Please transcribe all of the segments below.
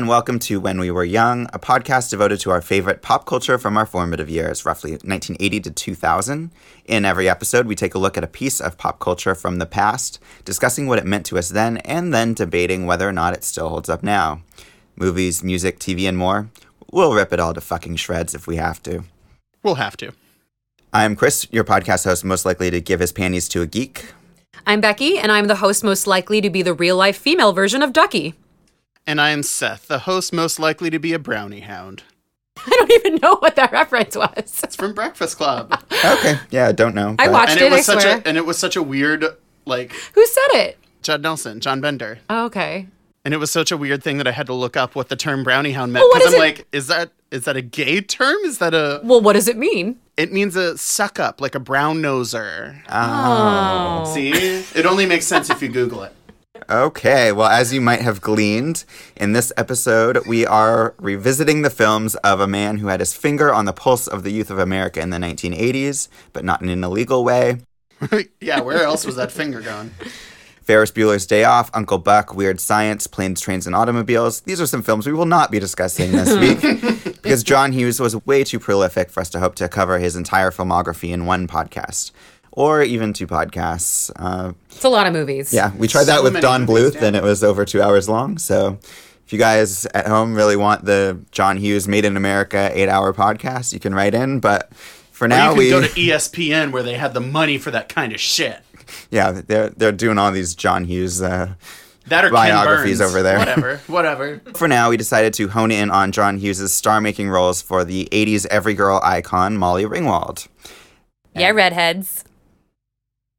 Hello and welcome to When We Were Young, a podcast devoted to our favorite pop culture from our formative years, roughly 1980 to 2000. In every episode, we take a look at a piece of pop culture from the past, discussing what it meant to us then, and then debating whether or not it still holds up now. Movies, music, TV, and more. We'll rip it all to fucking shreds if we have to. We'll have to. I'm Chris, your podcast host, most likely to give his panties to a geek. I'm Becky, and I'm the host most likely to be the real life female version of Ducky. And I am Seth, the host most likely to be a brownie hound. I don't even know what that reference was. It's from Breakfast Club. Okay, yeah, I don't know. I but- watched and it, it was I such swear. a and it was such a weird like Who said it? Judd Nelson, John Bender. Oh, okay. And it was such a weird thing that I had to look up what the term brownie hound meant because is I'm it- like, is that is that a gay term? Is that a Well, what does it mean? it means a suck up, like a brown noser. Oh. See? It only makes sense if you Google it. Okay, well, as you might have gleaned, in this episode, we are revisiting the films of a man who had his finger on the pulse of the youth of America in the 1980s, but not in an illegal way. yeah, where else was that finger going? Ferris Bueller's Day Off, Uncle Buck, Weird Science, Planes, Trains, and Automobiles. These are some films we will not be discussing this week because John Hughes was way too prolific for us to hope to cover his entire filmography in one podcast. Or even two podcasts. Uh, It's a lot of movies. Yeah, we tried that with Don movies, Bluth, and it was over two hours long. So, if you guys at home really want the John Hughes Made in America eight-hour podcast, you can write in. But for Or now, you can we go to ESPN where they have the money for that kind of shit. yeah, they're they're doing all these John Hughes. Uh, That or Ken Biographies Burns. over there. Whatever, whatever. for now, we decided to hone in on John Hughes' star-making roles for the '80s every girl icon Molly Ringwald. Yeah, redheads.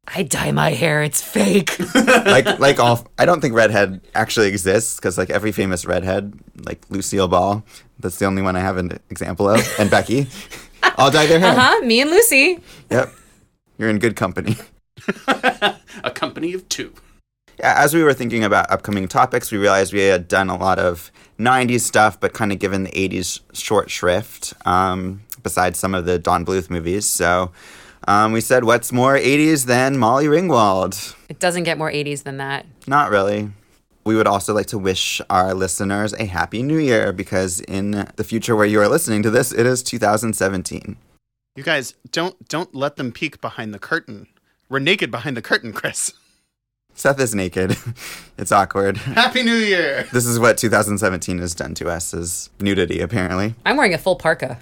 I dye my hair. It's fake. Like like all, I don't think redhead actually exists because like every famous redhead, like Lucille Ball, that's the only one I have an example of, and Becky, all dye their hair. Uh huh? Me and Lucy. Yep. You're in good company. A company of two. Yeah, As we were thinking about upcoming topics, we realized we had done a lot of 90s stuff, but kind of given the 80s short shrift, um, besides some of the Don Bluth movies. So um, we said, what's more 80s than Molly Ringwald? It doesn't get more 80s than that. Not really. We would also like to wish our listeners a happy new year because in the future where you are listening to this, it is 2017. You guys don't don't let them peek behind the curtain. We're naked behind the curtain, Chris. Seth is naked. it's awkward. Happy New Year. This is what 2017 has done to us is nudity, apparently. I'm wearing a full parka.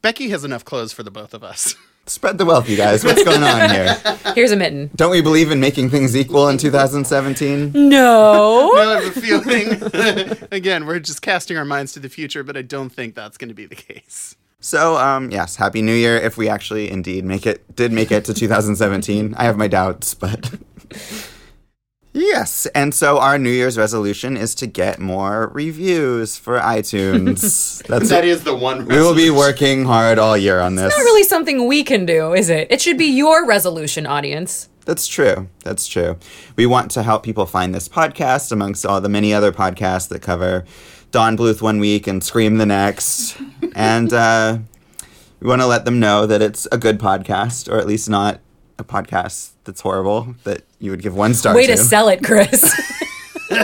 Becky has enough clothes for the both of us. Spread the wealth, you guys. What's going on here? Here's a mitten. Don't we believe in making things equal in 2017? No. I have a feeling. Again, we're just casting our minds to the future, but I don't think that's going to be the case. So, um, yes, Happy New Year if we actually indeed make it, did make it to 2017. I have my doubts, but. Yes, and so our New Year's resolution is to get more reviews for iTunes. That's That is the one. we will be working hard all year on this. It's not really something we can do, is it? It should be your resolution, audience. That's true. That's true. We want to help people find this podcast amongst all the many other podcasts that cover Don Bluth one week and Scream the next. and uh, we want to let them know that it's a good podcast, or at least not a podcast that's horrible that you would give one star Way to. to sell it, Chris.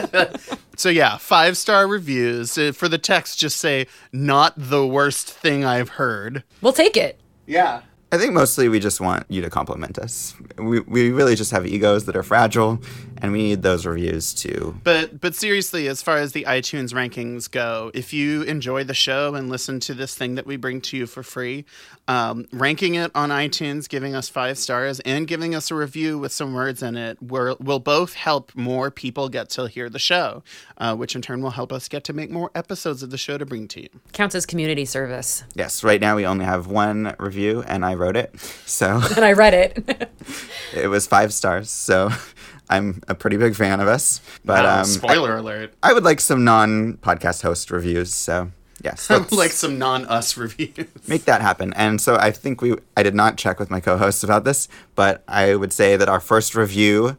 So yeah, five star reviews Uh, for the text. Just say not the worst thing I've heard. we'll take it. Yeah. I think mostly we just want you to compliment us. We, we really just have egos that are fragile, and we need those reviews too. But but seriously, as far as the iTunes rankings go, if you enjoy the show and listen to this thing that we bring to you for free, um, ranking it on iTunes, giving us five stars, and giving us a review with some words in it, will will both help more people get to hear the show, uh, which in turn will help us get to make more episodes of the show to bring to you. Counts as community service. Yes, right now we only have one review, and I wrote it. So And I read it. it was five stars. So I'm a pretty big fan of us. But Wow, um, spoiler alert! I would like some non podcast host reviews. So yes, like some non-us reviews. make that happen. And so I think we, I did not check with my co hosts about this, but I would say that our first review,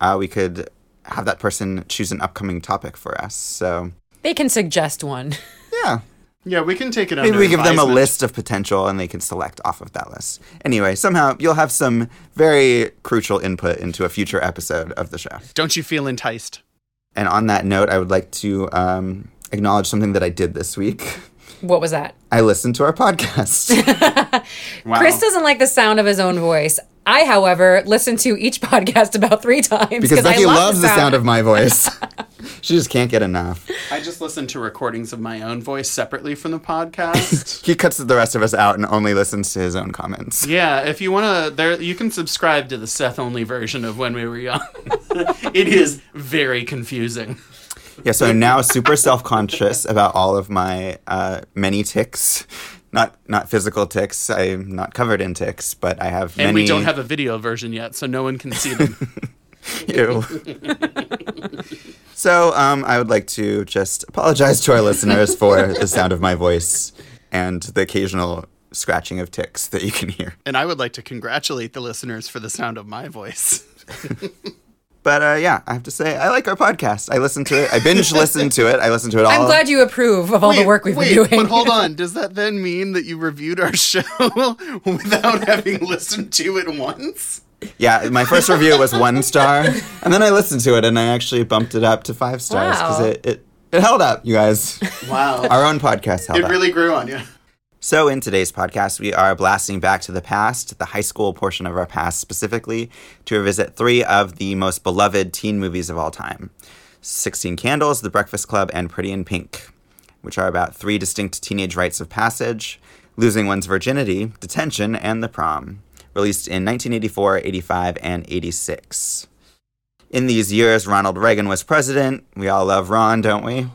uh, we could have that person choose an upcoming topic for us. So they can suggest one. yeah. Yeah, we can take it. Maybe under we give them a list of potential and they can select off of that list. Anyway, somehow you'll have some very crucial input into a future episode of the show. Don't you feel enticed? And on that note, I would like to um, acknowledge something that I did this week. What was that? I listened to our podcast. Wow. Chris doesn't like the sound of his own voice. I, however, listen to each podcast about three times because I Becky love loves the sound of my voice. she just can't get enough. I just listen to recordings of my own voice separately from the podcast. He cuts the rest of us out and only listens to his own comments. yeah, if you want to, there you can subscribe to the Seth only version of When We Were Young. it is very confusing. Yeah, so I'm now super self conscious about all of my uh, many ticks. Not not physical ticks. I'm not covered in ticks, but I have And many. we don't have a video version yet, so no one can see them. Ew. so um, I would like to just apologize to our listeners for the sound of my voice and the occasional scratching of ticks that you can hear. and I would like to congratulate the listeners for the sound of my voice. But uh, yeah, I have to say I like our podcast. I listen to it. I binge listen to it. I listen to it all. I'm glad you approve of all the work we've wait, been doing. But hold on, does that then mean that you reviewed our show without having listened to it once? Yeah, my first review was one star, and then I listened to it and I actually bumped it up to five stars because Wow. it, it it held up. You guys, Wow. our own podcast held up. it up. really grew on you. So, in today's podcast, we are blasting back to the past, the high school portion of our past specifically, to revisit three of the most beloved teen movies of all time 16 Candles, The Breakfast Club, and Pretty in Pink, which are about three distinct teenage rites of passage losing one's virginity, detention, and the prom, released in 1984, 85, and 86. In these years, Ronald Reagan was president. We all love Ron, don't we?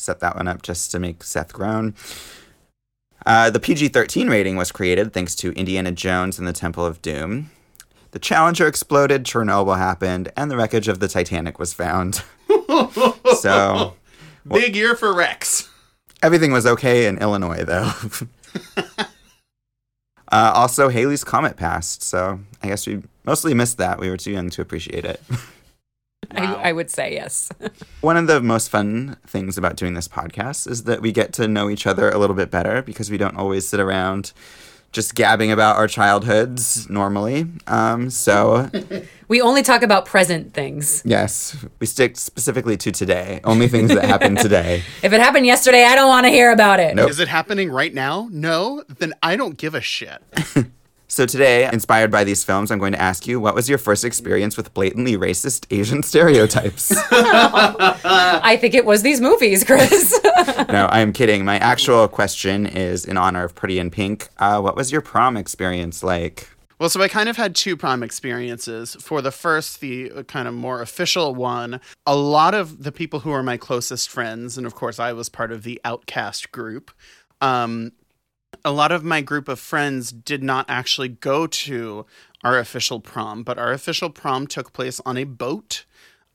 Set that one up just to make Seth groan. Uh, the PG 13 rating was created thanks to Indiana Jones and the Temple of Doom. The Challenger exploded, Chernobyl happened, and the wreckage of the Titanic was found. so, Big year for Rex. everything was okay in Illinois, though. uh, also, Halley's Comet passed, so I guess we mostly missed that. We were too young to appreciate it. Wow. I, I would say yes. One of the most fun things about doing this podcast is that we get to know each other a little bit better because we don't always sit around just gabbing about our childhoods normally. Um, so, we only talk about present things. yes, we stick specifically to today, only things that happen today. If it happened yesterday, I don't want to hear about it. Nope. Is it happening right now? No? Then I don't give a shit. So, today, inspired by these films, I'm going to ask you what was your first experience with blatantly racist Asian stereotypes? I think it was these movies, Chris. no, I'm kidding. My actual question is in honor of Pretty in Pink. Uh, what was your prom experience like? Well, so I kind of had two prom experiences. For the first, the uh, kind of more official one, a lot of the people who are my closest friends, and of course, I was part of the outcast group. Um, a lot of my group of friends did not actually go to our official prom, but our official prom took place on a boat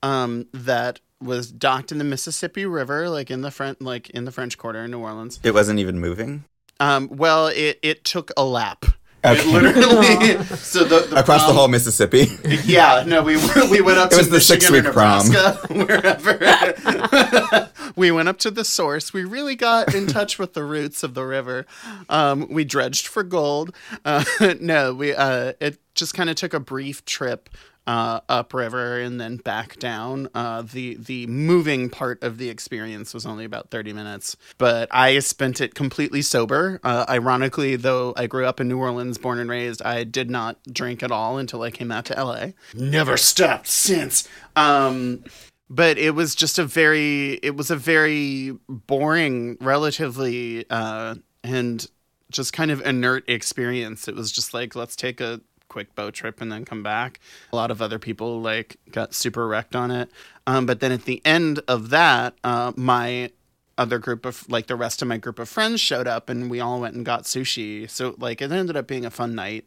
um, that was docked in the Mississippi River, like in the front, like in the French Quarter in New Orleans. It wasn't even moving? Um, well, it it took a lap. Okay. It literally. so the, the Across the whole Mississippi. Yeah, no, we we went up It to was the Michigan or six-week prom. Wherever. we went up to the source. We really got in touch with the roots of the river. Um, we dredged for gold. Uh, no, we uh, it just kind of took a brief trip uh, upriver and then back down. Uh, the the moving part of the experience was only about thirty minutes, but I spent it completely sober. Uh, ironically, though I grew up in New Orleans, born and raised, I did not drink at all until I came out to LA. Never stopped since. Um, but it was just a very it was a very boring, relatively, uh, and just kind of inert experience. It was just like let's take a quick boat trip and then come back. A lot of other people like got super wrecked on it. Um, but then at the end of that, uh, my other group of like the rest of my group of friends showed up and we all went and got sushi. So like it ended up being a fun night.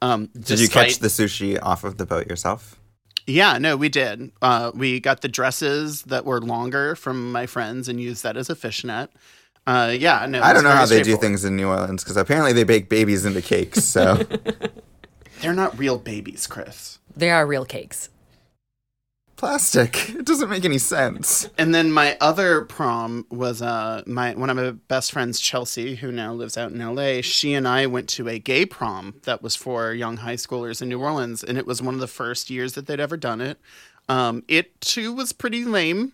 Um, Did you catch the sushi off of the boat yourself? Yeah, no, we did. Uh, we got the dresses that were longer from my friends and used that as a fishnet. Uh, yeah, no. I don't know how they do things in New Orleans because apparently they bake babies into cakes. So They're not real babies, Chris. they are real cakes. plastic. It doesn't make any sense. And then my other prom was uh my one of my best friends, Chelsea, who now lives out in LA. She and I went to a gay prom that was for young high schoolers in New Orleans, and it was one of the first years that they'd ever done it. Um, it too was pretty lame,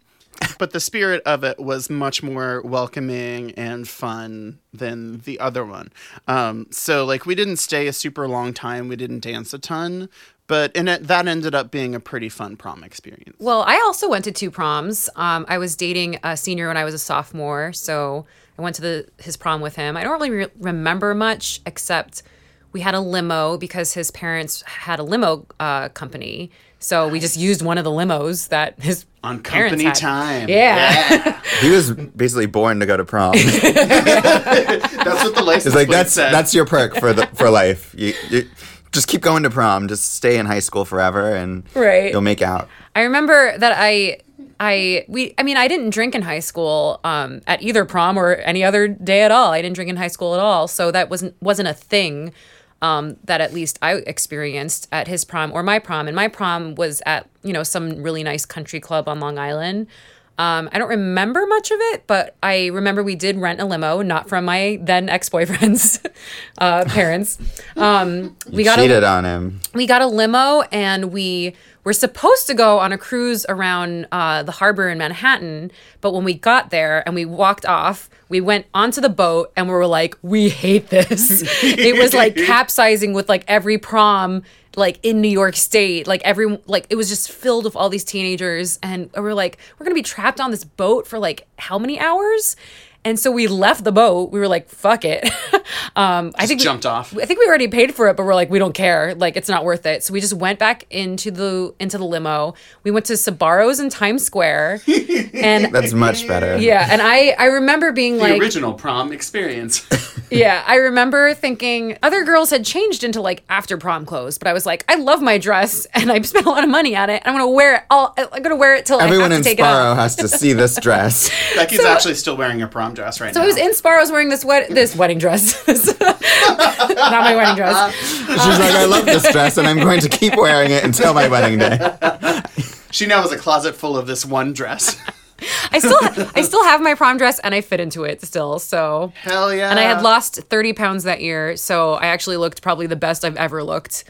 but the spirit of it was much more welcoming and fun than the other one. Um, so like we didn't stay a super long time. We didn't dance a ton. But and it, that ended up being a pretty fun prom experience. Well, I also went to two proms. Um, I was dating a senior when I was a sophomore, so I went to the his prom with him. I don't really re- remember much except we had a limo because his parents had a limo uh, company. So we just used one of the limos that his On company had. time. Yeah. He was basically born to go to prom. That's what the license It's like that's said. that's your perk for the for life. You, you just keep going to prom. Just stay in high school forever, and Right. you'll make out. I remember that I I we I mean I didn't drink in high school um, at either prom or any other day at all. I didn't drink in high school at all, so that wasn't wasn't a thing um, that at least I experienced at his prom or my prom. And my prom was at you know some really nice country club on Long Island. Um, I don't remember much of it, but I remember we did rent a limo, not from my then ex boyfriend's uh, parents. Um, we got a Cheated on him. we got a limo and we were supposed to go on a cruise around uh, the harbor in Manhattan. But when we got there and we walked off, we went onto the boat and we were like, we hate this. it was like capsizing with like every prom like in New York State, like every like it was just filled with all these teenagers, and we were like, we're gonna be trapped on this boat for like how many hours? And so we left the boat. We were like, "Fuck it." um, I think we- jumped off. I think we already paid for it, but we're like, we don't care. Like, it's not worth it. So we just went back into the into the limo. We went to Sbarro's in Times Square, and That's much better. yeah, and I I remember being like the like, original prom experience. yeah, I remember thinking other girls had changed into like after prom clothes, but I was like, I love my dress, and I spent a lot of money on it. And I'm gonna wear it. All I'm gonna wear it till Everyone I in have to take it. Sbarro has to see this dress. Becky's actually still wearing a prom dress right So now. So I was in Sbarro's wearing this wed- this wedding dress, not my wedding dress. She's like, I love this dress, and I'm going to keep wearing it until my wedding day. She now has a closet full of this one dress. I still I still have my prom dress and I fit into it still. So Hell yeah. and I had lost 30 pounds that year, so I actually looked probably the best I've ever looked.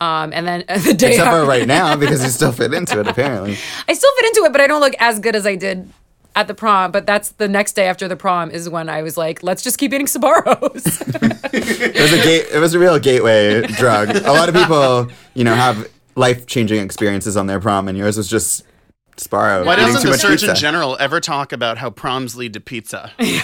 Um, and then the day Except for right now, because you still fit into it, apparently. I still fit into it, but I don't look as good as I did at the prom. But that's the next day after the prom is when I was like, let's just keep eating Sbarro's. It was a gate. It was a real gateway drug. A lot of people, you know, have life changing experiences on their prom, and yours was just Sbarro Why doesn't too the much Surgeon pizza. General ever talk about how proms lead to pizza? well,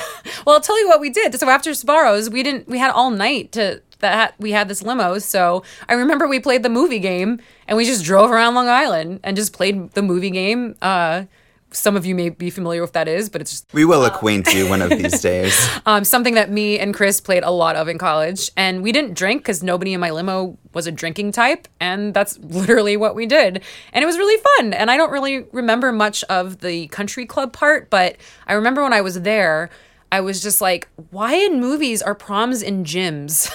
I'll tell you what we did. So after Sbarro's, we didn't. We had all night to that. We had this limo. So I remember we played the movie game, and we just drove around Long Island and just played the movie game. Uh, some of you may be familiar with that is, but it's just we will acquaint you one of these days. um, something that me and Chris played a lot of in college. And we didn't drink because nobody in my limo was a drinking type. And that's literally what we did. And it was really fun. And I don't really remember much of the country club part, but I remember when I was there, I was just like, why in movies are proms in gyms?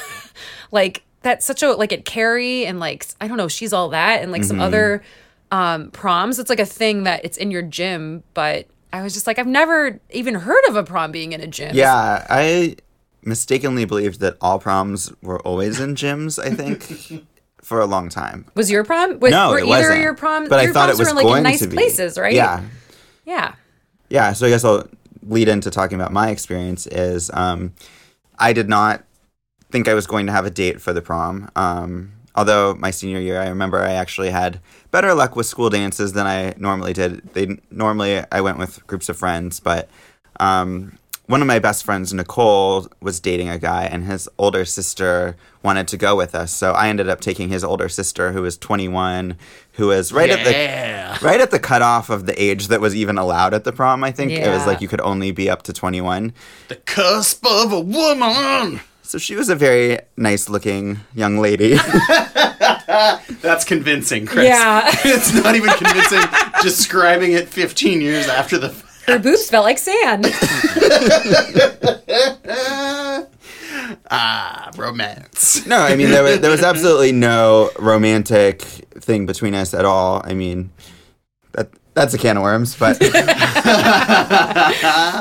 like, that's such a, like at Carrie and like, I don't know, she's all that and like some other um, proms. It's like a thing that it's in your gym, but. I was just like, I've never even heard of a prom being in a gym. Yeah, I mistakenly believed that all proms were always in gyms. I think for a long time. Was your prom? Was, No, were it either wasn't. your prom? but I your thought it was were, like going in nice to be. places, right? Yeah, yeah. yeah. So I guess I'll lead into talking about my experience. Is um, I did not think I was going to have a date for the prom. Um, although my senior year, I remember I actually had better luck with school dances than I normally did. They normally I went with groups of friends, but um, one of my best friends, Nicole, was dating a guy, and his older sister wanted to go with us. So I ended up taking his older sister, who was 21, who was right at the right at the cutoff of the age that was even allowed at the prom. I think it was like you could only be up to 21. The cusp of a woman. So she was a very nice looking young lady. That's convincing, Chris. Yeah. it's not even convincing describing it 15 years after the Her boobs felt like sand. ah romance. no, I mean there was there was absolutely no romantic thing between us at all. I mean that that's a can of worms, but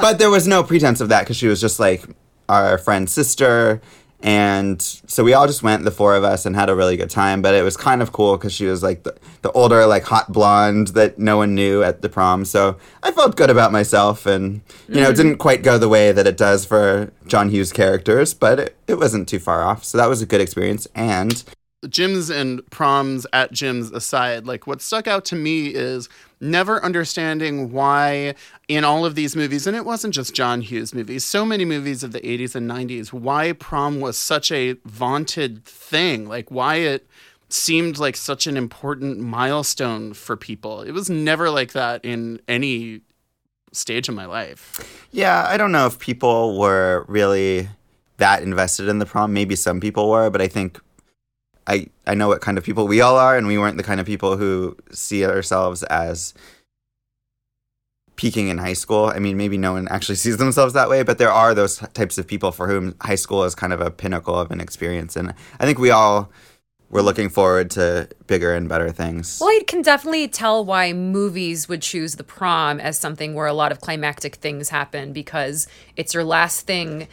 but there was no pretense of that because she was just like our friend's sister, And so we all just went, the four of us, and had a really good time. But it was kind of cool because she was like the, the older, like hot blonde that no one knew at the prom. So I felt good about myself. And, you know, it didn't quite go the way that it does for John Hughes characters, but it, it wasn't too far off. So that was a good experience. And gyms and proms at gyms aside, like what stuck out to me is never understanding why in all of these movies, and it wasn't just John Hughes movies, so many movies of the 80s and 90s, why prom was such a vaunted thing. Like why it seemed like such an important milestone for people. It was never like that in any stage of my life. Yeah, I don't know if people were really that invested in the prom. Maybe some people were, but I think I I know what kind of people we all are, and we weren't the kind of people who see ourselves as peaking in high school. I mean, maybe no one actually sees themselves that way, but there are those types of people for whom high school is kind of a pinnacle of an experience, and I think we all were looking forward to bigger and better things. Well, I can definitely tell why movies would choose the prom as something where a lot of climactic things happen because it's your last thing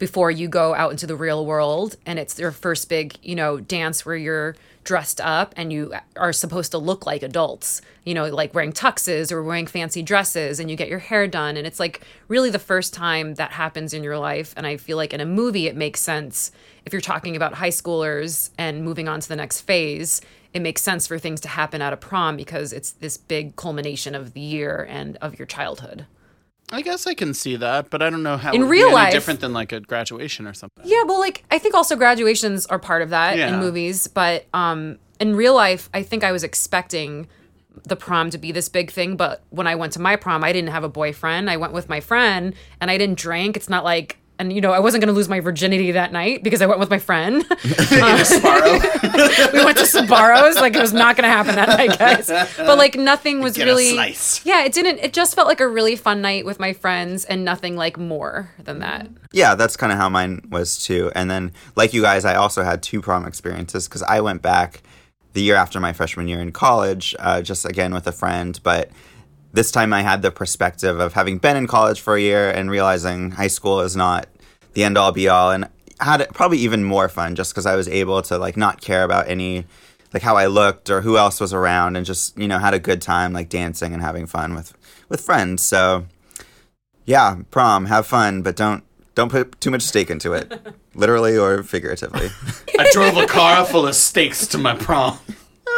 before you go out into the real world and it's your first big you know dance where you're dressed up and you are supposed to look like adults you know like wearing tuxes or wearing fancy dresses and you get your hair done. And it's like really the first time that happens in your life. And i feel like in a movie it makes sense. If you're talking about high schoolers and moving on to the next phase it makes sense for things to happen at a prom because it's this big culmination of the year and of your childhood I guess I can see that, but I don't know how In it would be real life- different than like a graduation or something. Yeah, well, like I think also graduations are part of that in movies, but um, in real life, I think I was expecting the prom to be this big thing. But when I went to my prom, I didn't have a boyfriend. I went with my friend, and I didn't drink. It's not like. And you know, I wasn't gonna lose my virginity that night because I went with my friend. we went to Sbarro's. Like it was not gonna happen that night, guys. But like nothing was Get a really. slice. Yeah, it didn't. It just felt like a really fun night with my friends, and nothing like more than that. Yeah, that's kind of how mine was too. And then, like you guys, I also had two prom experiences because I went back the year after my freshman year in college, uh, just again with a friend. But this time I had the perspective of having been in college for a year and realizing high school is not the end all be all. And had probably even more fun just because I was able to like not care about any like how I looked or who else was around and just you know had a good time like dancing and having fun with with friends. So yeah, prom, have fun, but don't don't put too much stake into it, literally or figuratively. I drove a car full of steaks to my prom.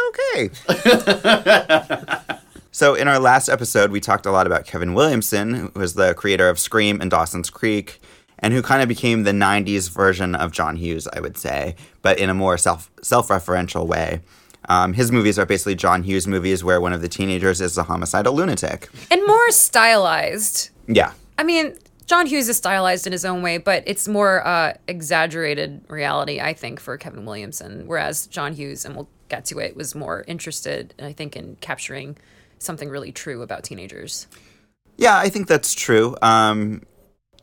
okay. so in our last episode, we talked a lot about Kevin Williamson, who was the creator of Scream and Dawson's Creek, and who kind of became the '90s version of John Hughes, I would say, but in a more self self-referential way. Um, his movies are basically John Hughes movies where one of the teenagers is a homicidal lunatic. And more stylized. Yeah, I mean, John Hughes is stylized in his own way, but it's more uh, exaggerated reality, I think, for Kevin Williamson. Whereas John Hughes, and we'll get to it, was more interested, I think, in capturing something really true about teenagers. Yeah, I think that's true. Um,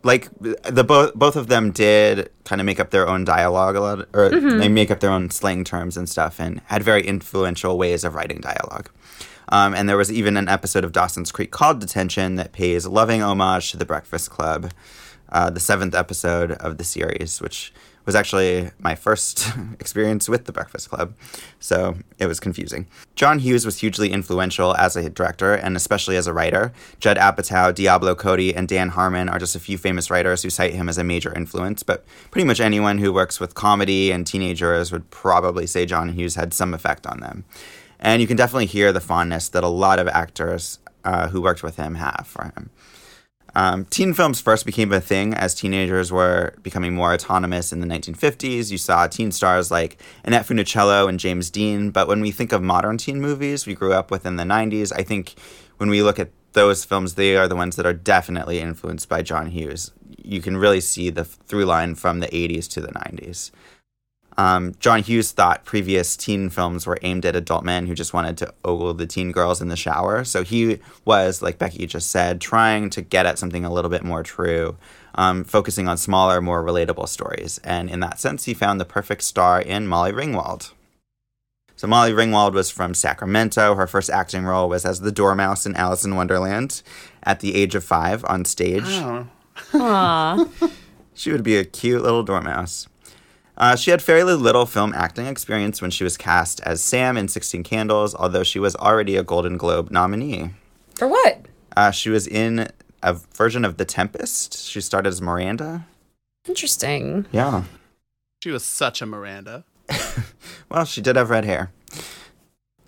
like the both both of them did kind of make up their own dialogue a lot, or they make up their own slang terms and stuff, and had very influential ways of writing dialogue. Um, and there was even an episode of Dawson's Creek called Detention that pays loving homage to The Breakfast Club, uh, the seventh episode of the series, which was actually my first experience with The Breakfast Club. So it was confusing. John Hughes was hugely influential as a director and especially as a writer. Judd Apatow, Diablo Cody, and Dan Harmon are just a few famous writers who cite him as a major influence, but pretty much anyone who works with comedy and teenagers would probably say John Hughes had some effect on them. And you can definitely hear the fondness that a lot of actors uh, who worked with him have for him. Um, teen films first became a thing as teenagers were becoming more autonomous in the 1950s. You saw teen stars like Annette Funicello and James Dean. But when we think of modern teen movies we grew up within the 90s, I think when we look at those films, they are the ones that are definitely influenced by John Hughes. You can really see the through line from the 80s to the 90s. Um, John Hughes thought previous teen films were aimed at adult men who just wanted to ogle the teen girls in the shower. So he was, like Becky just said, trying to get at something a little bit more true, um, focusing on smaller, more relatable stories. And in that sense, he found the perfect star in Molly Ringwald. So Molly Ringwald was from Sacramento. Her first acting role was as the Dormouse in Alice in Wonderland at the age of five on stage. Oh. Aww. She would be a cute little dormouse. Uh, she had fairly little film acting experience when she was cast as Sam in 16 Candles, although she was already a Golden Globe nominee. For what? Uh, she was in a version of The Tempest. She started as Miranda. Interesting. Yeah. She was such a Miranda. Well, she did have red hair.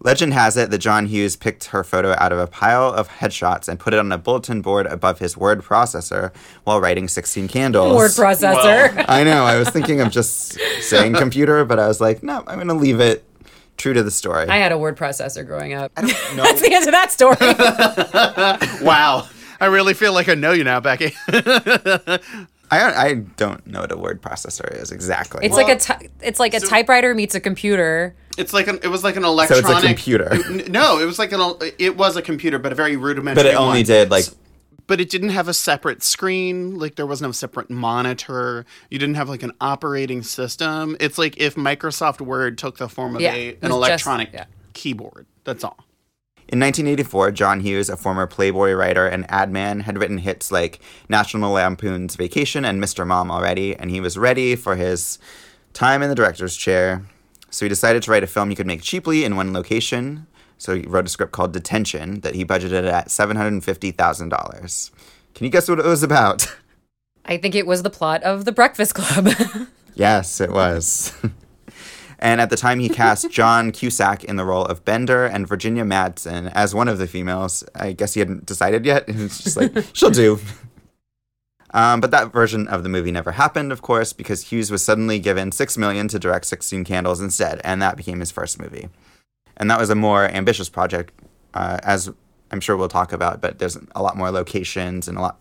Legend has it that John Hughes picked her photo out of a pile of headshots and put it on a bulletin board above his word processor while writing 16 Candles. Word processor. I know. I was thinking of just saying computer, but I was like, no, I'm going to leave it true to the story. I had a word processor growing up. know. That's the end of that story. Wow. I really feel like I know you now, Becky. I, I don't know what a word processor is exactly. It's like a ty- it's like a typewriter meets a computer. it's like an it was like an so electronic it's a computer. N- No, it was like an el- it was a computer, but a very rudimentary. but it only one. did like But it didn't have a separate screen. Like there was no separate monitor. You didn't have like an operating system. It's like if Microsoft Word took the form of Yeah, a it an was just- electronic yeah. keyboard. That's all. In 1984, John Hughes, a former Playboy writer and ad man, had written hits like National Lampoon's Vacation and Mr. Mom already, and he was ready for his time in the director's chair. So he decided to write a film he could make cheaply in one location. So he wrote a script called Detention that he budgeted at $750,000. Can you guess what it was about? I think it was the plot of The Breakfast Club. Yes, it was. and at the time, he cast John Cusack in the role of Bender and Virginia Madsen as one of the females. I guess he hadn't decided yet. It was just like, she'll do. Um, but that version of the movie never happened, of course, because Hughes was suddenly given six million to direct Sixteen Candles instead, and that became his first movie. And that was a more ambitious project, uh, as I'm sure we'll talk about. But there's a lot more locations and a lot,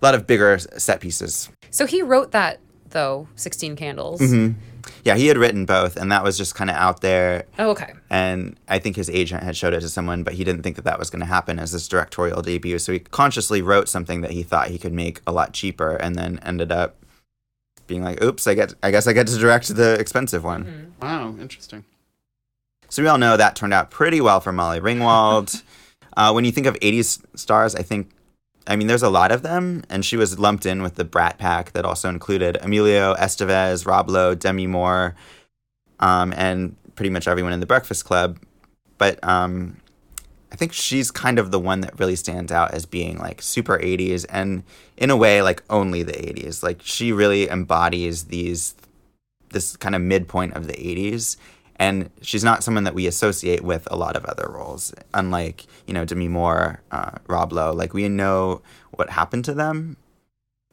a lot of bigger set pieces. so he wrote that though, Sixteen Candles. Mm-hmm. Yeah, he had written both, and that was just kind of out there. Oh, okay. And I think his agent had showed it to someone, but he didn't think that that was going to happen as his directorial debut. So he consciously wrote something that he thought he could make a lot cheaper, and then ended up being like, "Oops, I get, I guess I get to direct the expensive one." Wow, interesting. So we all know that turned out pretty well for Molly Ringwald. uh, when you think of '80s stars, I think, I mean, there's a lot of them, and she was lumped in with the Brat Pack that also included Emilio Estevez, Rob Lowe, Demi Moore, um, and pretty much everyone in the Breakfast Club. But um, I think she's kind of the one that really stands out as being like super 80s, and in a way, like only the 80s. Like she really embodies these this kind of midpoint of the 80s and she's not someone that we associate with a lot of other roles. Unlike you know demi moore uh, rob lowe like we know what happened to them.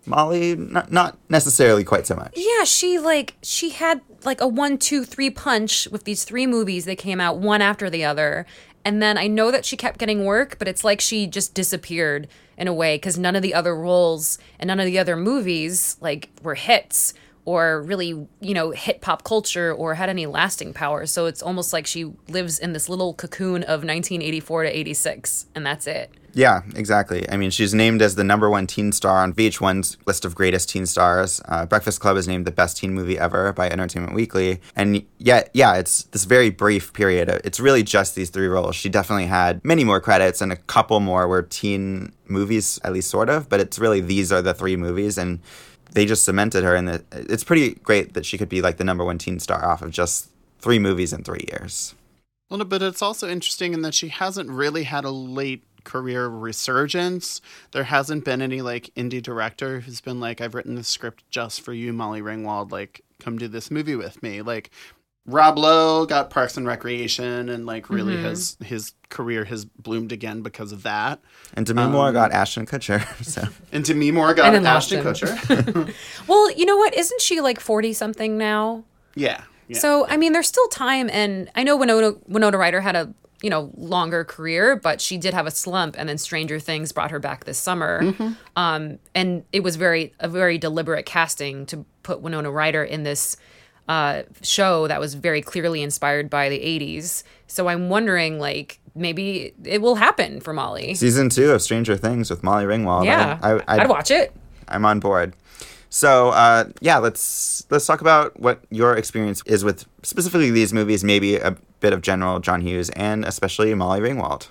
Molly not, not necessarily quite so much. Yeah, she like she had like a one, two, three punch with these three movies that came out one after the other. And then I know that she kept getting work, but it's like she just disappeared in a way because none of the other roles and none of the other movies like were hits or really, you know, hit pop culture or had any lasting power. So it's almost like she lives in this little cocoon of 1984 to 86, and that's it. yeah exactly. I mean she's named as the number one teen star on vh1's list of greatest teen stars. Uh, breakfast club is named the best teen movie ever by entertainment weekly. And yet yeah it's this very brief period. It's really just these three roles. She definitely had many more credits and a couple more were teen movies at least sort of but it's really these are the three movies. And they just cemented her the it's pretty great that she could be like the number one teen star off of just three movies in three years Well, but it's also interesting in that she hasn't really had a late career resurgence. There hasn't been any like indie director who's been like, I've written this script just for you, Molly Ringwald. Like, come do this movie with me. Like, Rob Lowe got Parks and Recreation, and like really mm-hmm. has his career has bloomed again because of that. and demi moore um, got ashton kutcher so And Demi Moore got And then lost Ashton him. Kutcher. Well, you know what? Isn't she like 40 something now? yeah. yeah. So I mean, there's still time, and I know Winona Winona Ryder had a you know longer career, but she did have a slump, and then Stranger Things brought her back this summer, mm-hmm. um, and it was very a very deliberate casting to put Winona Ryder in this uh, show that was very clearly inspired by the '80s. So I'm wondering, like, maybe it will happen for Molly. season two of stranger things with molly ringwald yeah, I, I, I'd watch it. I'm on board. So uh, yeah, let's let's talk about what your experience is with specifically these movies, maybe a bit of general John Hughes, and especially Molly Ringwald.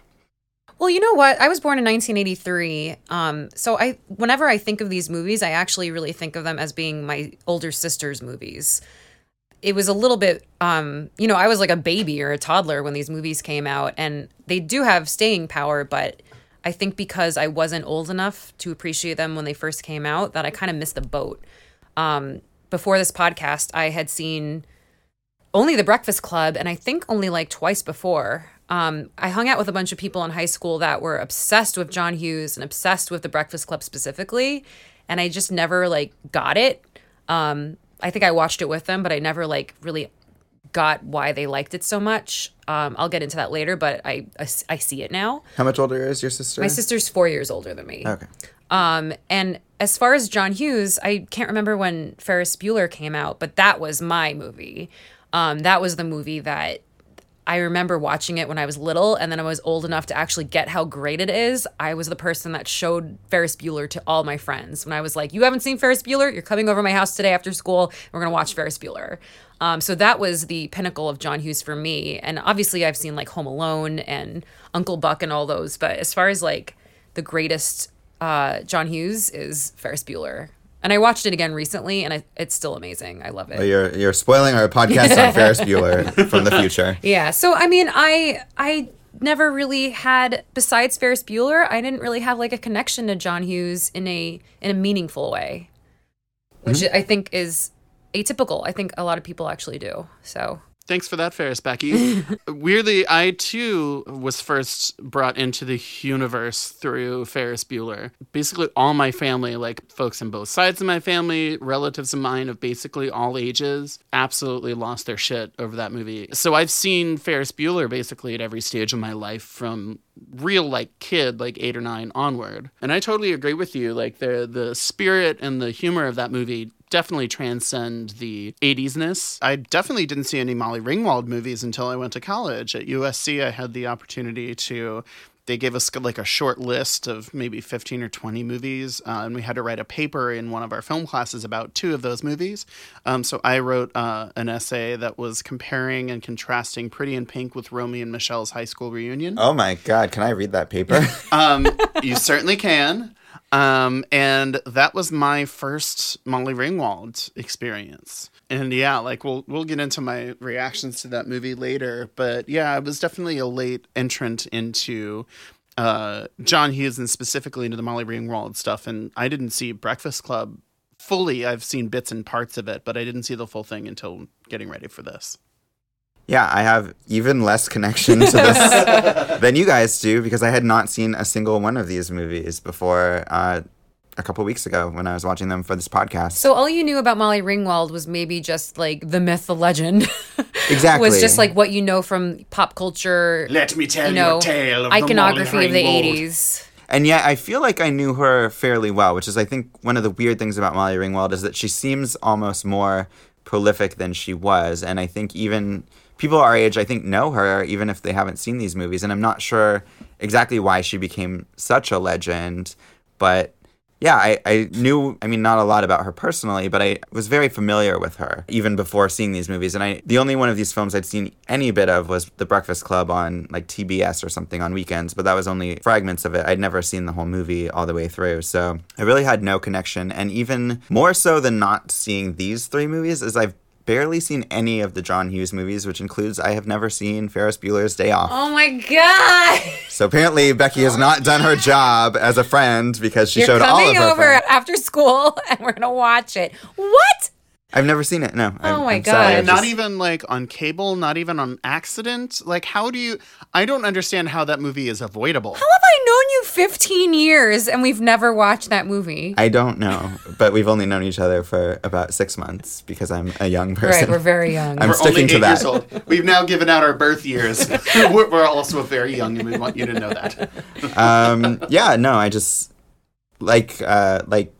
Well, you know what? I was born in 1983. Um, so I, whenever I think of these movies, I actually really think of them as being my older sister's movies. It was a little bit um you know i was like a baby or a toddler when these movies came out and they do have staying power but i think because i wasn't old enough to appreciate them when they first came out that i kind of missed the boat um before this podcast i had seen only the breakfast club and i think only like twice before um, I hung out with a bunch of people in high school that were obsessed with John Hughes and obsessed with the Breakfast Club specifically, and I just never like got it. Um, I think I watched it with them, but I never like really got why they liked it so much. Um, I'll get into that later, but I, I I see it now. How much older is your sister? My sister's four years older than me. Okay. Um, and as far as John Hughes, I can't remember when Ferris Bueller came out, but that was my movie. Um, that was the movie that I remember watching it when I was little, and then I was old enough to actually get how great it is. I was the person that showed Ferris Bueller to all my friends when I was like, "You haven't seen Ferris Bueller? You're coming over my house today after school. We're gonna watch Ferris Bueller." Um, so that was the pinnacle of John Hughes for me. And obviously, I've seen like Home Alone and Uncle Buck and all those. But as far as like the greatest uh, John Hughes is Ferris Bueller. And I watched it again recently, and I, it's still amazing. I love it. Well, you're you're spoiling our podcast on Ferris Bueller from the future. Yeah. So I mean, I I never really had besides Ferris Bueller, I didn't really have like a connection to John Hughes in a in a meaningful way, which mm-hmm. I think is atypical. I think a lot of people actually do. So Thanks for that, Ferris Becky. Weirdly, I too was first brought into the universe through Ferris Bueller. Basically, all my family, like folks on both sides of my family, relatives of mine of basically all ages, absolutely lost their shit over that movie. So I've seen Ferris Bueller basically at every stage of my life from real like kid like 8 or 9 onward. And I totally agree with you like the the spirit and the humor of that movie definitely transcend the 80s-ness. I definitely didn't see any Molly Ringwald movies until I went to college. At USC, I had the opportunity to. They gave us like a short list of maybe 15 or 20 movies, uh, and we had to write a paper in one of our film classes about two of those movies. Um, so I wrote uh, an essay that was comparing and contrasting Pretty in Pink with Romy and Michelle's high school reunion. Oh my god, can I read that paper? Um, you certainly can. Um, and that was my first Molly Ringwald experience. And yeah, like we'll we'll get into my reactions to that movie later, but yeah, it was definitely a late entrant into uh, John Hughes and specifically into the Molly Ringwald stuff. And I didn't see Breakfast Club fully. I've seen bits and parts of it, but I didn't see the full thing until getting ready for this. Yeah, I have even less connection to this than you guys do because I had not seen a single one of these movies before uh, a couple weeks ago when I was watching them for this podcast. So all you knew about Molly Ringwald was maybe just like the myth, the legend. Exactly. was just like what you know from pop culture, Let me tell you know, a tale of the iconography Molly of the 80s. And yet, I feel like I knew her fairly well, which is, I think, one of the weird things about Molly Ringwald is that she seems almost more prolific than she was. And I think even people our age, I think, know her, even if they haven't seen these movies. And I'm not sure exactly why she became such a legend. But yeah, I, I knew, I mean, not a lot about her personally, but I was very familiar with her even before seeing these movies. And I, the only one of these films I'd seen any bit of was The Breakfast Club on like TBS or something on weekends, but that was only fragments of it. I'd never seen the whole movie all the way through. So I really had no connection. And even more so than not seeing these three movies is I've barely seen any of the John Hughes movies, which includes I have never seen Ferris Bueller's Day Off. Oh my god! So apparently Becky has not done her job as a friend because she You're showed all of her. coming over friends. after school and we're gonna watch it. What? I've never seen it. No. I'm, Oh my I'm God. sorry, not just- even like on cable, not even on accident. Like, how do you? I don't understand how that movie is avoidable. How have I known you 15 years and we've never watched that movie? I don't know, but we've only known each other for about six months because I'm a young person. Right, we're very young. I'm We're sticking only to eight that. years old. We've now given out our birth years. we're, we're also very young, and we want you to know that. Um, yeah, no, I just like uh, like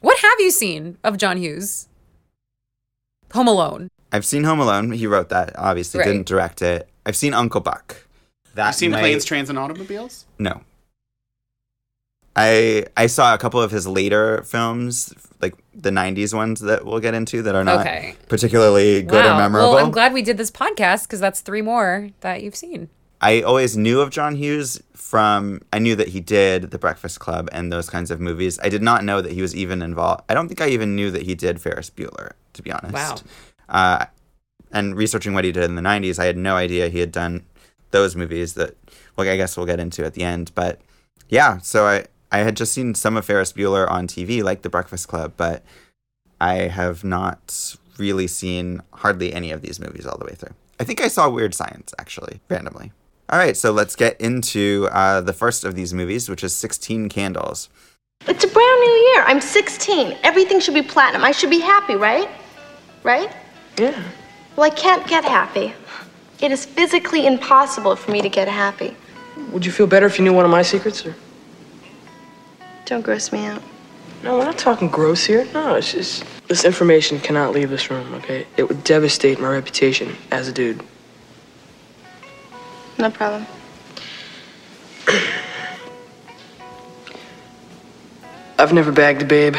what have you seen of John Hughes? Home Alone. I've seen Home Alone. He wrote that. Obviously, Right. didn't direct it. I've seen Uncle Buck. That You've seen might- planes, trains, and automobiles. No. I I saw a couple of his later films, like the '90s ones that we'll get into, that are not Okay. particularly good or memorable. Well, I'm glad we did this podcast because that's three more that you've seen. I always knew of John Hughes from I knew that he did The Breakfast Club and those kinds of movies. I did not know that he was even involved. I don't think I even knew that he did Ferris Bueller, to be honest. Wow. Uh, and researching what he did in the 90s, I had no idea he had done those movies that, well, I guess we'll get into at the end. But yeah, so I, I had just seen some of Ferris Bueller on TV, like The Breakfast Club, but I have not really seen hardly any of these movies all the way through. I think I saw Weird Science, actually, randomly. All right, so let's get into uh, the first of these movies, which is 16 Candles. It's a brand new year. I'm 16. Everything should be platinum. I should be happy, right? Right? Yeah. Well, I can't get happy. It is physically impossible for me to get happy. Would you feel better if you knew one of my secrets, or? Don't gross me out. No, we're not talking gross here. No, it's just this information cannot leave this room. Okay, it would devastate my reputation as a dude. No problem. I've never bagged a babe.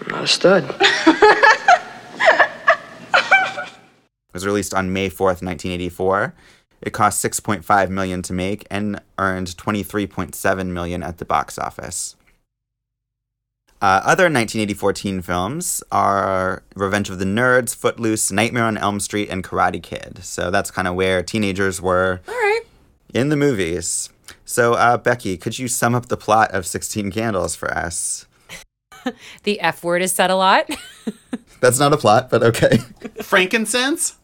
I'm not a stud. was released on May 4th, 1984. It cost 6.5 million to make and earned 23.7 million at the box office. Uh, other 1984 films are Revenge of the Nerds, Footloose, Nightmare on Elm Street, and Karate Kid. So that's kind of where teenagers were All right. in the movies. So, uh, Becky, could you sum up the plot of 16 Candles for us? The F word is said a lot. That's not a plot, but okay. Frankincense?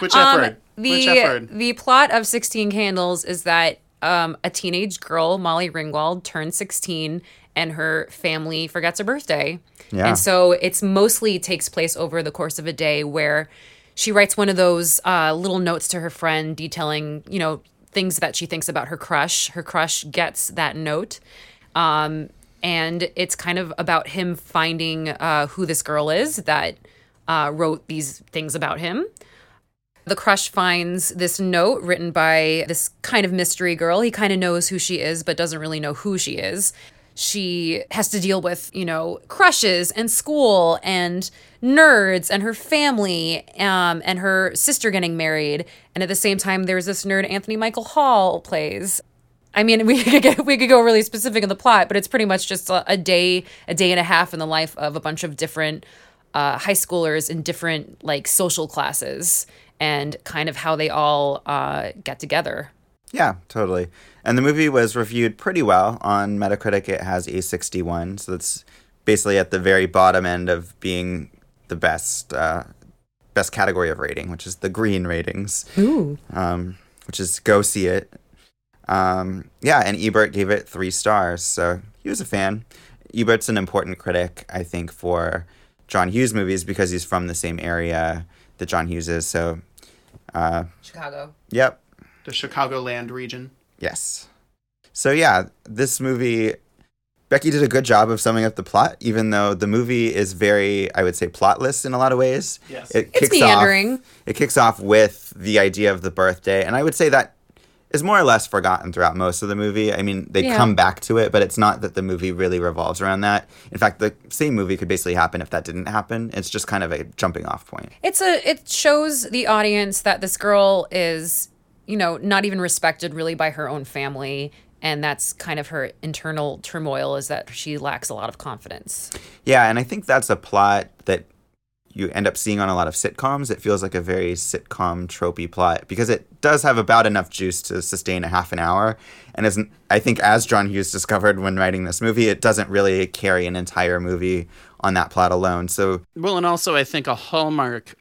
Which F Um, word? Which F word? the the plot of 16 Candles is that um, a teenage girl, Molly Ringwald, turns 16 and her family forgets her birthday. Yeah. And so it's mostly takes place over the course of a day where she writes one of those uh, little notes to her friend detailing, you know, things that she thinks about her crush. Her crush gets that note. Um, and it's kind of about him finding uh, who this girl is that uh, wrote these things about him. The crush finds this note written by this kind of mystery girl. He kind of knows who she is, but doesn't really know who she is. She has to deal with, you know, crushes and school and nerds and her family um, and her sister getting married. And at the same time, there's this nerd Anthony Michael Hall plays. I mean, we could get, we could go really specific in the plot, but it's pretty much just a, a day, a day and a half in the life of a bunch of different uh, high schoolers in different like social classes and kind of how they all uh, get together. Yeah, totally. And the movie was reviewed pretty well. On Metacritic, it has a 61, so that's basically at the very bottom end of being the best uh, best category of rating, which is the green ratings. Ooh. Um, which is go see it. Um, yeah, and Ebert gave it three stars, so he was a fan. Ebert's an important critic, I think, for John Hughes movies because he's from the same area that John Hughes is. So, uh, Chicago. yep, The Chicagoland region. Yes. So yeah, this movie Becky did a good job of summing up the plot, even though the movie is very, I would say, plotless in a lot of ways. Yes. It It's kicks meandering. off it kicks off with the idea of the birthday, and I would say that is more or less forgotten throughout most of the movie. I mean, they Yeah. come back to it, but it's not that the movie really revolves around that. In fact, the same movie could basically happen if that didn't happen. It's just kind of a jumping off point. It's a it shows the audience that this girl is, you know, not even respected really by her own family. And that's kind of her internal turmoil is that she lacks a lot of confidence. Yeah, and I think that's a plot that you end up seeing on a lot of sitcoms. It feels like a very sitcom tropey plot because it does have about enough juice to sustain a half an hour. And isn't I think as John Hughes discovered when writing this movie, it doesn't really carry an entire movie on that plot alone. So Well, and also I think a hallmark,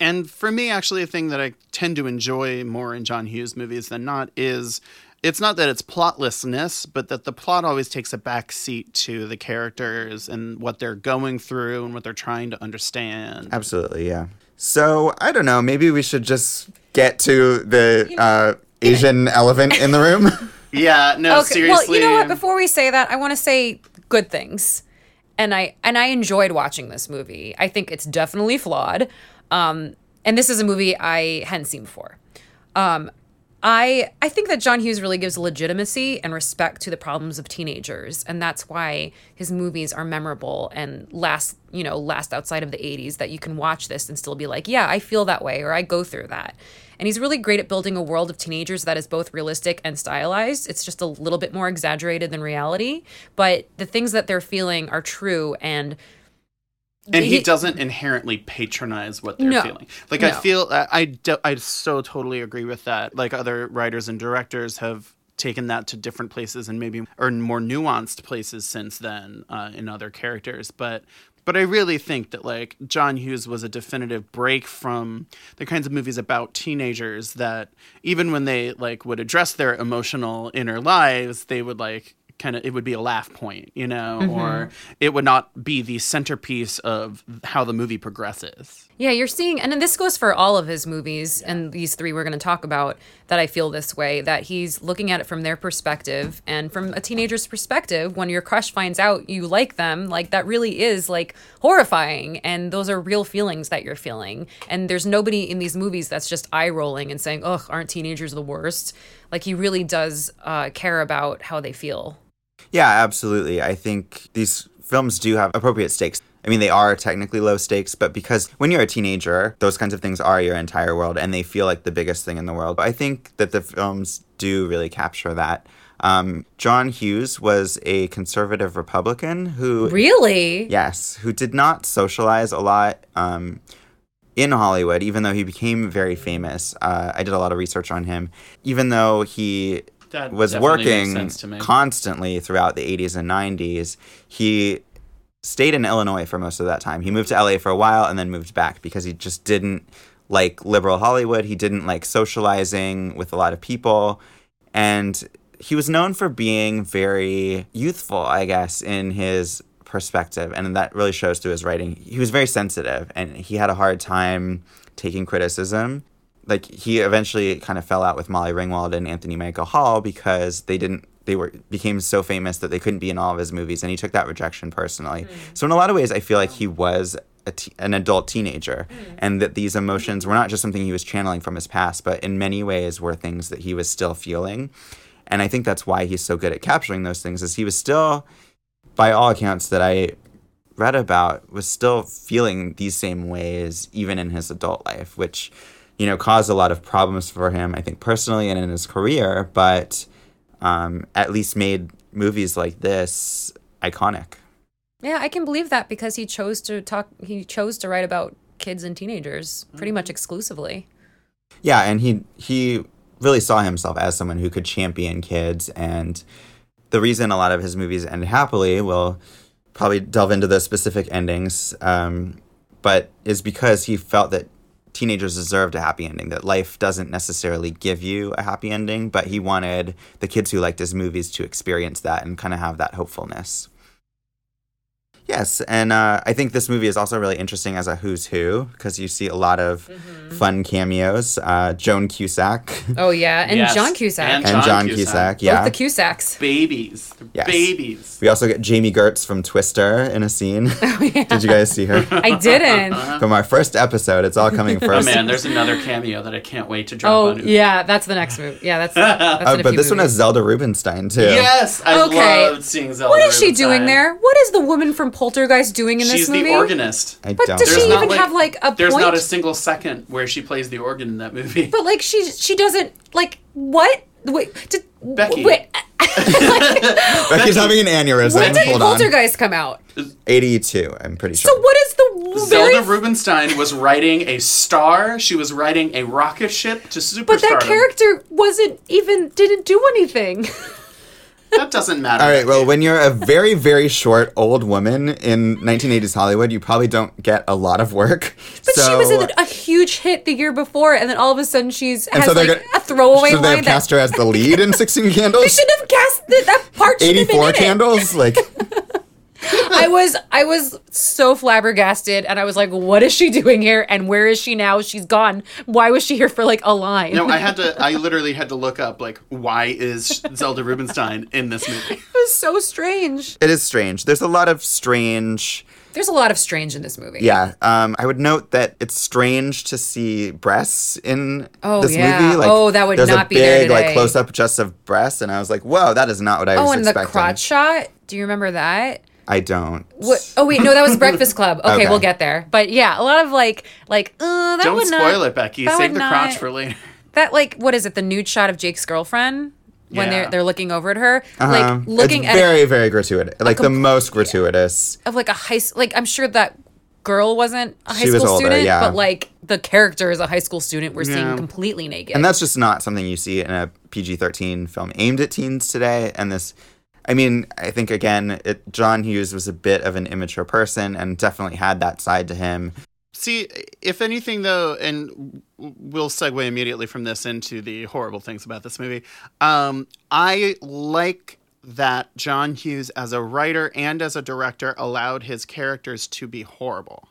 and for me, actually, a thing that I tend to enjoy more in John Hughes movies than not is it's not that it's plotlessness, but that the plot always takes a back seat to the characters and what they're going through and what they're trying to understand. absolutely, yeah. So I don't know, maybe we should just get to the uh, Asian elephant in the room. Yeah, no, seriously. Well, you know what? Before we say that, I want to say good things. And I and I enjoyed watching this movie. I think it's definitely flawed. Um, and this is a movie I hadn't seen before. Um, I I think that John Hughes really gives legitimacy and respect to the problems of teenagers, and that's why his movies are memorable and last you know last outside of the '80s. That you can watch this and still be like, yeah, I feel that way, or I go through that. And he's really great at building a world of teenagers that is both realistic and stylized. It's just a little bit more exaggerated than reality, but the things that they're feeling are true and and he, he- doesn't inherently patronize what they're No. feeling. Like I feel I I, do, I so totally agree with that. Like other writers and directors have taken that to different places and maybe or more nuanced places since then uh, in other characters, but. But I really think that like John Hughes was a definitive break from the kinds of movies about teenagers that even when they like would address their emotional inner lives, they would like kind of it would be a laugh point, you know, or it would not be the centerpiece of how the movie progresses. Yeah, you're seeing, and then this goes for all of his movies, and these three we're going to talk about. That I feel this way that he's looking at it from their perspective, and from a teenager's perspective. When your crush finds out you like them, like that really is like horrifying, and those are real feelings that you're feeling. And there's nobody in these movies that's just eye rolling and saying, "Ugh, aren't teenagers the worst?" Like he really does uh, care about how they feel. Yeah, absolutely. I think these films do have appropriate stakes. I mean, they are technically low stakes, but because when you're a teenager, those kinds of things are your entire world and they feel like the biggest thing in the world. I think that the films do really capture that. Um, John Hughes was a conservative Republican who Really? Yes, who did not socialize a lot um, in Hollywood, even though he became very famous. Uh, I did a lot of research on him. Even though he That was working sense to me. constantly throughout the 80s and 90s, he stayed in Illinois for most of that time. He moved to LA for a while and then moved back because he just didn't like liberal Hollywood. He didn't like socializing with a lot of people. And he was known for being very youthful, I guess, in his perspective. And that really shows through his writing. He was very sensitive and he had a hard time taking criticism. Like he eventually kind of fell out with Molly Ringwald and Anthony Michael Hall because they didn't they were became so famous that they couldn't be in all of his movies and he took that rejection personally. Mm. So in a lot of ways I feel like he was a t- an adult teenager mm. and that these emotions were not just something he was channeling from his past but in many ways were things that he was still feeling. And I think that's why he's so good at capturing those things is he was still by all accounts that I read about was still feeling these same ways even in his adult life, which you know caused a lot of problems for him, I think personally and in his career, but um, at least made movies like this iconic. Yeah, I can believe that because he chose to talk. He chose to write about kids and teenagers pretty much exclusively. Yeah, and he he really saw himself as someone who could champion kids and the reason a lot of his movies end happily, we'll probably delve into the specific endings, um, but is because he felt that teenagers deserved a happy ending, that life doesn't necessarily give you a happy ending, but he wanted the kids who liked his movies to experience that and kind of have that hopefulness. Yes, and uh, I think this movie is also really interesting as a who's who because you see a lot of fun cameos. Uh, Joan Cusack Oh yeah, and Yes, John Cusack, and and John John Cusack. Cusack, both yeah. the Cusacks. Babies, They're Yes. babies. We also get Jami Gertz from Twister in a scene. Did you guys see her? I didn't. from our first episode, it's all coming first. Oh man, there's another cameo that I can't wait to drop Oh on. yeah, that's the next movie. Yeah, that's. that's Oh, but few this one has. Zelda Rubinstein too. Yes, I Okay. loved seeing Zelda. What is she doing there? What is the woman from Poltergeist doing in She's this movie? She's the organist. I But don't. does know. she There's not, even have like a There's point? not a single second where she plays the organ in that movie. But like she she doesn't like what? Wait, did, Becky. Wait, Becky's having an aneurysm. when did Hold on. Come out? 82, I'm pretty sure. So what is the Zelda very? Rubinstein was writing a star. She was writing a rocket ship to superstardom. but that character wasn't even didn't do anything. That doesn't matter. All right, well, when you're a very, very short old woman in 1980s Hollywood, you probably don't get a lot of work. But so, she was in a huge hit the year before, and then all of a sudden she's and has so they're like gonna, a throwaway so they line have that cast her as the lead in 16 Candles? they Candles? should have cast that, that part. should have been 84 in it. candles? Like, I was I was so flabbergasted, and I was like, "What is she doing here? And where is she now? She's gone. Why was she here for like a line?" No, I had to. I literally had to look up like why is Zelda Rubinstein in this movie? it was so strange. it is strange. There's a lot of strange. There's a lot of strange in this movie. Yeah, um, I would note that it's strange to see breasts in Oh, this yeah. movie. Like, Oh, that would there's not a be there big, like close up just of breasts, and I was like, "Whoa, that is not what I was Oh, and the crotch shot. Do you remember that? I don't. What? Oh wait, no, that was Breakfast Club. Okay, Okay. we'll get there. But yeah, a lot of like, like, uh, that Don't would spoil not, it, Becky. that Save the not- crotch for later. That like, what is it? The nude shot of Jake's girlfriend when Yeah. they're they're looking over at her, Uh-huh. like looking it's at very, very gratuitous. Like the most gratuitous. of like a high s- like I'm sure that girl wasn't a high She was school older, student, yeah. but like the character is a high school student we're Yeah. seeing completely naked. And that's just not something you see in a PG 13 film aimed at teens today. And this, I mean, I think again, it, John Hughes was a bit of an immature person and definitely had that side to him. See, if anything, though, and we'll segue immediately from this into the horrible things about this movie. Um, I like that John Hughes, as a writer and as a director, allowed his characters to be horrible.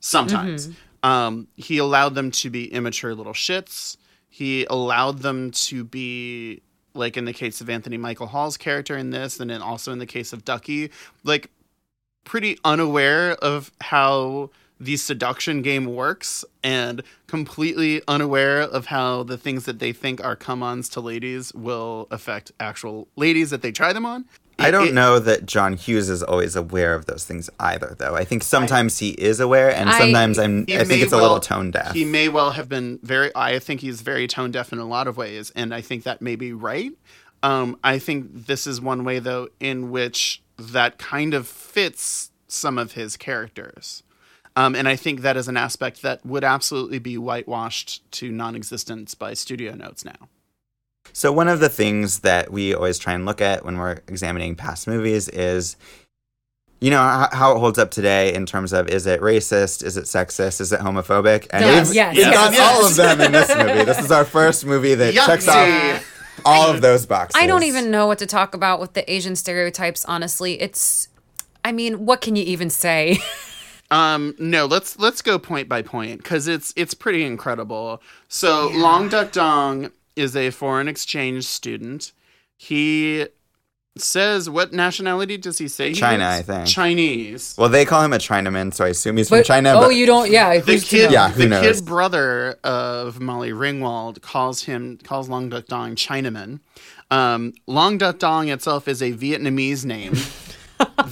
Sometimes. Um, he allowed them to be immature little shits. He allowed them to be, like in the case of Anthony Michael Hall's character in this, and then also in the case of Ducky, like pretty unaware of how the seduction game works and completely unaware of how the things that they think are come ons to ladies will affect actual ladies that they try them on. I don't It- know that John Hughes is always aware of those things either, though. I think sometimes he is aware, and sometimes I'm. I think it's a little tone deaf. He may well have been very. I think he's very tone deaf in a lot of ways, and I think that may be right. Um, I think this is one way, though, in which that kind of fits some of his characters. Um, and I think that is an aspect that would absolutely be whitewashed to non existence by studio notes now. So one of the things that we always try and look at when we're examining past movies is, you know, how, how it holds up today in terms of is it racist, is it sexist, is it homophobic, and Yes, we've, yes, we've yes, done yes. all of them in this movie. This is our first movie that checks off all of those boxes. I don't even know what to talk about with the Asian stereotypes, honestly. It's, I mean, what can you even say? Um, no, let's let's go point by point because it's it's pretty incredible. So Long Duck Dong is a foreign exchange student. He says what nationality does he say? he China, is? I think. Chinese. Well, they call him a Chinaman, so I assume he's from China. oh, but you don't, yeah. the who's to kid, know? Yeah, who the knows? kid brother of Molly Ringwald calls him calls Long Duck Dong Chinaman. Um, Long Duck Dong itself is a Vietnamese name.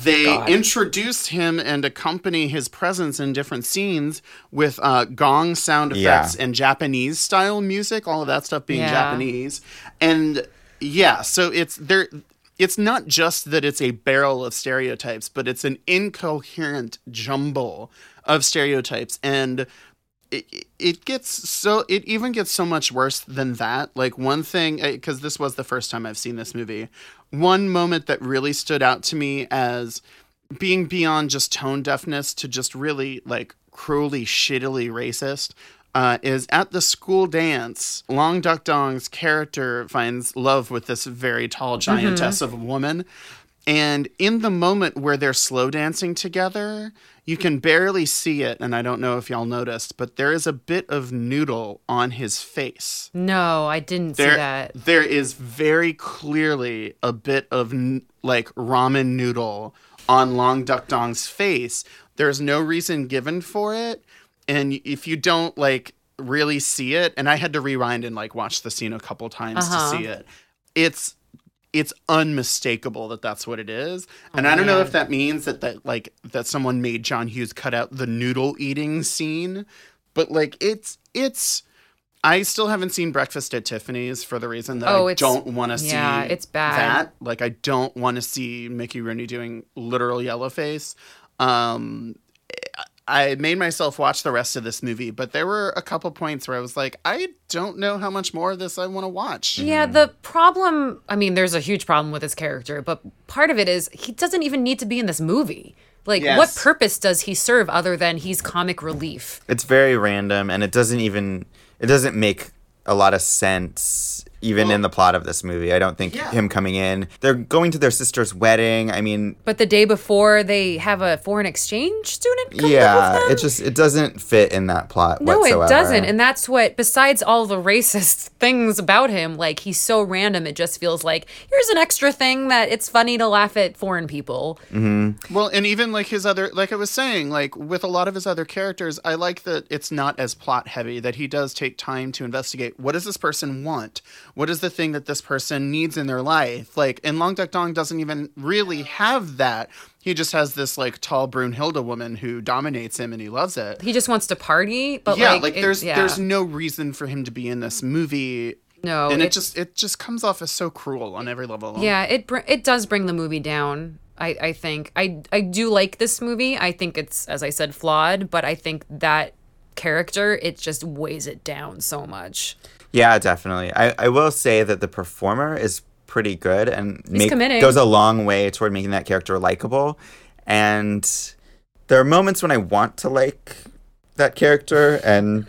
they introduce him and accompany his presence in different scenes with uh, gong sound Yeah. effects and Japanese style music. All of that stuff being Yeah. Japanese, and yeah, so it's there. It's not just that it's a barrel of stereotypes, but it's an incoherent jumble of stereotypes and it, it gets so it even gets so much worse than that. Like one thing because this was the first time i've seen this movie one moment that really stood out to me as being beyond just tone deafness to just really like cruelly shittily racist uh, is at the school dance long duck dong's character finds love with this very tall giantess of a woman. And in the moment where they're slow dancing together, you can barely see it. And I don't know if y'all noticed, but there is a bit of noodle on his face. No, I didn't see that. there is very clearly a bit of n- like ramen noodle on Long Duck Dong's face. There's no reason given for it. And if you don't like really see it, and I had to rewind and like watch the scene a couple times Uh-huh. to see it, it's it's unmistakable that that's what it is. And I don't know if that means that that like that someone made John Hughes cut out the noodle eating scene, but like it's it's I still haven't seen Breakfast at Tiffany's for the reason that Oh, I don't want to see yeah, it's bad. that. Like I don't want to see Mickey Rooney doing literal yellow face. Um I made myself watch the rest of this movie, but there were a couple points where I was like, I don't know how much more of this I want to watch. Yeah, mm-hmm. the problem, I mean, there's a huge problem with his character, but part of it is he doesn't even need to be in this movie. Like, what purpose does he serve other than he's comic relief? It's very random, and it doesn't even it doesn't make a lot of sense even in the plot of this movie. I don't think Yeah. him coming in. They're going to their sister's wedding. I mean, But the day before, they have a foreign exchange student come yeah, with them? it just it doesn't fit in that plot No, whatsoever. it doesn't. And that's what, besides all the racist things about him, like he's so random, it just feels like here's an extra thing that it's funny to laugh at foreign people. Mm-hmm. Well, and even like his other, like I was saying, like with a lot of his other characters, I like that it's not as plot heavy, that he does take time to investigate what does this person want? What is the thing that this person needs in their life? Like, and Long Duck Dong doesn't even really have that. He just has this like tall Brunhilde woman who dominates him and he loves it. He just wants to party, but yeah, like, like, it- there's yeah. there's no reason for him to be in this movie No, and it, it- just it just comes off as so cruel on every level. Yeah, it br- it does bring the movie down. I I think I I do like this movie. I think it's as I said flawed, but I think that character it just weighs it down so much. Yeah, definitely. I, I will say that the performer is pretty good and make, goes a long way toward making that character likable. And there are moments when I want to like that character, and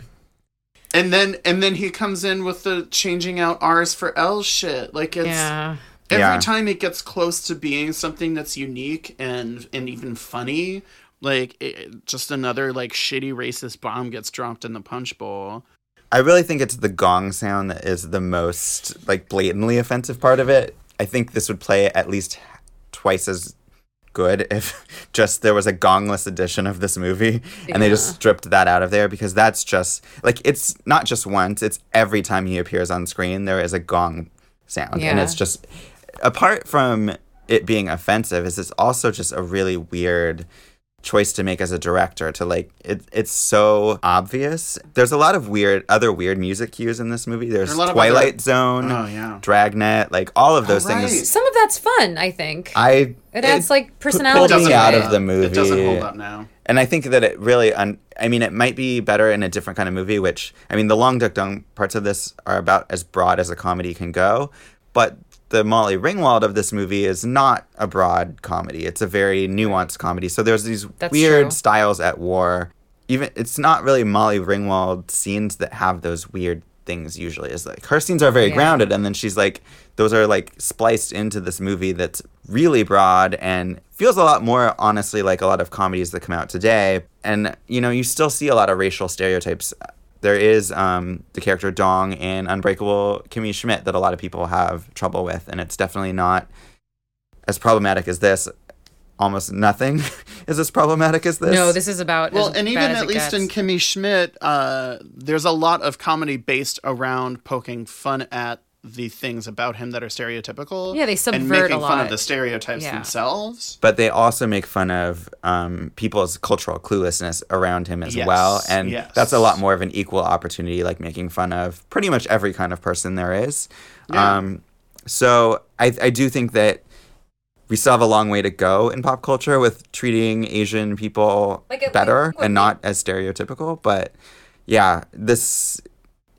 And then and then he comes in with the changing out R's for L shit. Like it's Yeah. every Yeah. time it gets close to being something that's unique and and even funny, like it, just another like shitty racist bomb gets dropped in the punch bowl. I really think it's the gong sound that is the most like blatantly offensive part of it. I think this would play at least twice as good if just there was a gongless edition of this movie and they just stripped that out of there because that's just like it's not just once, it's every time he appears on screen there is a gong sound. And it's just apart from it being offensive is it's also just a really weird choice to make as a director to like it, it's so obvious there's a lot of weird other weird music cues in this movie there's There are a lot of twilight other- zone Oh, yeah. dragnet like all of those right. things Some of that's fun, I think. i It adds, like, personality pulled me out of the movie It movie doesn't hold up now. and I think that it really, un- I mean, it might be better in a different kind of movie, which, I mean, the Long Duck dong parts of this are about as broad as a comedy can go. But the Molly Ringwald of this movie is not a broad comedy. It's a very nuanced comedy. So there's these That's weird true. styles at war. Even it's not really Molly Ringwald scenes that have those weird things usually. Is like her scenes are very Yeah. grounded and then she's like those are like spliced into this movie that's really broad and feels a lot more honestly like a lot of comedies that come out today and you know you still see a lot of racial stereotypes there is um, the character dong in unbreakable kimmy schmidt that a lot of people have trouble with and it's definitely not as problematic as this almost nothing is as problematic as this no, this is about Well, as and bad even as at it least in. Kimmy Schmidt, uh, there's a lot of comedy based around poking fun at the things about him that are stereotypical. Yeah, they subvert and making a fun of the stereotypes Yeah. themselves. but they also make fun of um, people's cultural cluelessness around him as Yes, well and yes. that's a lot more of an equal opportunity like making fun of pretty much every kind of person there is Yeah. um, so I, I do think that we still have a long way to go in pop culture with treating asian people Like better like- and not as stereotypical but yeah this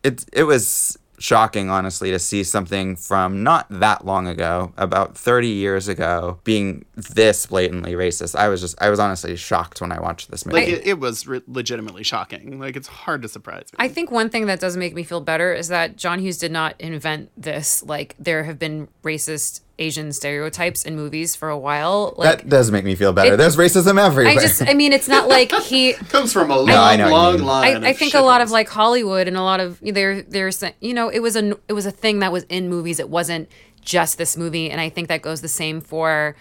it, it was shocking honestly to see something from not that long ago about 30 years ago being this blatantly racist i was just i was honestly shocked when i watched this movie Like it, it was re- legitimately shocking. Like it's hard to surprise me. I think one thing that does make me feel better is that John Hughes did not invent this. Like there have been racist Asian stereotypes in movies for a while. Like that does make me feel better It- there's racism everywhere I just I mean it's not like he comes from a long, I know what you long mean. line. I, I of think a lot of like Hollywood and a lot of there there's you know it was a it was a thing that was in movies it wasn't just this movie and I think that goes the same for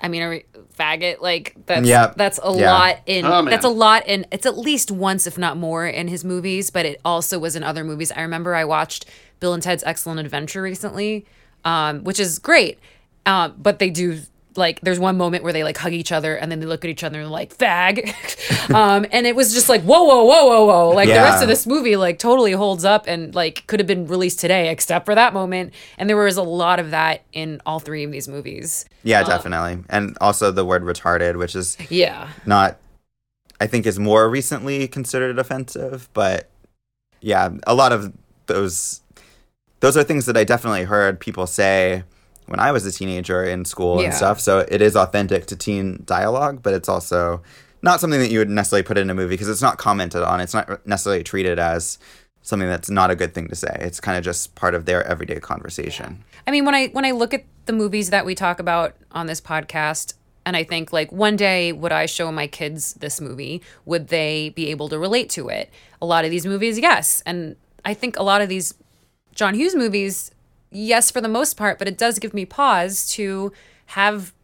I mean a faggot like that's Yep. that's a Yeah. lot in Oh, that's a lot in it's at least once if not more in his movies but it also was in other movies I remember I watched Bill and Ted's Excellent Adventure recently um, which is great. Um, but they do like there's one moment where they like hug each other and then they look at each other and like fag. Um and it was just like whoa whoa whoa whoa whoa. Like the rest of this movie like totally holds up and like could have been released today except for that moment. And there was a lot of that in all three of these movies. Yeah definitely. And also the word retarded which is yeah. not I think is more recently considered offensive, but yeah, a lot of those those are things that I definitely heard people say when I was a teenager in school Yeah. and stuff. So it is authentic to teen dialogue, but it's also not something that you would necessarily put in a movie because it's not commented on. It's not necessarily treated as something that's not a good thing to say. It's kind of just part of their everyday conversation. I mean, when I when I look at the movies that we talk about on this podcast, and I think like one day would I show my kids this movie? Would they be able to relate to it? A lot of these movies, yes, and I think a lot of these John Hughes movies, yes, for the most part, but it does give me pause to have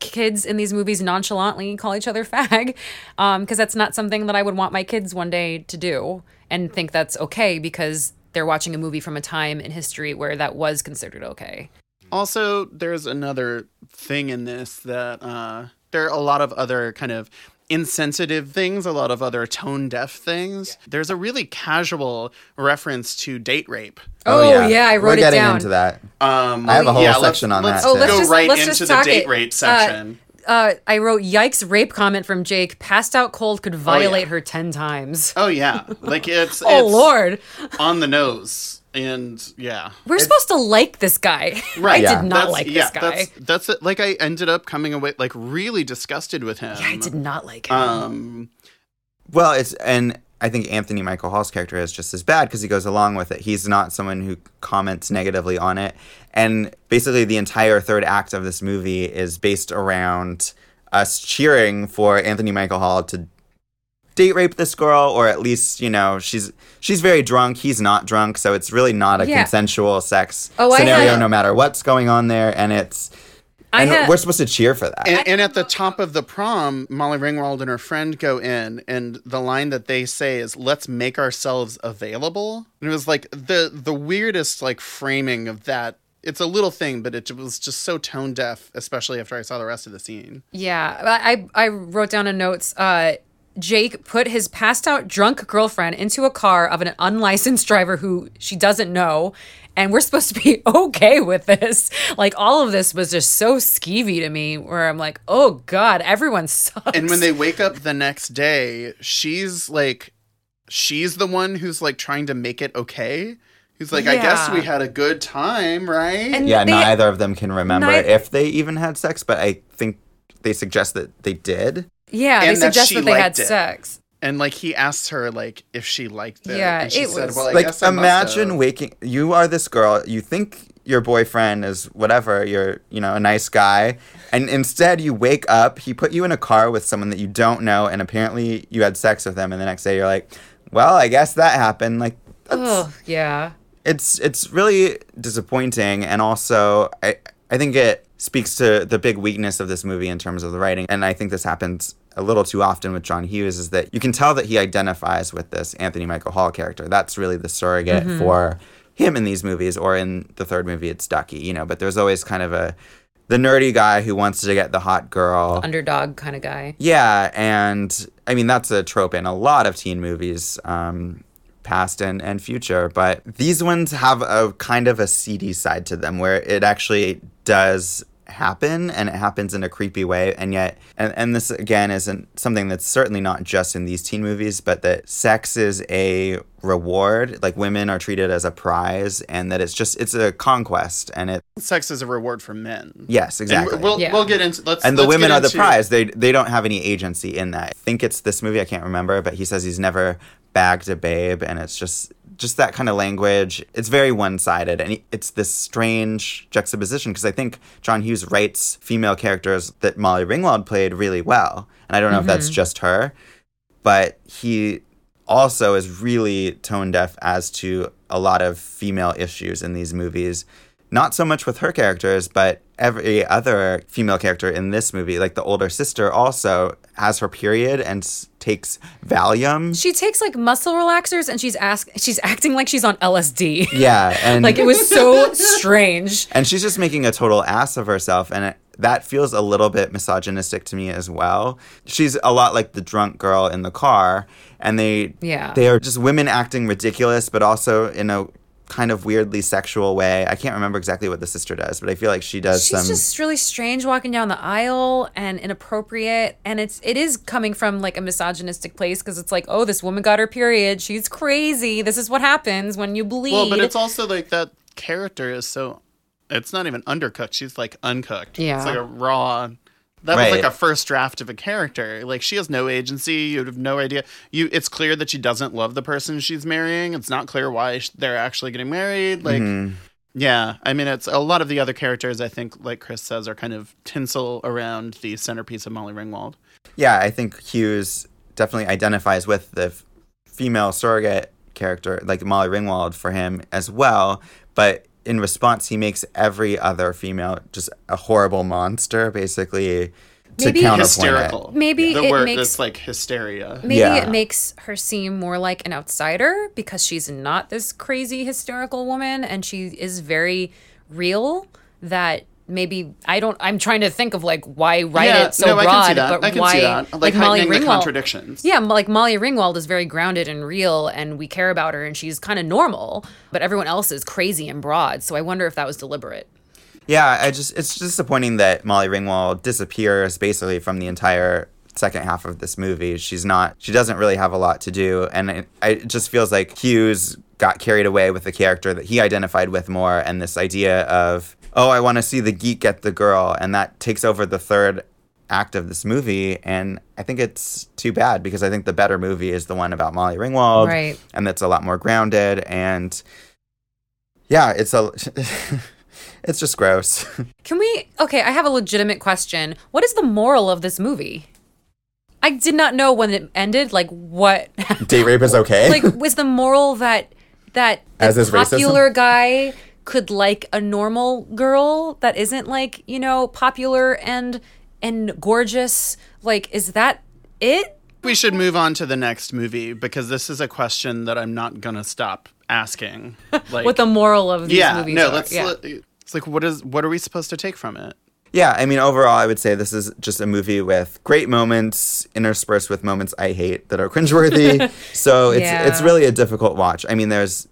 kids in these movies nonchalantly call each other fag because that's not something that I would want my kids one day to do and think that's okay because they're watching a movie from a time in history where that was considered okay. Also, there's another thing in this that uh, there are a lot of other kind of insensitive things, a lot of other tone deaf things. There's a really casual reference to date rape. Oh, yeah, yeah. I wrote We're it getting down. into that. Um, I have a whole yeah, let's- section on let's that, too. let's Go just- right let's into the date it. rape Uh, section. Uh, I wrote, "Yikes!" Rape comment from Jake. Passed out cold could violate her ten times. oh yeah, like it's Oh it's Lord, on the nose, and yeah, we're supposed to like this guy. Right. I Yeah. did not That's- like yeah, this guy. That's, that's it. Like I ended up coming away like really disgusted with him. Yeah, I did not like him. Um, Well, it's and I think Anthony Michael Hall's character is just as bad because he goes along with it. He's not someone who comments negatively on it. And basically, the entire third act of this movie is based around us cheering for Anthony Michael Hall to date rape this girl, or at least you know she's she's very drunk. He's not drunk, so it's really not a Yeah. consensual sex Oh, scenario, had- no matter what's going on there. And it's I and had- we're supposed to cheer for that. and, and at the top of the prom, Molly Ringwald and her friend go in, and the line that they say is "Let's make ourselves available." And it was like the the weirdest like framing of that. It's a little thing, but it was just so tone deaf, especially after I saw the rest of the scene. Yeah, I I wrote down in notes. Uh, Jake put his passed out drunk girlfriend into a car of an unlicensed driver who she doesn't know, and we're supposed to be okay with this. Like all of this was just so skeevy to me, where I'm like, oh god, everyone sucks. And when they wake up the next day, she's like, she's the one who's like trying to make it okay. Who's like, I guess we had a good time, right? And Yeah, they- neither of them can remember Neith- if they even had sex, but I think they suggest that they did. Yeah, they and that suggest she that they had it. sex. And like he asked her like if she liked it. Yeah, and she it said, was- "Well, I like, guess I must imagine have." waking. You are this girl. You think your boyfriend is whatever. You're, you know, a nice guy, and instead you wake up. He put you in a car with someone that you don't know, and apparently you had sex with them. And the next day you're like, well, I guess that happened. Like, Oh yeah, it's it's really disappointing and also I I think it speaks to the big weakness of this movie in terms of the writing and I think this happens a little too often with John Hughes is that you can tell that he identifies with this Anthony Michael Hall character. That's really the surrogate for him in these movies or in the third movie it's Ducky, you know, but there's always kind of a the nerdy guy who wants to get the hot girl. underdog kind of guy. Yeah, and I mean that's a trope in a lot of teen movies, um, past and, and future. But these ones have a kind of a seedy side to them where it actually does happen and it happens in a creepy way and yet and, and this again isn't something that's certainly not just in these teen movies but that sex is a reward like women are treated as a prize and that it's just it's a conquest and it sex is a reward for men. yes And exactly we'll Yeah. we'll get into let's and the let's women get are the into- prize. They they don't have any agency in that. I think it's this movie. I can't remember, but he says he's never bagged a babe, and it's just just that kind of language. It's very one sided, and it's this strange juxtaposition because I think John Hughes writes female characters that Molly Ringwald played really well, and I don't know if that's mm-hmm. just her, but he also is really tone deaf as to a lot of female issues in these movies. Not so much with her characters, but every other female character in this movie, like the older sister, also has her period and s- takes Valium. She takes like muscle relaxers and she's ask she's acting like she's on LSD. Yeah, and like it was so strange. and she's just making a total ass of herself and it, that feels a little bit misogynistic to me as well she's a lot like the drunk girl in the car and they Yeah. they are just women acting ridiculous but also in a kind of weirdly sexual way i can't remember exactly what the sister does but i feel like she does She's some just really strange walking down the aisle and inappropriate and it's it is coming from like a misogynistic place because it's like oh this woman got her period she's crazy this is what happens when you bleed Well, but it's also like that character is so it's not even undercooked. She's like uncooked. Yeah. It's like a raw that Right. was like a first draft of a character. Like she has no agency. You'd have no idea. You, it's clear that she doesn't love the person she's marrying. It's not clear why sh- they're actually getting married. Like, Mm-hmm. yeah, I mean, it's a lot of the other characters. I think, like Chris says, are kind of tinsel around the centerpiece of Molly Ringwald. yeah i think hughes definitely identifies with the f- female surrogate character like molly ringwald for him as well but in response he makes every other female just a horrible monster basically to Maybe- Hysterical. it. Maybe the it word makes- that's like hysteria. Maybe Yeah. it makes her seem more like an outsider because she's not this crazy hysterical woman and she is very real that maybe I don't. I'm trying to think of like why write Yeah, it so no, I broad, can see that. but I can why see that. Like, heightening the Ringwald- contradictions. Yeah, like Molly Ringwald is very grounded and real, and we care about her, and she's kind of normal. But everyone else is crazy and broad. So I wonder if that was deliberate. Yeah, I just it's disappointing that Molly Ringwald disappears basically from the entire second half of this movie. She's not she doesn't really have a lot to do and it, it just feels like Hughes got carried away with the character that he identified with more and this idea of oh, I want to see the geek get the girl and that takes over the third act of this movie and I think it's too bad because I think the better movie is the one about Molly Ringwald Right. and that's a lot more grounded and yeah, it's a it's just gross. Can we? Okay, I have a legitimate question. What is the moral of this movie? I did not know when it ended. Like what? Date rape is okay. like was the moral that that As is racism? popular guy could like a normal girl that isn't like you know popular and and gorgeous? Like is that it? We should move on to the next movie because this is a question that I'm not gonna stop asking. Like, What the moral of these yeah, movies no, are? let's. yeah. let- it's like what is what are we supposed to take from it? yeah, I mean, overall, I would say this is just a movie with great moments interspersed with moments I hate that are cringeworthy. so it's Yeah. it's really a difficult watch. I mean, there's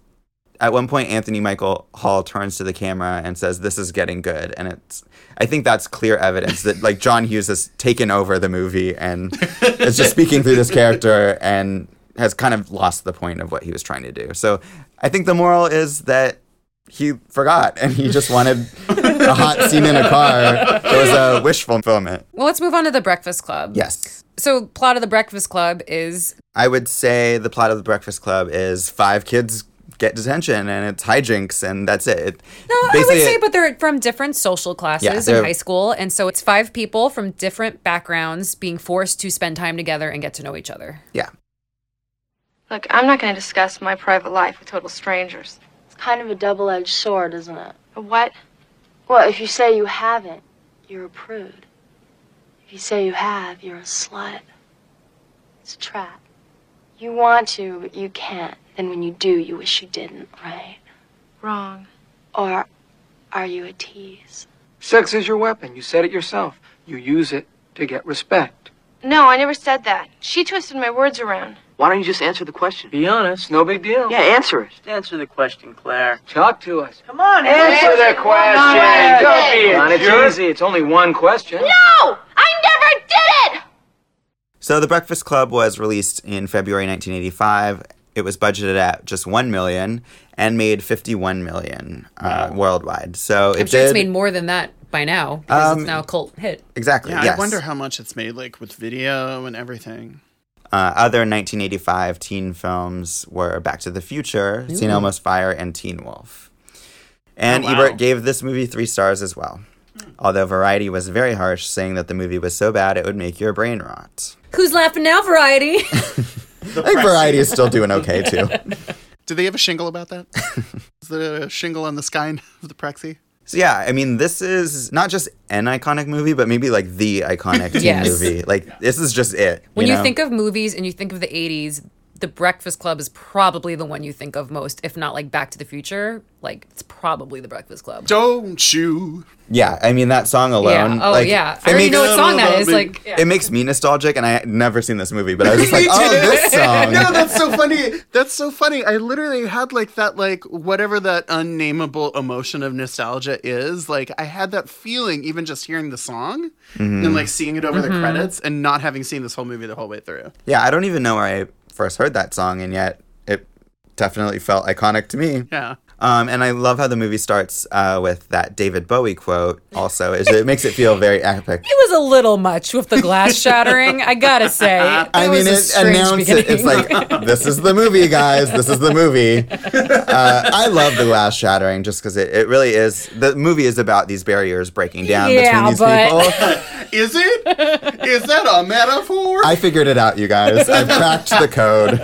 at one point Anthony Michael Hall turns to the camera and says, "This is getting good," and it's. I think that's clear evidence that like John Hughes has taken over the movie and is just speaking through this character and has kind of lost the point of what he was trying to do. So I think the moral is that he forgot and he just wanted a hot scene in a car. It was a wish fulfillment. Well, let's move on to the Breakfast Club. Yes. So, plot of the Breakfast Club is I would say the plot of the Breakfast Club is five kids get detention and it's hijinks and that's it. It- No, I would basically say, it- but they're from different social classes Yeah, in high school. And so it's five people from different backgrounds being forced to spend time together and get to know each other. yeah. Look, I'm not going to discuss my private life with total strangers. It's kind of a double edged sword, isn't it? But what? Well, if you say you haven't, you're a prude. If you say you have, you're a slut. It's a trap. You want to, but you can't. Then when you do, you wish you didn't, right? Wrong. Or are you a tease? Sex is your weapon. You said it yourself. You use it to get respect. No, I never said that. She twisted my words around. Why don't you just answer the question? Be honest. No big deal. Yeah, answer it. Just Answer the question, Claire. Talk to us. Come on, Answer the question. Don't be a Come on, it's jerk. easy. It's only one question. No! I never did it! So The Breakfast Club was released in February 1985. It was budgeted at just 1 million and made 51 million uh, worldwide. So it I'm sure did it's made more than that by now because Um, it's now a cult hit. exactly. Yeah, yes. I wonder how much it's made like with video and everything. Uh, other 1985 teen films were Back to the Future, St. Elmo's Fire, and Teen Wolf. And Oh, wow. Ebert gave this movie three stars as well. Although Variety was very harsh, saying that the movie was so bad it would make your brain rot. Who's laughing now, Variety? I think Variety is still doing okay too. Do they have a shingle about that? is there a shingle on the sky of the Prexy? So yeah, I mean, this is not just an iconic movie, but maybe like the iconic teen Yes. movie. Like this is just it. when you know? think of movies and you think of the 80s, The Breakfast Club is probably the one you think of most, if not like Back to the Future. Like, it's probably The Breakfast Club. Don't you? yeah, I mean that song alone. Yeah. Oh, like, yeah. it I already makes- know what song that is. I mean, Like, yeah. It makes me nostalgic, and I had never seen this movie, but I was just like, Me oh, too. this song. no, that's so funny. That's so funny. I literally had like that, like whatever that unnameable emotion of nostalgia is. Like I had that feeling even just hearing the song Mm-hmm. and like seeing it over Mm-hmm. the credits and not having seen this whole movie the whole way through. Yeah, I don't even know where I first heard that song, and yet it definitely felt iconic to me. Yeah. Um, and I love how the movie starts uh, with that David Bowie quote. Also, is it makes it feel very epic. It was a little much with the glass shattering, I gotta say. It I mean, it announced it. It's like this is the movie, guys. This is the movie. Uh, I love the glass shattering just because it, it really is. The movie is about these barriers breaking down Yeah, between these but- people. Is it? is that a metaphor? I figured it out, you guys. I've cracked the code.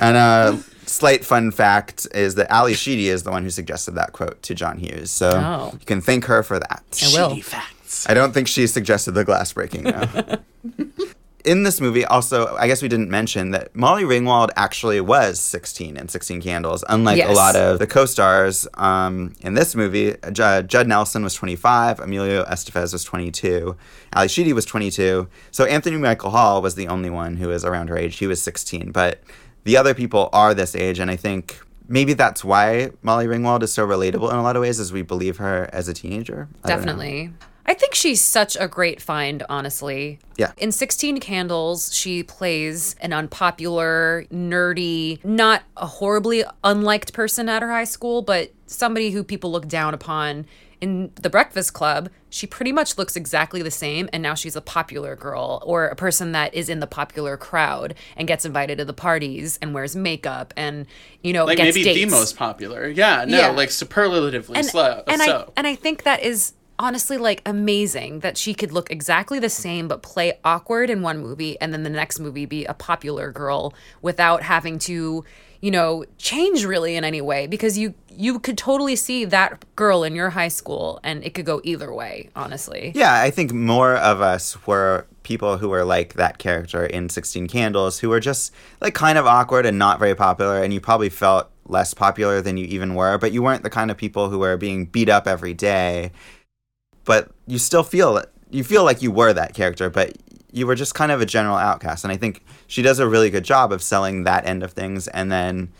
And a slight fun fact is that Ally Sheedy is the one who suggested that quote to John Hughes. So Oh. you can thank her for that. I will. Shitty facts. I don't think she suggested the glass breaking, though. in this movie, also, I guess we didn't mention that Molly Ringwald actually was 16 in 16 Candles, unlike a lot of the co stars um, in this movie. J- Judd Nelson was 25, Emilio Estevez was 22, Ally Sheedy was 22. So Anthony Michael Hall was the only one who was around her age. He was 16. But the other people are this age, and I think. Maybe that's why Molly Ringwald is so relatable in a lot of ways, as we believe her as a teenager. I. Definitely. I think she's such a great find, honestly. Yeah. In 16 Candles, she plays an unpopular, nerdy, not a horribly unliked person at her high school, but somebody who people look down upon. In The Breakfast Club, she pretty much looks exactly the same, and now she's a popular girl or a person that is in the popular crowd and gets invited to the parties and wears makeup and, you know, Like maybe the most popular. Yeah, no, Yeah. like superlatively and, slow. and so. I and I think that is honestly like amazing that she could look exactly the same but play awkward in one movie and then the next movie be a popular girl without having to you know change really in any way because you you could totally see that girl in your high school and it could go either way honestly Yeah, I think more of us were people who were like that character in 16 Candles who were just like kind of awkward and not very popular and you probably felt less popular than you even were, but you weren't the kind of people who were being beat up every day. But you still feel you feel like you were that character, but you were just kind of a general outcast. And I think she does a really good job of selling that end of things and then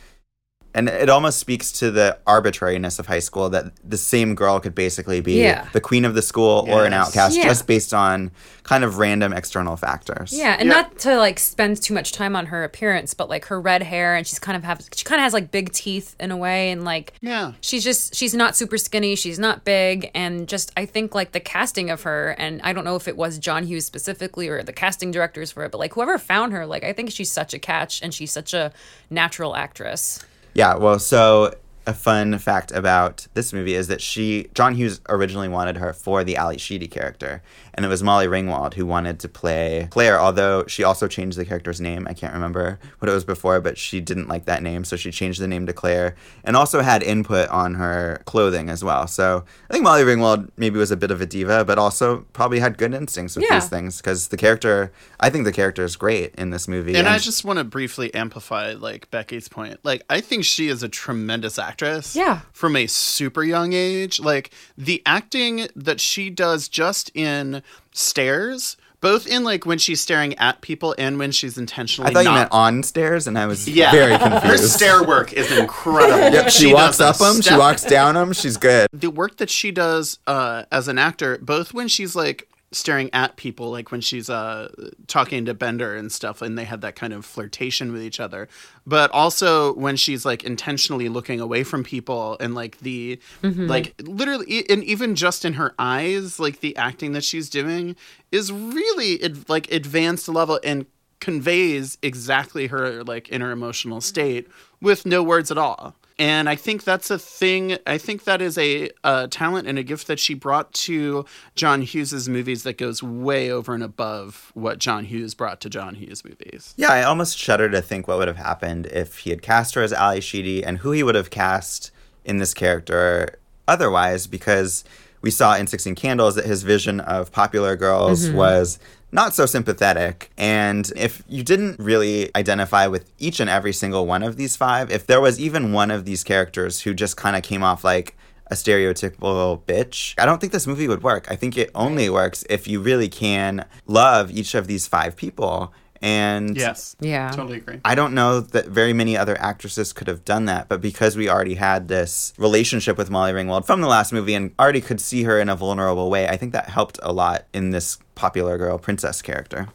and it almost speaks to the arbitrariness of high school that the same girl could basically be Yeah. the queen of the school or an outcast Yeah. just based on kind of random external factors. Yeah, and Yeah. not to like spend too much time on her appearance, but like her red hair and she's kind of have she kind of has like big teeth in a way and like Yeah. She's just she's not super skinny, she's not big and just I think like the casting of her and I don't know if it was John Hughes specifically or the casting directors for it, but like whoever found her, like I think she's such a catch and she's such a natural actress. Yeah, well, so a fun fact about this movie is that she, John Hughes originally wanted her for the Ally Sheedy character, and it was Molly Ringwald who wanted to play Claire, although she also changed the character's name. I can't remember what it was before, but she didn't like that name, so she changed the name to Claire, and also had input on her clothing as well. So I think Molly Ringwald maybe was a bit of a diva, but also probably had good instincts with Yeah. these things, because the character, I think the character is great in this movie. And I just want to briefly amplify like Becky's point. Like I think she is a tremendous actress. Yeah. From a super young age. Like the acting that she does just in stares, both in like when she's staring at people and when she's intentionally I thought you meant on stairs, and I was yeah. very confused. Her confused. stair work is incredible. Yep, she, walks up a them, she walks down them. She's good. the work that she does uh, as an actor, both when she's like staring at people, like when she's uh, talking to Bender and stuff, and they have that kind of flirtation with each other, but also when she's like intentionally looking away from people and like the like literally, and even just in her eyes, like the acting that she's doing is really ad- like advanced level and conveys exactly her like inner emotional state with no words at all and I think that's a thing. I think that is a, a talent and a gift that she brought to John Hughes's movies that goes way over and above what John Hughes brought to John Hughes movies. Yeah, I almost shudder to think what would have happened if he had cast her as Ally Sheedy and who he would have cast in this character otherwise, because we saw in 16 Candles that his vision of popular girls mm-hmm. was not so sympathetic. And if you didn't really identify with each and every single one of these five, if there was even one of these characters who just kind of came off like a stereotypical bitch, I don't think this movie would work. I think it only works if you really can love each of these five people. And Yes. Yeah. Totally agree. I don't know that very many other actresses could have done that, but because we already had this relationship with Molly Ringwald from the last movie and already could see her in a vulnerable way, I think that helped a lot in this popular girl princess character.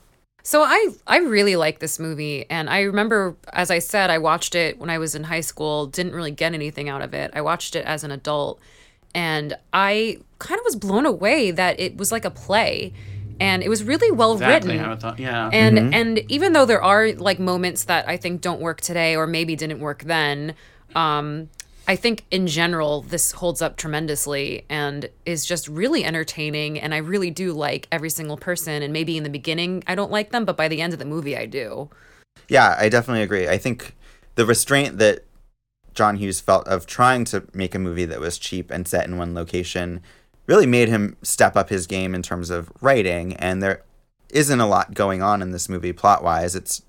So I I really like this movie and I remember as I said I watched it when I was in high school, didn't really get anything out of it. I watched it as an adult and I kind of was blown away that it was like a play and it was really well Exactly written. how I thought. Yeah. And and even though there are like moments that I think don't work today or maybe didn't work then, um, I think in general this holds up tremendously and is just really entertaining. And I really do like every single person. And maybe in the beginning I don't like them, but by the end of the movie I do. Yeah, I definitely agree. I think the restraint that John Hughes felt of trying to make a movie that was cheap and set in one location really made him step up his game in terms of writing and there isn't a lot going on in this movie plot wise. It's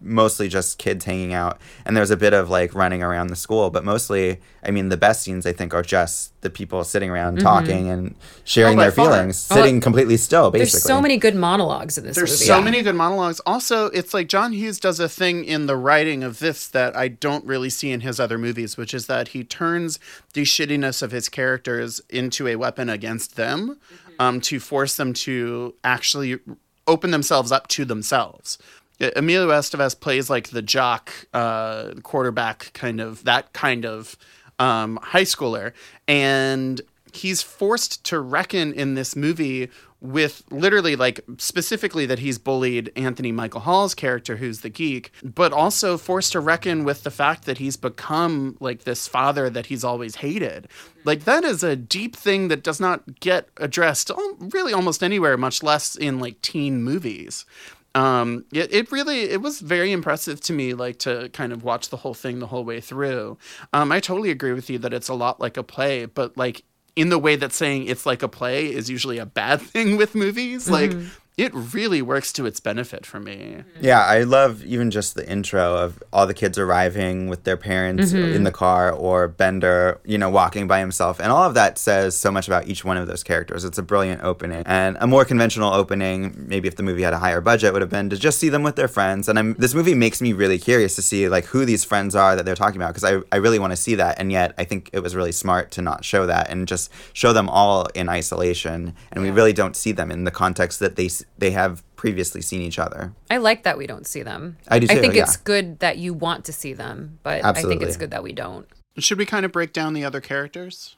mostly just kids hanging out and there's a bit of like running around the school but mostly i mean the best scenes i think are just the people sitting around talking and sharing Oh, their far. feelings sitting completely still basically There's so many good monologues in this There's movie. so many good monologues. Also, it's like John Hughes does a thing in the writing of this that I don't really see in his other movies, which is that he turns the shittiness of his characters into a weapon against them um, to force them to actually open themselves up to themselves. Uh, Emilio Estevez plays like the jock, uh, quarterback kind of that kind of um, high schooler, and he's forced to reckon in this movie with literally like specifically that he's bullied Anthony Michael Hall's character who's the geek but also forced to reckon with the fact that he's become like this father that he's always hated. Like that is a deep thing that does not get addressed really almost anywhere much less in like teen movies um it, it really it was very impressive to me like to kind of watch the whole thing the whole way through. Um i totally agree with you that it's a lot like a play but like in the way that saying it's like a play is usually a bad thing with movies. Like it really works to its benefit for me mm-hmm. Yeah, I love even just the intro of all the kids arriving with their parents mm-hmm. in the car or Bender, you know, walking by himself. And all of that says so much about each one of those characters. It's a brilliant opening. And a more conventional opening, maybe if the movie had a higher budget, would have been to just see them with their friends. And I'm, this movie makes me really curious to see like who these friends are that they're talking about because I, I really want to see that. And yet I think it was really smart to not show that and just show them all in isolation. And we really don't see them in the context that they, s- they have previously seen each other. I like that we don't see them. I do Too, I think yeah. it's good that you want to see them, but I think it's good that we don't. should we kind of break down the other characters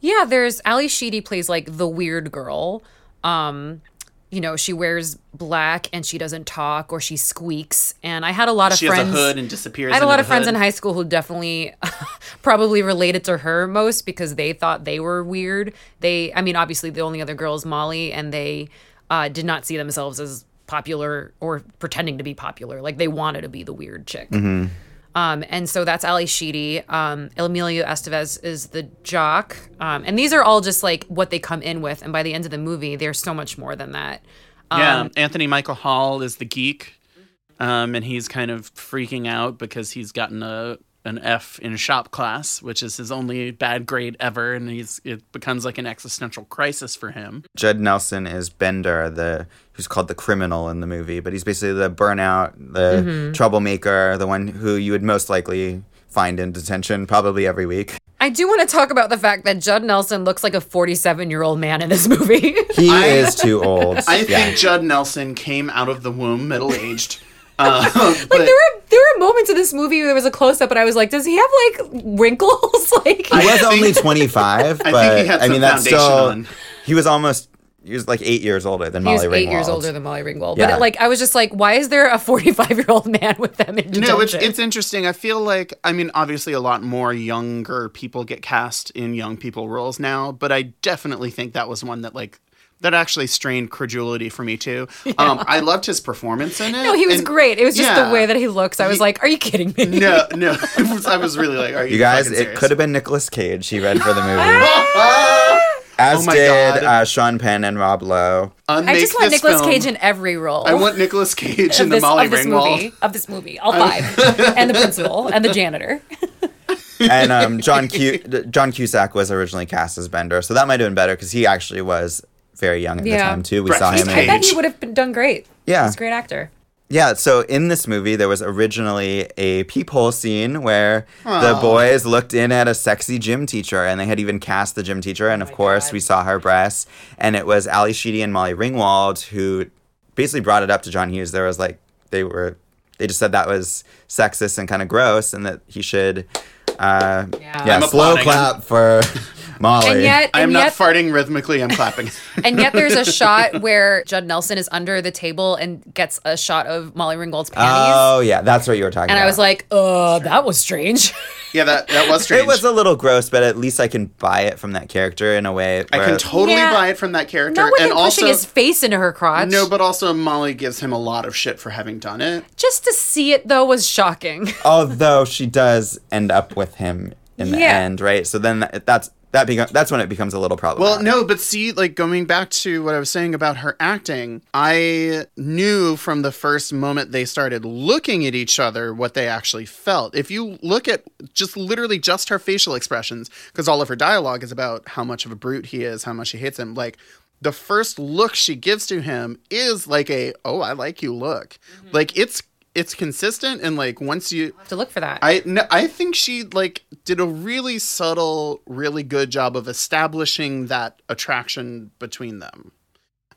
Yeah, there's Ally Sheedy plays like the weird girl. Um, you know, she wears black and she doesn't talk or she squeaks. And I had a lot of she friends. She has a hood and disappears I had a lot the of friends in high school who definitely probably related to her most because they thought they were weird. They, I mean, obviously the only other girl is Molly, and they uh, did not see themselves as popular or pretending to be popular. Like they wanted to be the weird chick. Um, and so that's Ally Sheedy. Um, Emilio Estevez is the jock. Um, and these are all just like what they come in with. And by the end of the movie, there's so much more than that. yeah Um, anthony michael hall is the geek um, and he's kind of freaking out because he's gotten a an F in shop class, which is his only bad grade ever, and he's it becomes like an existential crisis for him. Judd Nelson is Bender, the who's called the criminal in the movie, but he's basically the burnout, the mm-hmm. troublemaker, the one who you would most likely find in detention probably every week. I do want to talk about the fact that Judd Nelson looks like a 47 year old man in this movie. He is too old. I yeah. think Judd Nelson came out of the womb middle aged. Uh, like but there were there were moments in this movie where there was a close up, and I was like, does he have like wrinkles? like he was only 25, but think he had I mean that's foundation still on. he was almost he was like 8 years older than he Molly was eight years Ringwald. older than Molly Ringwald. Yeah. But like, I was just like, why is there a 45 year old man with them in detention? No, it's it's interesting. I feel like I mean, obviously, a lot more younger people get cast in young people roles now, but I definitely think that was one that like that actually strained credulity for me too. Um, I loved his performance in it. no, he was and- great. It was just yeah. the way that he looks. I was He- like, are you kidding me? No, no, I was, I was really like, are you, You guys, it could have been Nicolas Cage. He read for the movie. As Oh did uh, Sean Penn and Rob Lowe. I just want this Nicolas film- Cage in every role. I want Nicolas Cage of in the this, Molly of this Ringwald. movie, of this movie, all five, and the principal and the janitor. and um, John Cu- John Cusack was originally cast as Bender, so that might have been better because he actually was very young at the time too. We Brett saw him. Cage. I In, bet he would have been done great. Yeah. he's a great actor. yeah, so in this movie, there was originally a peephole scene where the boys looked in at a sexy gym teacher, and they had even cast the gym teacher, and of course, we saw her breasts, and it was Ally Sheedy and Molly Ringwald who basically brought it up to John Hughes. There was like they were. They just said that was sexist and kind of gross, and that he should, uh, Yeah. yeah, slow applauding. clap for Molly. And yet, I am not yet, farting rhythmically. I'm clapping. and yet, there's a shot where Judd Nelson is under the table and gets a shot of Molly Ringwald's panties, Oh yeah, that's what you were talking about. and about. I was like, "Uh, that was strange." yeah, that that was strange. it was a little gross, but at least I can buy it from that character in a way. I can totally Yeah. buy it from that character, Not with and him also pushing his face into her crotch. no, but also Molly gives him a lot of shit for having done it. just to see it though was shocking. although she does end up with him in the Yeah. end, right? So then that, that's that becomes that's when it becomes a little problem. Well, no, but see, like going back to what I was saying about her acting, I knew from the first moment they started looking at each other what they actually felt. If you look at just literally just her facial expressions, because all of her dialogue is about how much of a brute he is, how much she hates him, like the first look she gives to him is like a "oh, I like you" look. Mm-hmm. Like it's it's consistent and like once you have to look for that. I no, I think she like did a really subtle, really good job of establishing that attraction between them.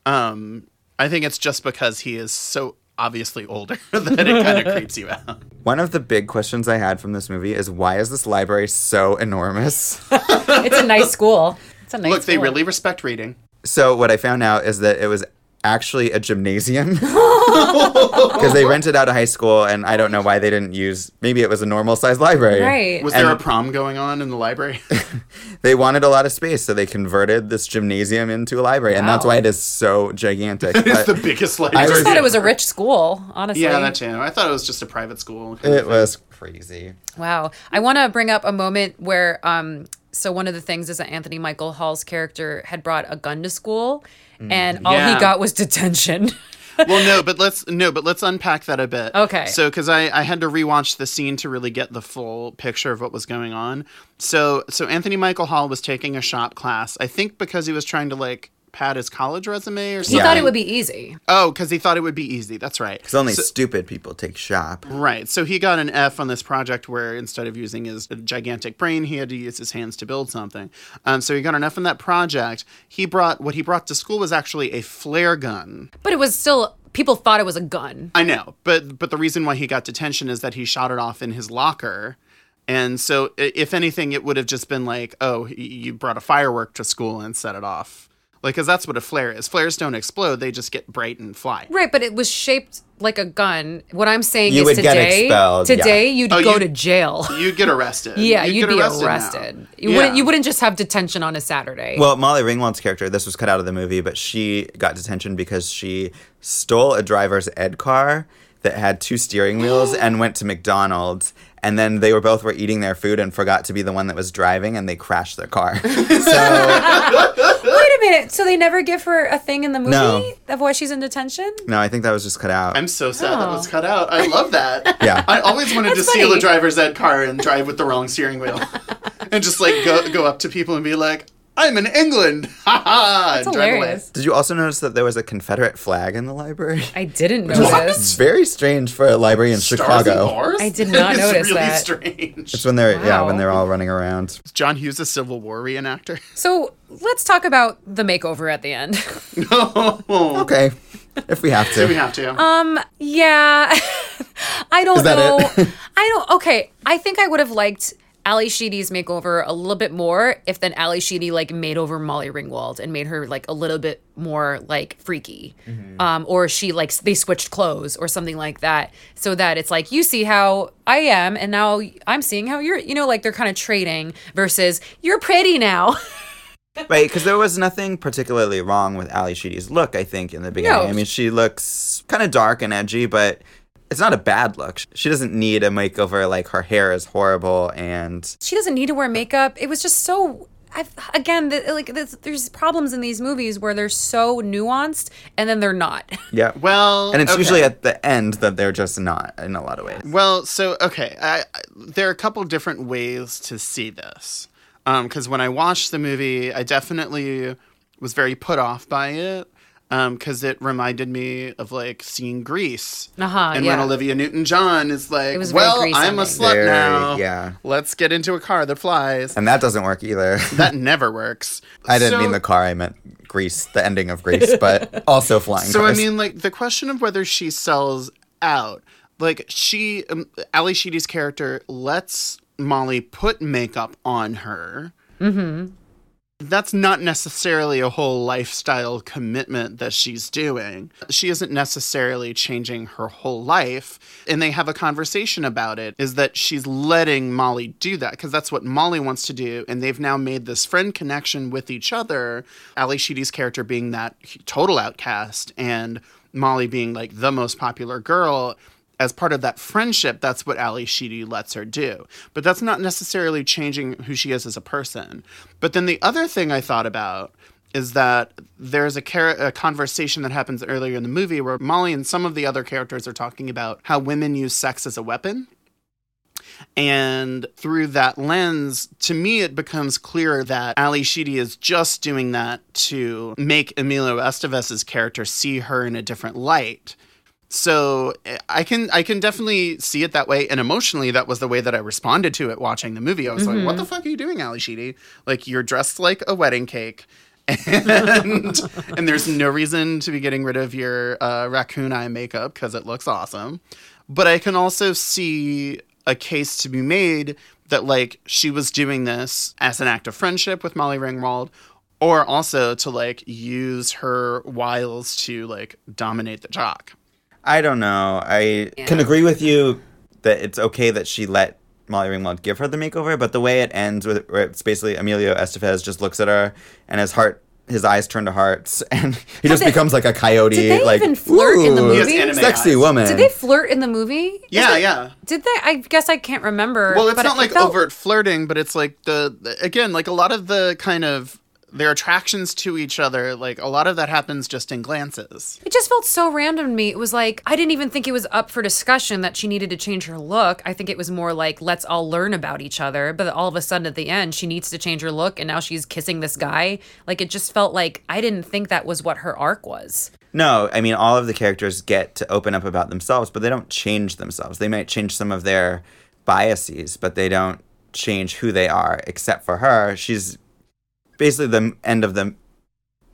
Um, I think it's just because he is so obviously older that it kind of creeps you out. One of the big questions I had from this movie is why is this library so enormous? it's a nice school. It's a nice Look, they really respect reading. so what I found out is that it was actually a gymnasium because they rented out a high school and I don't know why they didn't use maybe it was a normal sized library. Right. Was there a prom going on in the library? They wanted a lot of space so they converted this gymnasium into a library and that's why it is so gigantic. it's the biggest I library. I just thought was- it was a rich school, honestly. yeah, that too. I thought it was just a private school. it was crazy. Wow. I want to bring up a moment where, um, so one of the things is that Anthony Michael Hall's character had brought a gun to school, and mm. all Yeah. he got was detention. well no but let's no but let's unpack that a bit Okay. so because I, I had to rewatch the scene to really get the full picture of what was going on so so anthony michael hall was taking a shop class i think because he was trying to like pad his college resume or something. he thought it would be easy. oh because he thought it would be easy that's right Because only So- stupid people take shop. Right. So he got an F on this project where instead of using his gigantic brain, he had to use his hands to build something. Um, so he got an F on that project. He brought what he brought to school was actually a flare gun. But it was still, people thought it was a gun. I know, but but the reason why he got detention is that he shot it off in his locker. And so, if anything, it would have just been like, "Oh, you brought a firework to school and set it off," like because that's what a flare is. Flares don't explode; they just get bright and fly. Right, but it was shaped like a gun. What I'm saying You is would get today, yeah. today you'd Oh, go you- to jail. You'd get arrested. yeah, you'd, get be arrested. arrested. now. You Yeah. wouldn't. You wouldn't just have detention on a Saturday. Well, Molly Ringwald's character, this was cut out of the movie, but she got detention because she stole a driver's ed car that had two steering wheels and went to McDonald's. And then they were both were eating their food and forgot to be the one that was driving, and they crashed their car. so Wait a minute. So they never give her a thing in the movie No. of why she's in detention? no, I think that was just cut out. I'm so sad that Oh. was cut out. I love that. Yeah. I always wanted to That's steal funny. a driver's ed car and drive with the wrong steering wheel, and just like go go up to people and be like, "I'm in England." Ha ha! That's and drive away. hilarious. Did you also notice that there was a Confederate flag in the library? I didn't It's notice. very strange for a library in Stars Chicago. and bars? I did not notice that. It's notice really that. strange. It's when they're yeah, when they're all running around. John Hughes a Civil War reenactor. So let's talk about the makeover at the end. No. Okay. If we have to. Do we have to? Um, yeah, I don't Is that know. it? I don't. Okay, I think I would have liked Ally Sheedy's makeover a little bit more if then Ally Sheedy like made over Molly Ringwald and made her like a little bit more like freaky, Mm-hmm. um, or she like they switched clothes or something like that, so that it's like you see how I am and now I'm seeing how you're. You know, like they're kind of trading versus you're pretty now. Right, because there was nothing particularly wrong with Ally Sheedy's look, I think, in the beginning. No. I mean, she looks kind of dark and edgy, but it's not a bad look. She doesn't need a makeover, like, her hair is horrible and. she doesn't need to wear makeup. It was just so. I've, again, the, like there's, there's problems in these movies where they're so nuanced and then they're not. Yeah. well, and it's okay. usually at the end that they're just not in a lot of ways. Well, so okay, I, I- there are a couple different ways to see this. Um, because when I watched the movie, I definitely was very put off by it. Because it reminded me of like seeing Grease, Uh-huh, and yeah. when Olivia Newton-John is like, "Well, I'm a ending. slut Very- now. yeah. let's get into a car that flies." And that doesn't work either. that never works. I didn't So- mean the car, I meant Grease, the ending of Grease, but also flying So cars. I mean, like the question of whether she sells out, like she, um, Ally Sheedy's character lets Molly put makeup on her. Mm-hmm. That's not necessarily a whole lifestyle commitment that she's doing. She isn't necessarily changing her whole life. And they have a conversation about it is that she's letting Molly do that because that's what Molly wants to do. And they've now made this friend connection with each other. Ally Sheedy's character being that total outcast and Molly being like the most popular girl. As part of that friendship, that's what Ally Sheedy lets her do. But that's not necessarily changing who she is as a person. But then the other thing I thought about is that there's a, char- a conversation that happens earlier in the movie where Molly and some of the other characters are talking about how women use sex as a weapon. And through that lens, to me, it becomes clearer that Ally Sheedy is just doing that to make Emilio Estevez's character see her in a different light. So I can I can definitely see it that way, and emotionally, that was the way that I responded to it watching the movie. I was like, "What the fuck are you doing, Ally Sheedy? Like you're dressed like a wedding cake." and and there's no reason to be getting rid of your uh, raccoon eye makeup because it looks awesome. But I can also see a case to be made that like she was doing this as an act of friendship with Molly Ringwald, or also to like use her wiles to like dominate the jock. I don't know. I can agree with you that it's okay that she let Molly Ringwald give her the makeover, but the way it ends with where it's basically Emilio Estevez just looks at her and his heart his eyes turn to hearts and he just they- becomes like a coyote Did they like even flirt in the "Ooh, He has movie? sexy eyes. woman. Did they flirt in the movie? Yeah, it- yeah. Did they? I guess I can't remember. Well, it's but not it like felt- overt flirting, but it's like the, the again, like a lot of the kind of their attractions to each other, like a lot of that happens just in glances. It just felt so random to me. It was like I didn't even think it was up for discussion that she needed to change her look. I think it was more like let's all learn about each other. But all of a sudden at the end, she needs to change her look, and now she's kissing this guy. Like it just felt like I didn't think that was what her arc was. No, I mean all of the characters get to open up about themselves, but they don't change themselves. They might change some of their biases, but they don't change who they are. Except for her, she's basically the end of the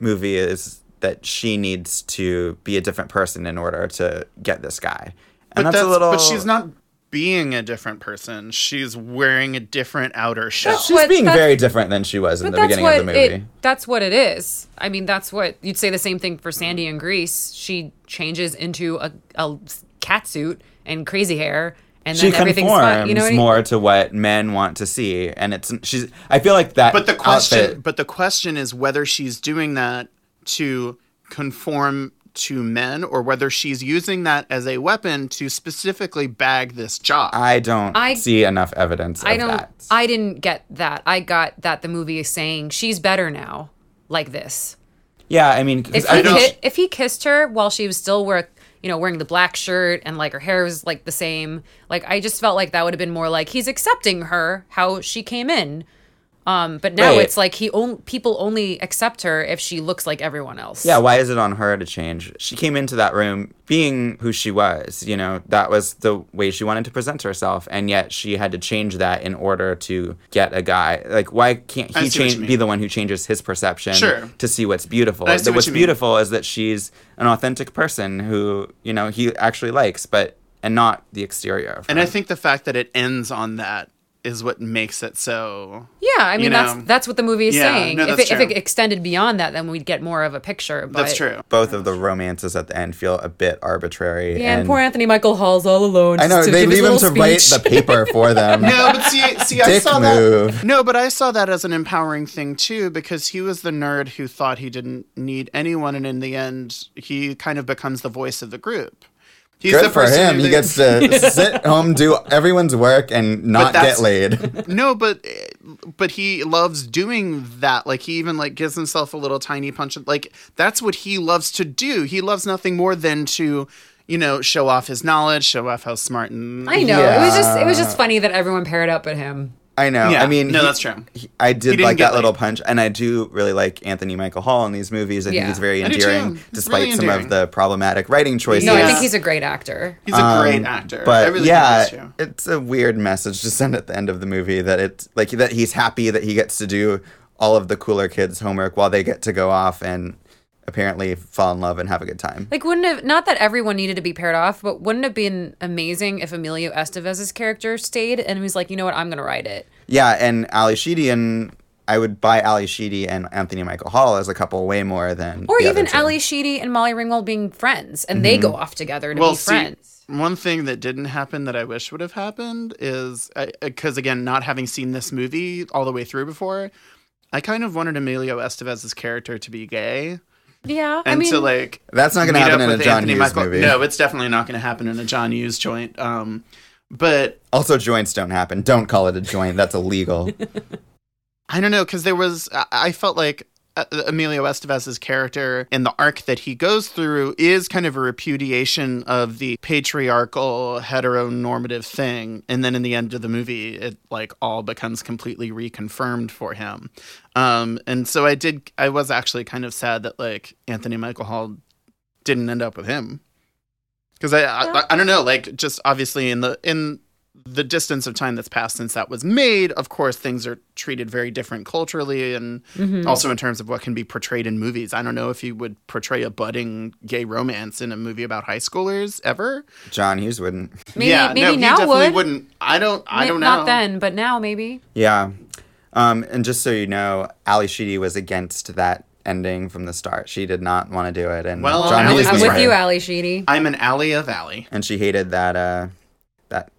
movie is that she needs to be a different person in order to get this guy, and But that's, a little. but she's not being a different person. She's wearing a different outer shell. She's What- being very different than she was in the beginning of the movie. it. That's what it is. I mean, that's what you'd say the same thing for Sandy in Grease. She changes into a, a cat suit and crazy hair, and then she everything's conforms fine. You know what I mean? more to what men want to see, and it's she's. I feel like that. But the question, outfit- but the question is whether she's doing that to conform to men, or whether she's using that as a weapon to specifically bag this job. I don't I- see enough evidence of I don't. that. I didn't get that. I got that the movie is saying she's better now, like this. yeah, I mean, If I he, don't- ki- if he kissed her while she was still wear, you know, wearing the black shirt and like her hair was like the same, like I just felt like that would have been more like he's accepting her how she came in. Um, but now Right. it's like he on- people only accept her if she looks like everyone else. yeah, why is it on her to change? She came into that room being who she was. You know, that was the way she wanted to present herself, and yet she had to change that in order to get a guy. Like, why can't he change? Be the one who changes his perception Sure. to see what's beautiful? I see That what what's mean. beautiful is that she's an authentic person who you know he actually likes, but and not the exterior. And her. I think the fact that it ends on that is what makes it so. yeah. I mean, You that's know. that's what the movie is Yeah, saying. no, if, it, if it extended beyond that, then we'd get more of a picture. But, That's true. both of the romances at the end feel a bit arbitrary. Yeah, and, poor Anthony Michael Hall's all alone. I know to they give leave him little to write the paper for them. No, but see, see, I Dick saw move. that. No, but I saw that as an empowering thing too, because he was the nerd who thought he didn't need anyone, and in the end, he kind of becomes the voice of the group. He's Good the for person him. He gets to sit home, do everyone's work, and not that's- get laid. no, but but he loves doing that. Like he even like gives himself a little tiny punch. Like that's what he loves to do. He loves nothing more than to, you know, show off his knowledge, show off how smart and I know it was just it was just funny that everyone paired up at him. I know. Yeah, I mean, no, he- that's true. he- I did like get that little punch, and I do really like Anthony Michael Hall in these movies. I think Yeah. he's very endearing, despite Really some of the problematic writing choices. No, I think he's a great actor. He's a great Um, actor. I But really yeah, think he is, it's a weird message to send at the end of the movie that it's like that he's happy that he gets to do all of the cooler kids' homework while they get to go off and apparently fall in love and have a good time. Like, wouldn't have not that everyone needed to be paired off, but wouldn't it have been amazing if Emilio Estevez's character stayed and was like, you know what, I'm gonna write it. Yeah, and Ally Sheedy and I would buy Ally Sheedy and Anthony Michael Hall as a couple way more than Or the even other two. Ally Sheedy and Molly Ringwald being friends, and they go mm-hmm. off together to well, be see, friends. one thing that didn't happen that I wish would have happened is because uh, again, not having seen this movie all the way through before, I kind of wanted Emilio Estevez's character to be gay. Yeah, I mean, to like That's not gonna happen in a with John Anthony Hughes Michael- movie. No, it's definitely not going to happen in a John Hughes joint. Um, but Also, joints don't happen. Don't call it a joint. That's illegal. I don't know because there was I, I felt like Emilio Estevez's character in the arc that he goes through is kind of a repudiation of the patriarchal heteronormative thing. And then in the end of the movie it like all becomes completely reconfirmed for him. Um and so I did I was actually kind of sad that like Anthony Michael Hall didn't end up with him. Because I, I I don't know like just obviously in the in the distance of time that's passed since that was made, of course, things are treated very different culturally and also in terms of what can be portrayed in movies. I don't know if you would portray a budding gay romance in a movie about high schoolers ever. John Hughes wouldn't. maybe, yeah, maybe no, he now definitely would. wouldn't. I don't. I May- don't know. Not then, but now maybe. Yeah. Um, and just so you know, Ally Sheedy was against that ending from the start. She did not want to do it. And Well, John Ali Hughes I'm was with right. you, Ally Sheedy. I'm an alley of alley. And she hated that uh, that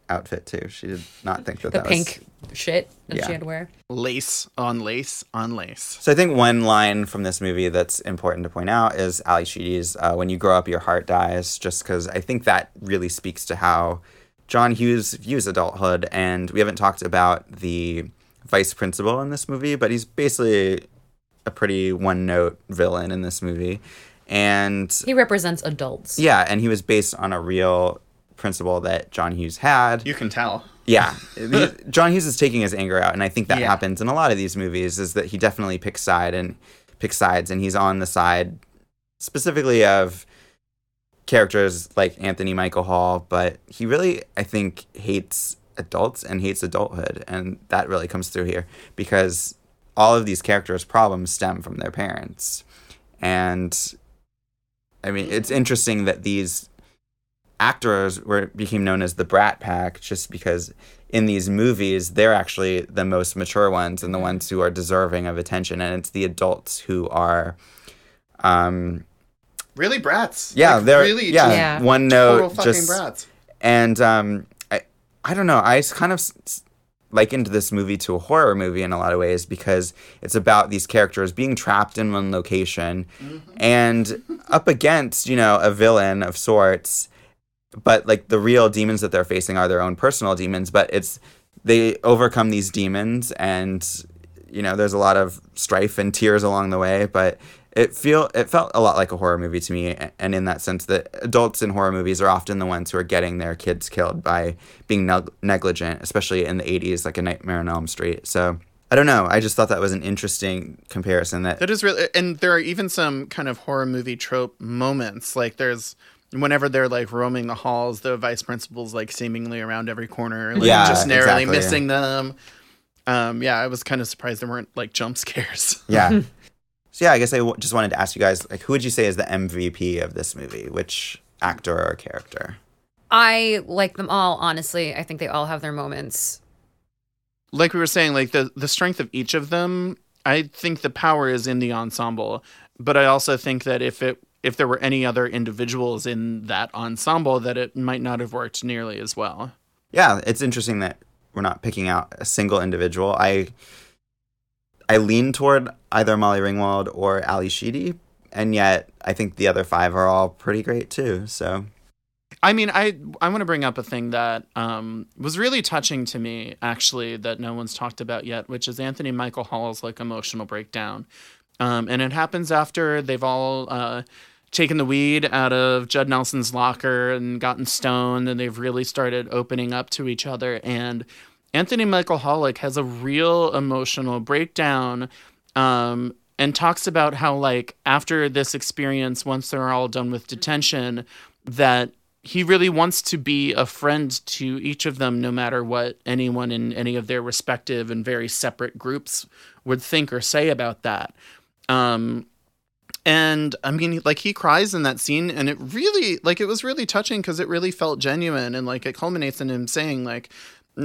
outfit too. She did not think that The that pink was. shit that Yeah. she had to wear. Lace on lace on lace. So I think one line from this movie that's important to point out is Ally Sheedy's uh, "When you grow up, your heart dies," just because I think that really speaks to how John Hughes views adulthood. And we haven't talked about the vice principal in this movie, but he's basically a pretty one-note villain in this movie. And He represents adults. yeah, and he was based on a real principle that John Hughes had. You can tell. Yeah, John Hughes is taking his anger out, and I think that Yeah. happens in a lot of these movies. Is that he definitely picks side and picks sides, and he's on the side specifically of characters like Anthony Michael Hall, but he really, I think, hates adults and hates adulthood, and that really comes through here because all of these characters' problems stem from their parents, and I mean, it's interesting that these actors were became known as the Brat Pack just because in these movies they're actually the most mature ones and the ones who are deserving of attention, and it's the adults who are. Um, Really brats. yeah, Like, they're really yeah, just Yeah. one total note fucking just brats. and um, I I don't know. i kind of s- s- likened this movie to a horror movie in a lot of ways because it's about these characters being trapped in one location and up against you know a villain of sorts, but like the real demons that they're facing are their own personal demons. But it's they overcome these demons and you know there's a lot of strife and tears along the way, but it feel it felt a lot like a horror movie to me and in that sense that adults in horror movies are often the ones who are getting their kids killed by being neg- negligent especially in the 80s like a nightmare on elm street so i don't know i just thought that was an interesting comparison that That is really, and there are even some kind of horror movie trope moments. Like there's whenever they're like roaming the halls, the vice principal's like seemingly around every corner, like Yeah, just narrowly exactly. missing them. Um, yeah, I was kind of surprised there weren't like jump scares. yeah so yeah i guess I w- just wanted to ask you guys like who would you say is the mvp of this movie which actor or character I like them all, honestly. I think they all have their moments. like we were saying, like the the strength of each of them, I think the power is in the ensemble. But I also think that if it if there were any other individuals in that ensemble, that it might not have worked nearly as well. yeah it's interesting that we're not picking out a single individual. I i lean toward either molly ringwald or ally sheedy and yet i think the other five are all pretty great too so. I mean, I I want to bring up a thing that um, was really touching to me, actually, that no one's talked about yet, which is Anthony Michael Hall's like emotional breakdown, um, and it happens after they've all uh, taken the weed out of Judd Nelson's locker and gotten stoned, and they've really started opening up to each other. And Anthony Michael Hall like has a real emotional breakdown. Um, and talks about how like after this experience once they're all done with detention that he really wants to be a friend to each of them no matter what anyone in any of their respective and very separate groups would think or say about that um and i mean like he cries in that scene and it really like it was really touching because it really felt genuine and like it culminates in him saying like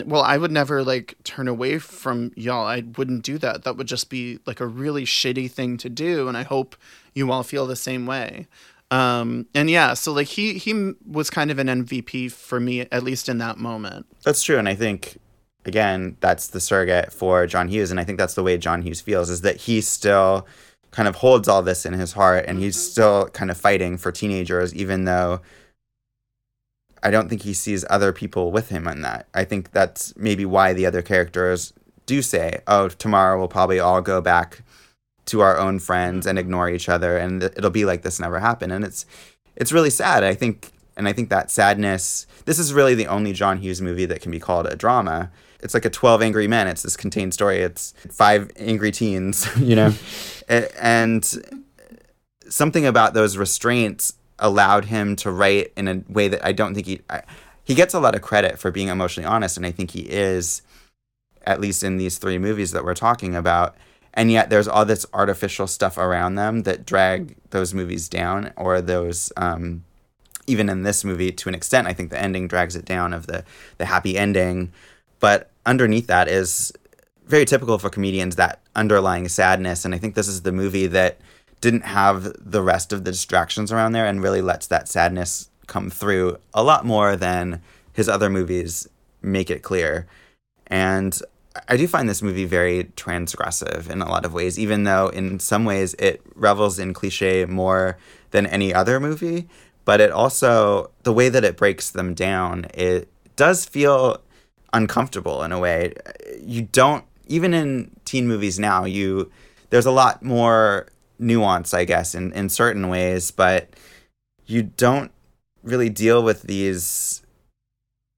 well i would never like turn away from y'all. I wouldn't do that. That would just be like a really shitty thing to do and i hope you all feel the same way. Um and yeah so like he he was kind of an mvp for me at least in that moment. That's true, and I think again that's the surrogate for John Hughes, and I think that's the way John Hughes feels is that he still kind of holds all this in his heart and he's mm-hmm. still kind of fighting for teenagers even though I don't think he sees other people with him on that. I think that's maybe why the other characters do say, "Oh, tomorrow we'll probably all go back to our own friends and mm-hmm. ignore each other and it'll be like this never happened." And it's it's really sad. I think and I think that sadness this is really the only John Hughes movie that can be called a drama. It's like a 12 angry men. It's this contained story. It's five angry teens, you know. and something about those restraints allowed him to write in a way that I don't think he I, he gets a lot of credit for being emotionally honest and I think he is at least in these three movies that we're talking about and yet there's all this artificial stuff around them that drag those movies down or those um, even in this movie to an extent i think the ending drags it down of the the happy ending but underneath that is very typical for comedians that underlying sadness and i think this is the movie that didn't have the rest of the distractions around there and really lets that sadness come through a lot more than his other movies make it clear and I do find this movie very transgressive in a lot of ways, even though in some ways it revels in cliche more than any other movie. But it also, the way that it breaks them down, it does feel uncomfortable in a way. You don't, even in teen movies now, you, there's a lot more nuance, I guess, in, in certain ways, but you don't really deal with these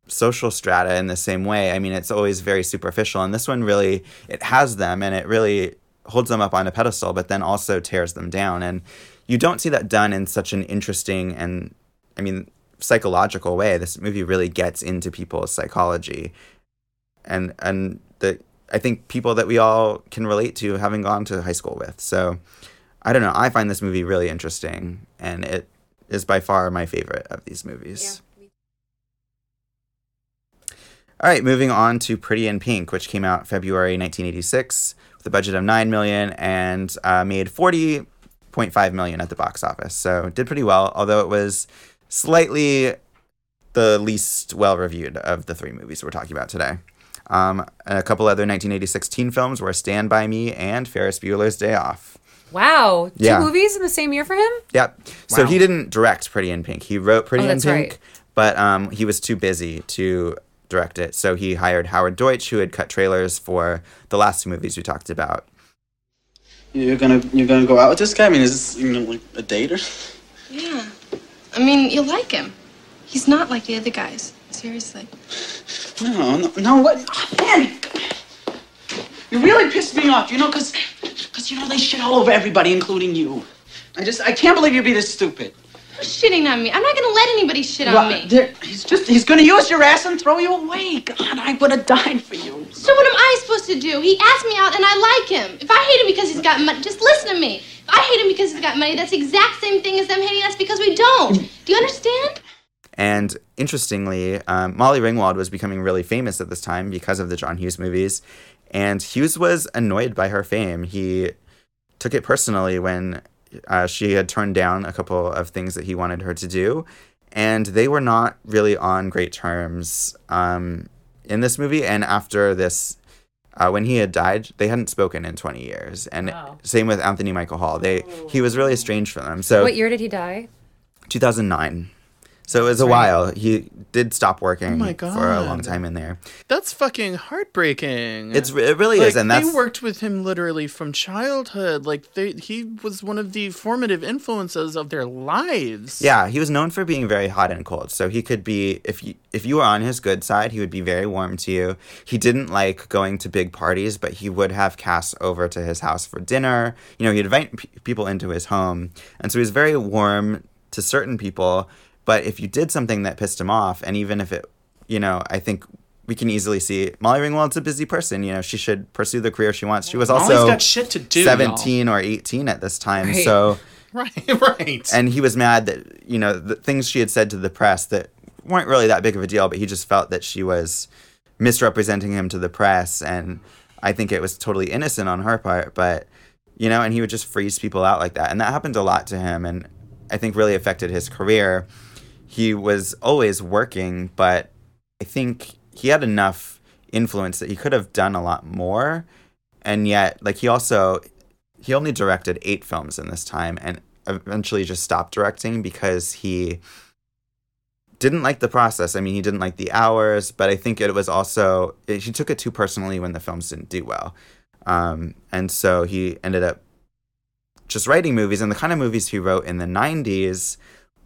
social strata in the same way. I mean, it's always very superficial, and this one really it has them, and it really holds them up on a pedestal, but then also tears them down. And you don't see that done in such an interesting and, I mean, psychological way. This movie really gets into people's psychology, and and the I think people that we all can relate to having gone to high school with. So I don't know. I find this movie really interesting, and it is by far my favorite of these movies. Yeah. All right, moving on to Pretty in Pink, which came out February 1986 with a budget of 9 million and uh, made 40.5 million at the box office. So did pretty well, although it was slightly the least well reviewed of the three movies we're talking about today. Um, a couple other 1986 teen films were Stand By Me and Ferris Bueller's Day Off. Wow. Two yeah. movies in the same year for him? Yep. Wow. So he didn't direct Pretty in Pink. He wrote Pretty oh, in Pink, right. but um, he was too busy to direct it. So he hired Howard Deutsch, who had cut trailers for the last two movies we talked about. You're gonna you're gonna go out with this guy? I mean, is this you know, like a date or? Yeah, I mean, you'll like him. He's not like the other guys. Seriously. No, no, no what? man, you really pissed me off. You know, cause, cause you know they shit all over everybody, including you. I just I can't believe you'd be this stupid shitting on me. I'm not gonna let anybody shit on me. He's just, he's gonna use your ass and throw you away. God, I would have died for you. So what am I supposed to do? He asked me out and I like him. If I hate him because he's got money, just listen to me. I hate him because he's got money, that's the exact same thing as them hating us because we don't. Do you understand? And interestingly, um, Molly Ringwald was becoming really famous at this time because of the John Hughes movies. And Hughes was annoyed by her fame. He took it personally when uh, she had turned down a couple of things that he wanted her to do, and they were not really on great terms um, in this movie. And after this, uh, when he had died, they hadn't spoken in 20 years. And wow. same with Anthony Michael Hall. They he was really estranged from them. So what year did he die? 2009. So it was a while. He did stop working oh for a long time in there. That's fucking heartbreaking. It's it really like, is, and that's they worked with him literally from childhood. Like they, he was one of the formative influences of their lives. Yeah, he was known for being very hot and cold. So he could be if you if you were on his good side, he would be very warm to you. He didn't like going to big parties, but he would have casts over to his house for dinner. You know, he'd invite p- people into his home, and so he was very warm to certain people but if you did something that pissed him off, and even if it, you know, I think we can easily see Molly Ringwald's a busy person. You know, she should pursue the career she wants. She was also got shit to do, 17 y'all. or 18 at this time. Right. So, right, right. And he was mad that, you know, the things she had said to the press that weren't really that big of a deal, but he just felt that she was misrepresenting him to the press. And I think it was totally innocent on her part, but, you know, and he would just freeze people out like that. And that happened a lot to him. And I think really affected his career he was always working, but I think he had enough influence that he could have done a lot more. And yet, like he also he only directed eight films in this time and eventually just stopped directing because he didn't like the process. I mean, he didn't like the hours, but I think it was also he took it too personally when the films didn't do well, um, and so he ended up just writing movies. And the kind of movies he wrote in the '90s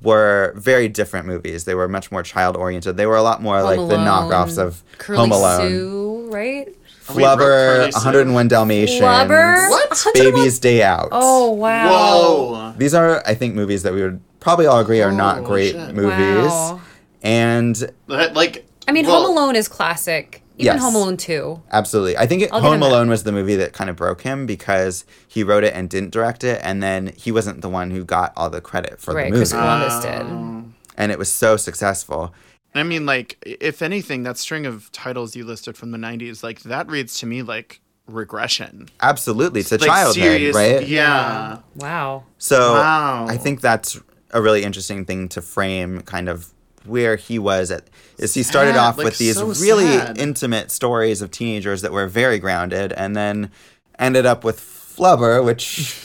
were very different movies. They were much more child oriented. They were a lot more like the Alone, knockoffs of Curly Home Alone, Sue, right? Flubber, 101 Dalmatians, Flubber? What? Baby's Day Out. Oh wow. Whoa. These are, I think, movies that we would probably all agree are not Oh, great shit. movies. Wow. And like, I mean, well, Home Alone is classic. Even Yes. Home Alone 2. absolutely, I think it, I'll give him Home that. Alone was the movie that kind of broke him because he wrote it and didn't direct it, and then he wasn't the one who got all the credit for Right, the movie. Right. Chris Columbus did. Oh. and it was so successful. I mean, like, if anything, that string of titles you listed from the '90s, like, that reads to me like regression. Absolutely, to Like, childhood, serious- right? Yeah. Wow. So Wow. I think that's a really interesting thing to frame kind of where he was at is he started Sad, off like, with these so really sad. intimate stories of teenagers that were very grounded and then ended up with Flubber, which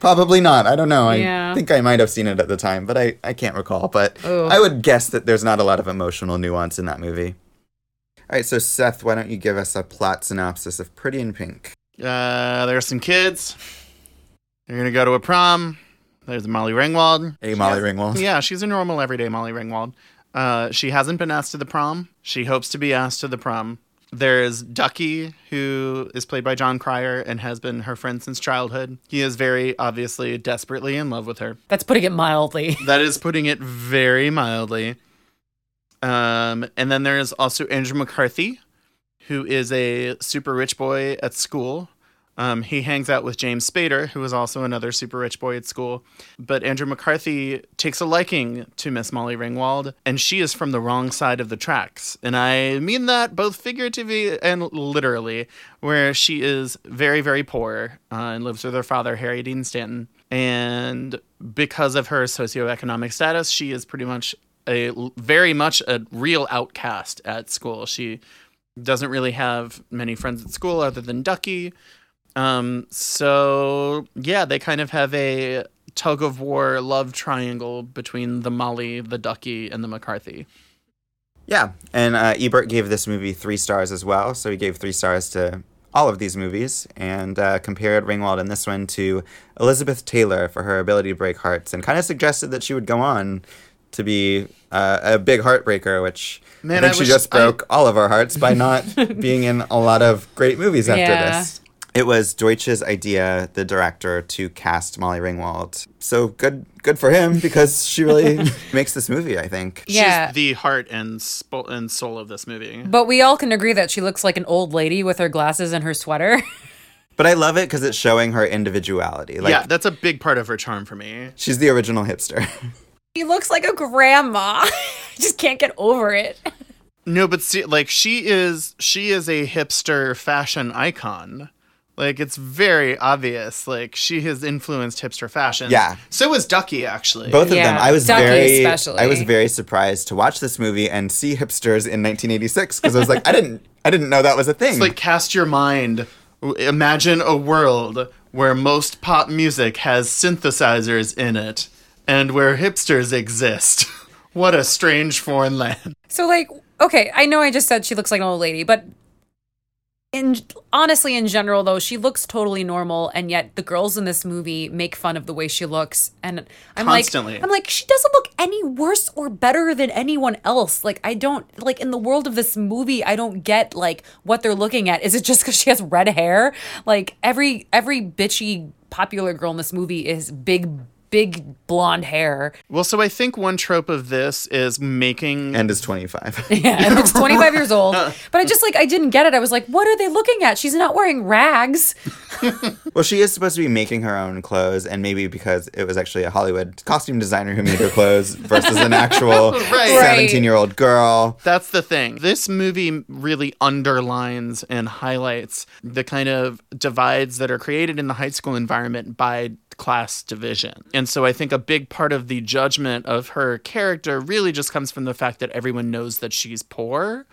probably not. I don't know. I Yeah. think I might have seen it at the time, but I, I can't recall. But Ooh. I would guess that there's not a lot of emotional nuance in that movie. All right, so Seth, why don't you give us a plot synopsis of Pretty in Pink? Uh, there are some kids. They're gonna go to a prom. There's Molly Ringwald. Hey, Molly Ringwald. Yeah, she's a normal everyday Molly Ringwald. Uh, she hasn't been asked to the prom. She hopes to be asked to the prom. There's Ducky, who is played by Jon Cryer and has been her friend since childhood. He is very obviously desperately in love with her. That's putting it mildly. That is putting it very mildly. Um, and then there's also Andrew McCarthy, who is a super rich boy at school. Um, he hangs out with James Spader, who is also another super rich boy at school. But Andrew McCarthy takes a liking to Miss Molly Ringwald, and she is from the wrong side of the tracks. And I mean that both figuratively and literally, where she is very, very poor uh, and lives with her father, Harry Dean Stanton. And because of her socioeconomic status, she is pretty much a very much a real outcast at school. She doesn't really have many friends at school other than Ducky. Um, so yeah, they kind of have a tug of war love triangle between the Molly, the Ducky, and the McCarthy. Yeah, and uh, Ebert gave this movie three stars as well. So he gave three stars to all of these movies and uh, compared Ringwald in this one to Elizabeth Taylor for her ability to break hearts and kind of suggested that she would go on to be uh, a big heartbreaker, which Man, I think I she wish- just I- broke all of our hearts by not being in a lot of great movies after Yeah. this. It was Deutch's idea, the director, to cast Molly Ringwald. So good, good for him because she really makes this movie. I think. Yeah. She's the heart and spo- and soul of this movie. But we all can agree that she looks like an old lady with her glasses and her sweater. But I love it because it's showing her individuality. Like yeah, that's a big part of her charm for me. she's the original hipster. she looks like a grandma. I just can't get over it. No, but see, like she is, she is a hipster fashion icon. Like it's very obvious. Like she has influenced hipster fashion. Yeah. So was Ducky actually. Both of Yeah, them. I was Ducky very, especially. I was very surprised to watch this movie and see hipsters in 1986 because I was like, I didn't, I didn't know that was a thing. It's like cast your mind. Imagine a world where most pop music has synthesizers in it, and where hipsters exist. what a strange foreign land. So like, okay, I know I just said she looks like an old lady, but in honestly in general though, she looks totally normal and yet the girls in this movie make fun of the way she looks and I'm Constantly. like I'm like she doesn't look any worse or better than anyone else. Like I don't like in the world of this movie, I don't get like what they're looking at. Is it just cuz she has red hair? Like every every bitchy popular girl in this movie is big big blonde hair. Well, so I think one trope of this is making and is 25. Yeah, and it's 25 years old. But I just like I didn't get it. I was like, what are they looking at? She's not wearing rags. well, she is supposed to be making her own clothes, and maybe because it was actually a Hollywood costume designer who made her clothes versus an actual 17 year old girl. That's the thing. This movie really underlines and highlights the kind of divides that are created in the high school environment by class division. And so I think a big part of the judgment of her character really just comes from the fact that everyone knows that she's poor.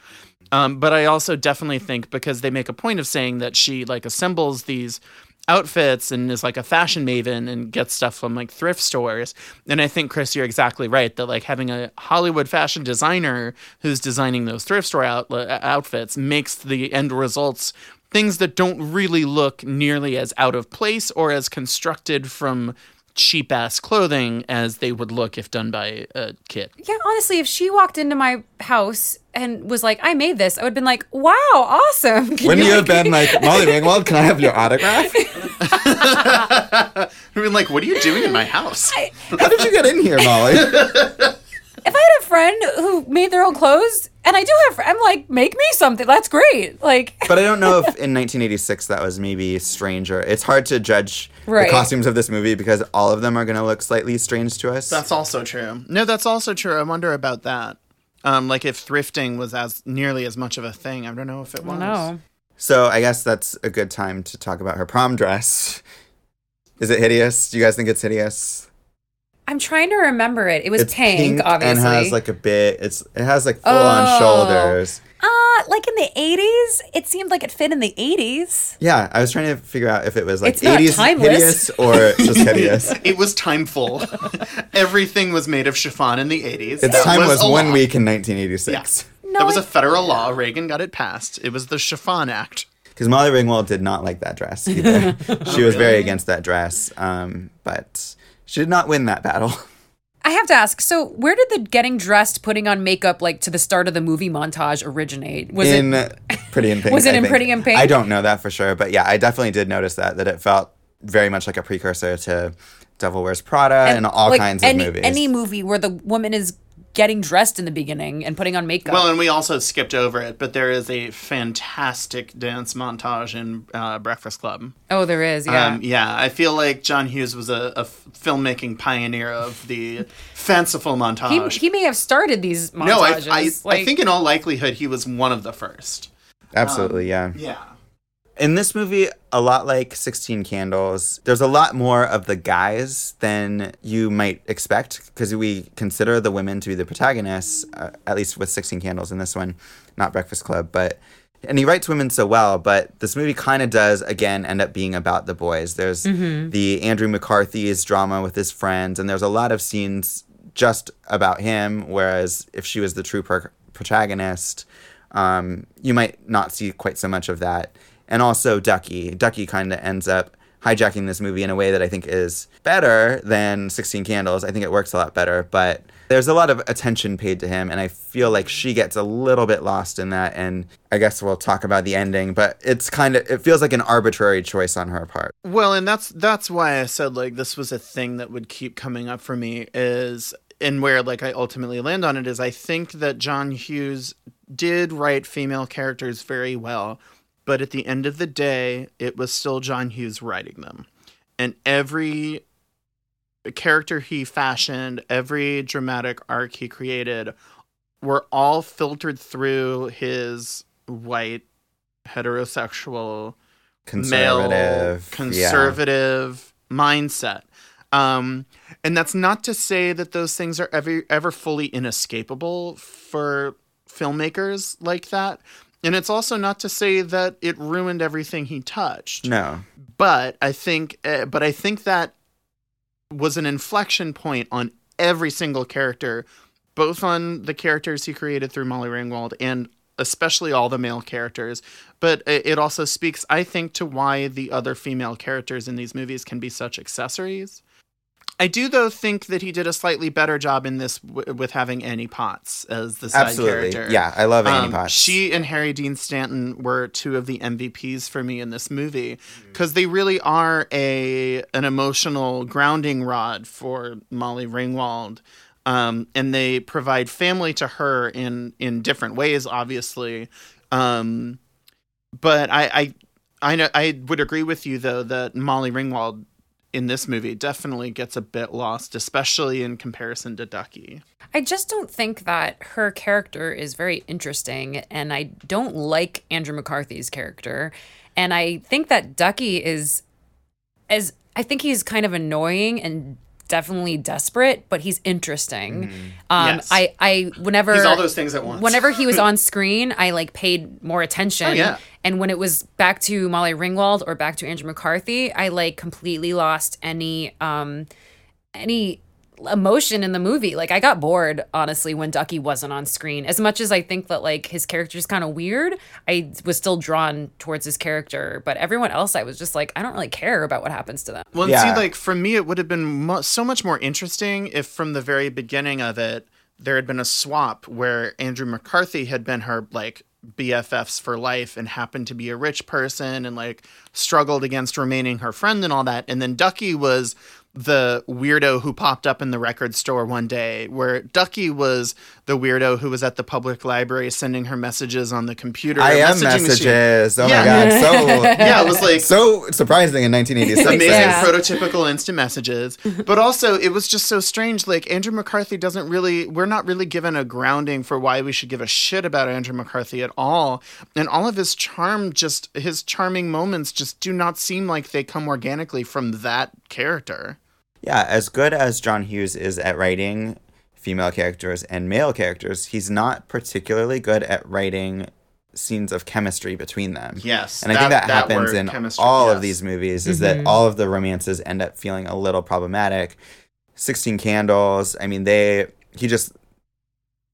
Um, but I also definitely think because they make a point of saying that she like assembles these outfits and is like a fashion maven and gets stuff from like thrift stores. And I think Chris, you're exactly right that like having a Hollywood fashion designer who's designing those thrift store out- outfits makes the end results things that don't really look nearly as out of place or as constructed from cheap ass clothing as they would look if done by a kid. Yeah, honestly, if she walked into my house and was like, "I made this," I would have been like, "Wow, awesome!" Can Wouldn't you have like- been like, Molly Ringwald, can I have your autograph? I mean, like, what are you doing in my house? How did you get in here, Molly? If I had a friend who made their own clothes, and I do have, fr- I'm like, make me something. That's great. Like, But I don't know if in 1986 that was maybe stranger. It's hard to judge Right. the costumes of this movie because all of them are going to look slightly strange to us. That's also true. No, that's also true. I wonder about that. Um, like if thrifting was as nearly as much of a thing. I don't know if it was. no. so I guess that's a good time to talk about her prom dress. Is it hideous? Do you guys think it's hideous? I'm trying to remember it. It was it's pink, obviously. and has like a bit. It's it has like full Oh. on shoulders. uh, like in the 80s, it seemed like it fit in the 80s. Yeah, I was trying to figure out if it was like It's 80s timeless. hideous or just hideous. It was timeful. Everything was made of chiffon in the 80s. Its That time was, a one law. week in 1986. No, that was a federal law. Reagan got it passed. It was the Chiffon Act. Because Molly Ringwald did not like that dress either. she was very against that dress, um, but she did not win that battle. I have to ask. So, where did the getting dressed, putting on makeup, like to the start of the movie montage, originate? Was in it? Pretty in Pink. Was it I in think. Pretty in Pink? I don't know that for sure, but yeah, I definitely did notice that that it felt very much like a precursor to Devil Wears Prada and, all like, kinds of any, movies. Any movie where the woman is getting dressed in the beginning and putting on makeup. Well, and we also skipped over it, but there is a fantastic dance montage in uh, Breakfast Club. oh, there is. Yeah. Um, yeah, I feel like John Hughes was a, a filmmaking pioneer of the fanciful montage. he may have started these montages. no, I, I, I think in all likelihood he was one of the first. Absolutely, yeah. Yeah. In this movie, a lot like 16 Candles, there's a lot more of the guys than you might expect because we consider the women to be the protagonists, uh, at least with 16 Candles in this one, not Breakfast Club. But and he writes women so well, but this movie kind of does again end up being about the boys. There's the Andrew McCarthy's drama with his friends, and there's a lot of scenes just about him. Whereas if she was the true per- protagonist, um, you might not see quite so much of that. And also Ducky. Ducky kind of ends up hijacking this movie in a way that I think is better than 16 Candles. I think it works a lot better, but there's a lot of attention paid to him, and I feel like she gets a little bit lost in that. And I guess we'll talk about the ending, but it's kind of, it feels like an arbitrary choice on her part. Well, and that's that's why I said like this was a thing that would keep coming up for me is and where like I ultimately land on it is I think that John Hughes did write female characters very well, but at the end of the day, it was still John Hughes writing them. And every character he fashioned, every dramatic arc he created were all filtered through his white heterosexual Conservative. male yeah. conservative mindset. Um, and that's not to say that those things are ever ever fully inescapable for filmmakers like that. And it's also not to say that it ruined everything he touched No. but I think, uh, but I think that was an inflection point on every single character, both on the characters he created through Molly Ringwald and especially all the male characters. But it it also speaks, I think, to why the other female characters in these movies can be such accessories. I do, though, think that he did a slightly better job in this w- with having Annie Potts as the side Absolutely. character. Yeah, I love Annie Um, Potts. She and Harry Dean Stanton were two of the MVPs for me in this movie because they really are a an emotional grounding rod for Molly Ringwald, um, and they provide family to her in in different ways, obviously. Um, but I, I I know I would agree with you though that Molly Ringwald in this movie definitely gets a bit lost, especially in comparison to Ducky. I just don't think that her character is very interesting, and I don't like Andrew McCarthy's character. And I think that Ducky is, as I think he's kind of annoying and definitely desperate, but he's interesting. Um, Yes. I, I, whenever He's all those things at once. Whenever he was on screen, I like paid more attention. Oh, yeah. And when it was back to Molly Ringwald or back to Andrew McCarthy, I like completely lost any um any emotion in the movie. Like I got bored honestly when Ducky wasn't on screen. As much as I think that like his character is kind of weird, I was still drawn towards his character. But everyone else, I was just like, I don't really care about what happens to them. Well, Yeah. see, like for me, it would have been mo- so much more interesting if from the very beginning of it, there had been a swap where Andrew McCarthy had been her like BFFs for life and happened to be a rich person and like struggled against remaining her friend and all that. And then Ducky was the weirdo who popped up in the record store one day, where Ducky was the weirdo who was at the public library sending her messages on the computer. I am messaging machine. messages. Oh Yeah. my god, so Yeah, it was like so surprising in 1986. amazing Yeah. prototypical instant messages but also it was just so strange like andrew mccarthy doesn't really we're not really given a grounding for why we should give a shit about andrew mccarthy at all and all of his charm just his charming moments just do not seem like they come organically from that character Yeah, as good as John Hughes is at writing female characters and male characters, he's not particularly good at writing scenes of chemistry between them. Yes, And I think that- that, that happens word, in all yes. of these movies is that mm-hmm. all of the romances end up feeling a little problematic. 16 Candles, I mean, they, he just,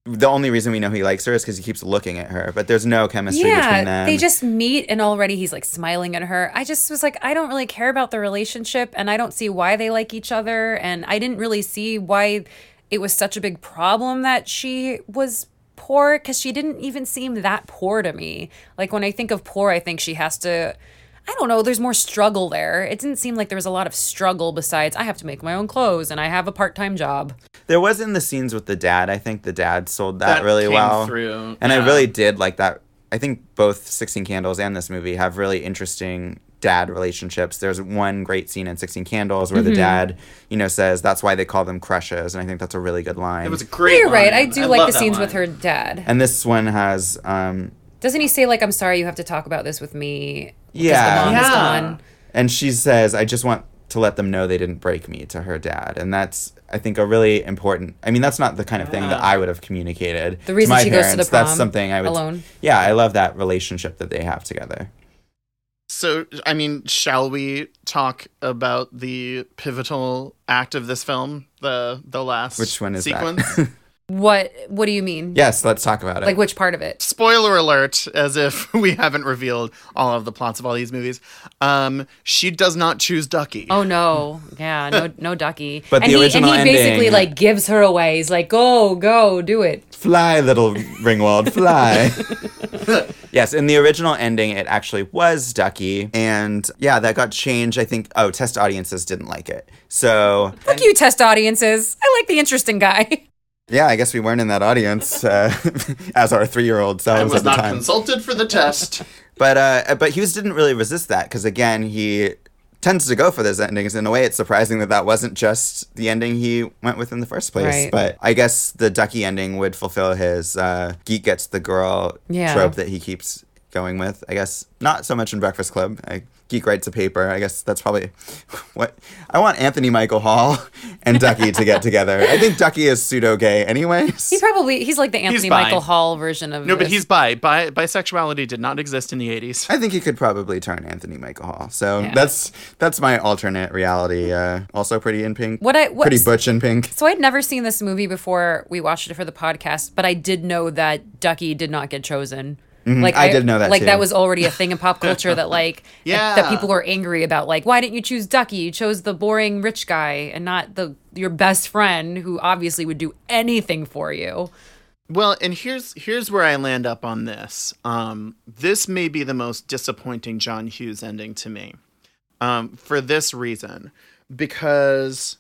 the only reason we know he likes her is because he keeps looking at her, but there's no chemistry between Yeah, them. they just meet and already he's like smiling at her. I just was like, I don't really care about the relationship and I don't see why they like each other. And I didn't really see why it was such a big problem that she was poor because she didn't even seem that poor to me. Like when I think of poor, I think she has to. I don't know, there's more struggle there. It didn't seem like there was a lot of struggle besides I have to make my own clothes and I have a part-time job. There was in the scenes with the dad. I think the dad sold that, That really came well. through, And I really did like that. I think both 16 Candles and this movie have really interesting dad relationships. There's one great scene in 16 Candles where the dad, you know, says that's why they call them crushes. And I think that's a really good line. it was a great You're right. I do love like the scenes line. with her dad. and this one has, um, Doesn't he say like I'm sorry you have to talk about this with me? 'Cause Yeah. the mom is gone. and she says, I just want to let them know they didn't break me to her dad. And that's, I think, a really important. I mean, that's not the kind of thing that I would have communicated. The reason to my she goes to the parents. That's prom something I would. alone. Yeah, I love that relationship that they have together. So, I mean, shall we talk about the pivotal act of this film, the the last Which one is sequence? that? What What do you mean? yes, let's talk about it. Like which part of it? Spoiler alert! As if we haven't revealed all of the plots of all these movies. Um, she does not choose Ducky. Oh no, yeah, no, no Ducky. But and the he, original and he basically like gives her away. He's like, "Go, go, do it." Fly, little Ringwald, fly. yes, in the original ending, it actually was Ducky. And yeah, that got changed. I think, oh, test audiences didn't like it. So, Fuck you, test audiences. I like the interesting guy. Yeah, I guess we weren't in that audience uh, as our three year old I was at the not time. consulted for the test. But uh, but Hughes didn't really resist that because again he tends to go for those endings. In a way, it's surprising that that wasn't just the ending he went with in the first place. Right. But I guess the Ducky ending would fulfill his uh, geek gets the girl Yeah. trope that he keeps going with. I guess not so much in Breakfast Club. I, geek writes a paper. I guess that's probably what I want. Anthony Michael Hall and Ducky to get together. I think Ducky is pseudo gay, anyways. He probably he's like the Anthony. Michael Hall version of No, but he's bi. bi. Bisexuality did not exist in the 80s. I think he could probably turn Anthony Michael Hall. So Yeah. that's that's my alternate reality. Uh, also pretty in pink. What I- what- pretty butch in pink. So I'd never seen this movie before we watched it for the podcast, but I did know that Ducky did not get chosen. Like Mm-hmm. I did know that Like too. that was already a thing in pop culture that like that- Yeah. that, people were angry about. Like, why didn't you choose Ducky? You chose the boring rich guy and not the your best friend who obviously would do anything for you. Well, and here's here's where I land up on this. Um, this may be the most disappointing John Hughes ending to me, um, for this reason, because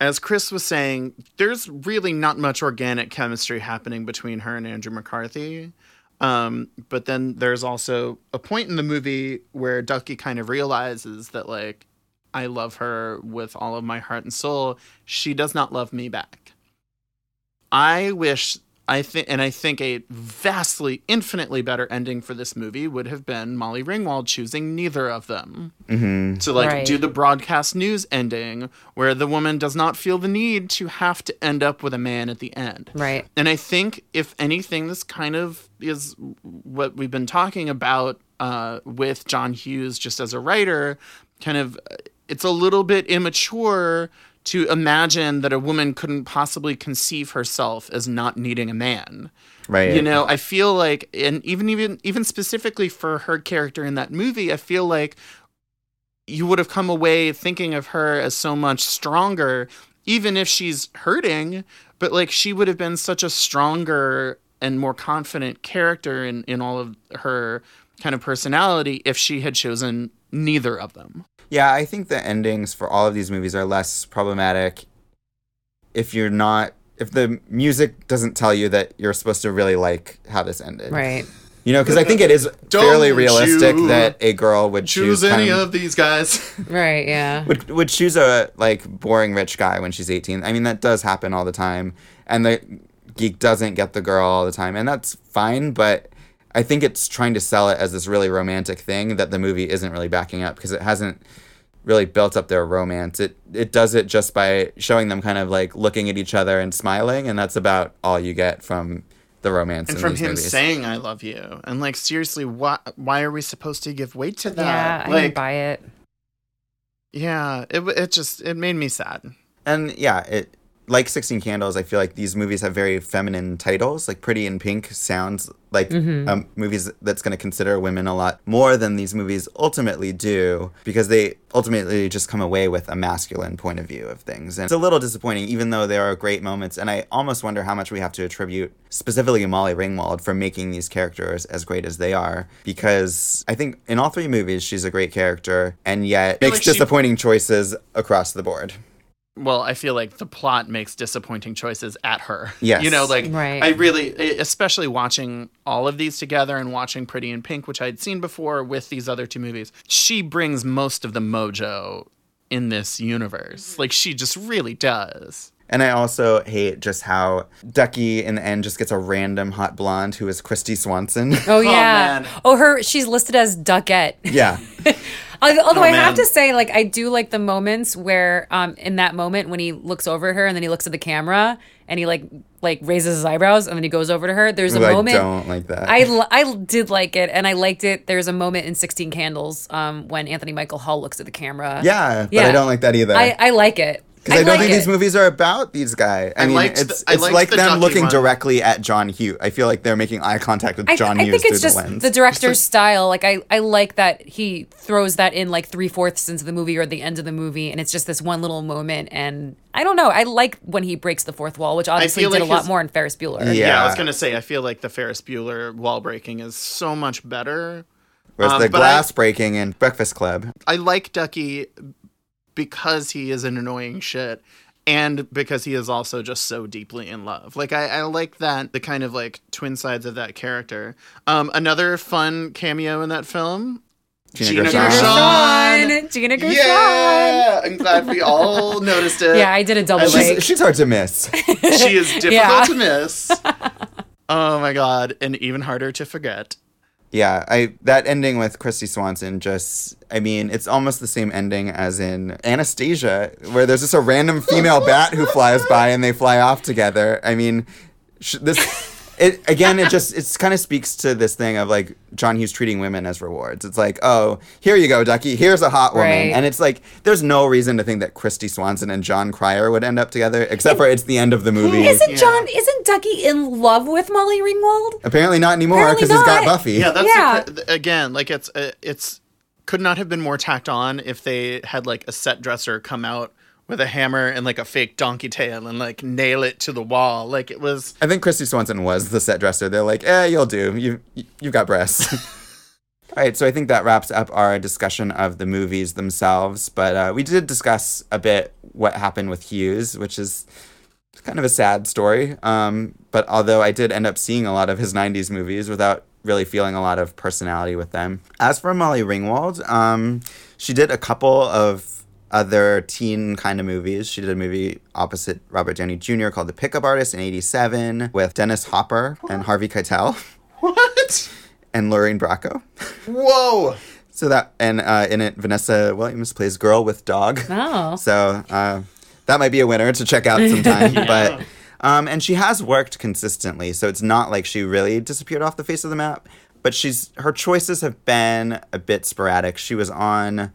as Chris was saying, there's really not much organic chemistry happening between her and Andrew McCarthy. Um, but then there's also a point in the movie where Ducky kind of realizes that like I love her with all of my heart and soul. She does not love me back. I wish I think, and I think a vastly, infinitely better ending for this movie would have been Molly Ringwald choosing neither of them Mm-hmm. to like Right. do the broadcast news ending, where the woman does not feel the need to have to end up with a man at the end. Right. And I think, if anything, this kind of is what we've been talking about uh, with John Hughes, just as a writer. Kind of, uh, it's a little bit immature to imagine that a woman couldn't possibly conceive herself as not needing a man. Right. You know, I feel like, and even even even specifically for her character in that movie, I feel like you would have come away thinking of her as so much stronger, even if she's hurting. But like, she would have been such a stronger and more confident character in in all of her kind of personality if she had chosen neither of them. Yeah, I think the endings for all of these movies are less problematic if you're not if the music doesn't tell you that you're supposed to really like how this ended. Right. You know, because I think it is fairly realistic that a girl would choose, Choose any kind of these guys. Right. Yeah. would would choose a like boring rich guy when she's 18. I mean, that does happen all the time, and the geek doesn't get the girl all the time, and that's fine. But I think it's trying to sell it as this really romantic thing that the movie isn't really backing up because it hasn't really built up their romance. It it does it just by showing them kind of like looking at each other and smiling, and that's about all you get from the romance and in from these him movies. saying "I love you," and like seriously, why why are we supposed to give weight to that? Yeah. that? I didn't buy it. yeah, it it just it made me sad. And yeah, it like Sixteen Candles. I feel like these movies have very feminine titles. Like Pretty in Pink sounds like um, movies that's going to consider women a lot more than these movies ultimately do, because they ultimately just come away with a masculine point of view of things. And it's a little disappointing, even though there are great moments. And I almost wonder how much we have to attribute specifically Molly Ringwald for making these characters as great as they are, because I think in all three movies she's a great character, and yet makes like she- disappointing choices across the board. Well, I feel like the plot makes disappointing choices at her. Yes. You know, like Right. I really, especially watching all of these together and watching Pretty in Pink, which I'd seen before with these other two movies, she brings most of the mojo in this universe. Mm-hmm. Like she just really does. And I also hate just how Ducky in the end just gets a random hot blonde who is Kristy Swanson. Oh, oh yeah. man. Oh, her. She's listed as Duckette. yeah. Although Oh, I have to say, like, I do like the moments where, um, in that moment when he looks over at her and then he looks at the camera and he like like raises his eyebrows and then he goes over to her. There's a I moment. I don't like that. I, I did like it and I liked it. There's a moment in 16 Candles um, when Anthony Michael Hall looks at the camera. yeah, but Yeah. I don't like that either. I, I like it. Because I, don't like think it. these movies are about these guys. I, I mean, liked it's the- I it's liked like the them Ducky looking one. directly at John Hughes. I feel like they're making eye contact with I, John I Hughes think it's through just the lens. the director's style. Like I, I like that he throws that in like three fourths into the movie or the end of the movie, and it's just this one little moment. And I don't know. I like when he breaks the fourth wall, which obviously did like a lot his- more in Ferris Bueller. Yeah. Yeah. I was gonna say I feel like the Ferris Bueller wall breaking is so much better. Whereas um, the but glass breaking in Breakfast Club. I like Ducky because he is an annoying shit and because he is also just so deeply in love. Like I, I like that the kind of like twin sides of that character. Um another fun cameo in that film. Gina Gina Gershon. Gershon. Gershon. Gina Gershon. Yeah, I'm glad we all noticed it. Yeah, I did a double take. She's, she's hard to miss. she is difficult Yeah. to miss. Oh my god, and even harder to forget. Yeah, I that ending with Kristy Swanson just I mean, it's almost the same ending as in Anastasia where there's just a random female bat who flies by and they fly off together. I mean, sh- this it again it just it's kind of speaks to this thing of like John Hughes treating women as rewards. It's like, "Oh, here you go, Ducky. Here's a hot woman." Right. And it's like there's no reason to think that Kristy Swanson and Jon Cryer would end up together except for it's the end of the movie. Isn't John? Isn't Ducky in love with Molly Ringwald? Apparently not anymore because he's got. Buffy. Yeah, that's Yeah. The, again like it's uh, it's could not have been more tacked on if they had like a set dresser come out with a hammer and like a fake donkey tail and like nail it to the wall. Like it was I think Kristy Swanson was the set dresser. They're like, eh, you'll do. You you've got breasts. All right, so I think that wraps up our discussion of the movies themselves. But uh, we did discuss a bit what happened with Hughes, which is kind of a sad story. Um, but although I did end up seeing a lot of his '90s movies without really feeling a lot of personality with them. As for Molly Ringwald, um, she did a couple of other teen kind of movies. She did a movie opposite Robert Downey Jr. called The Pickup Artist in 87 with Dennis Hopper and Harvey Keitel What? and Lorraine Bracco. Whoa. So that, and uh, in it, Vanessa Williams plays Girl with Dog. Oh. So uh, that might be a winner to check out sometime. But um, and she has worked consistently, so it's not like she really disappeared off the face of the map. But she's her choices have been a bit sporadic. She was on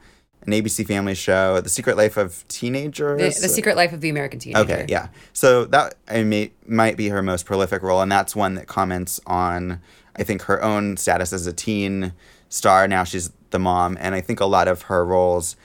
an ABC Family show, The Secret Life of Teenagers. The, the Secret Life of the American Teenager. Okay, yeah. So that I may, might be her most prolific role, and that's one that comments on, I think, her own status as a teen star. Now she's the mom, and I think a lot of her roles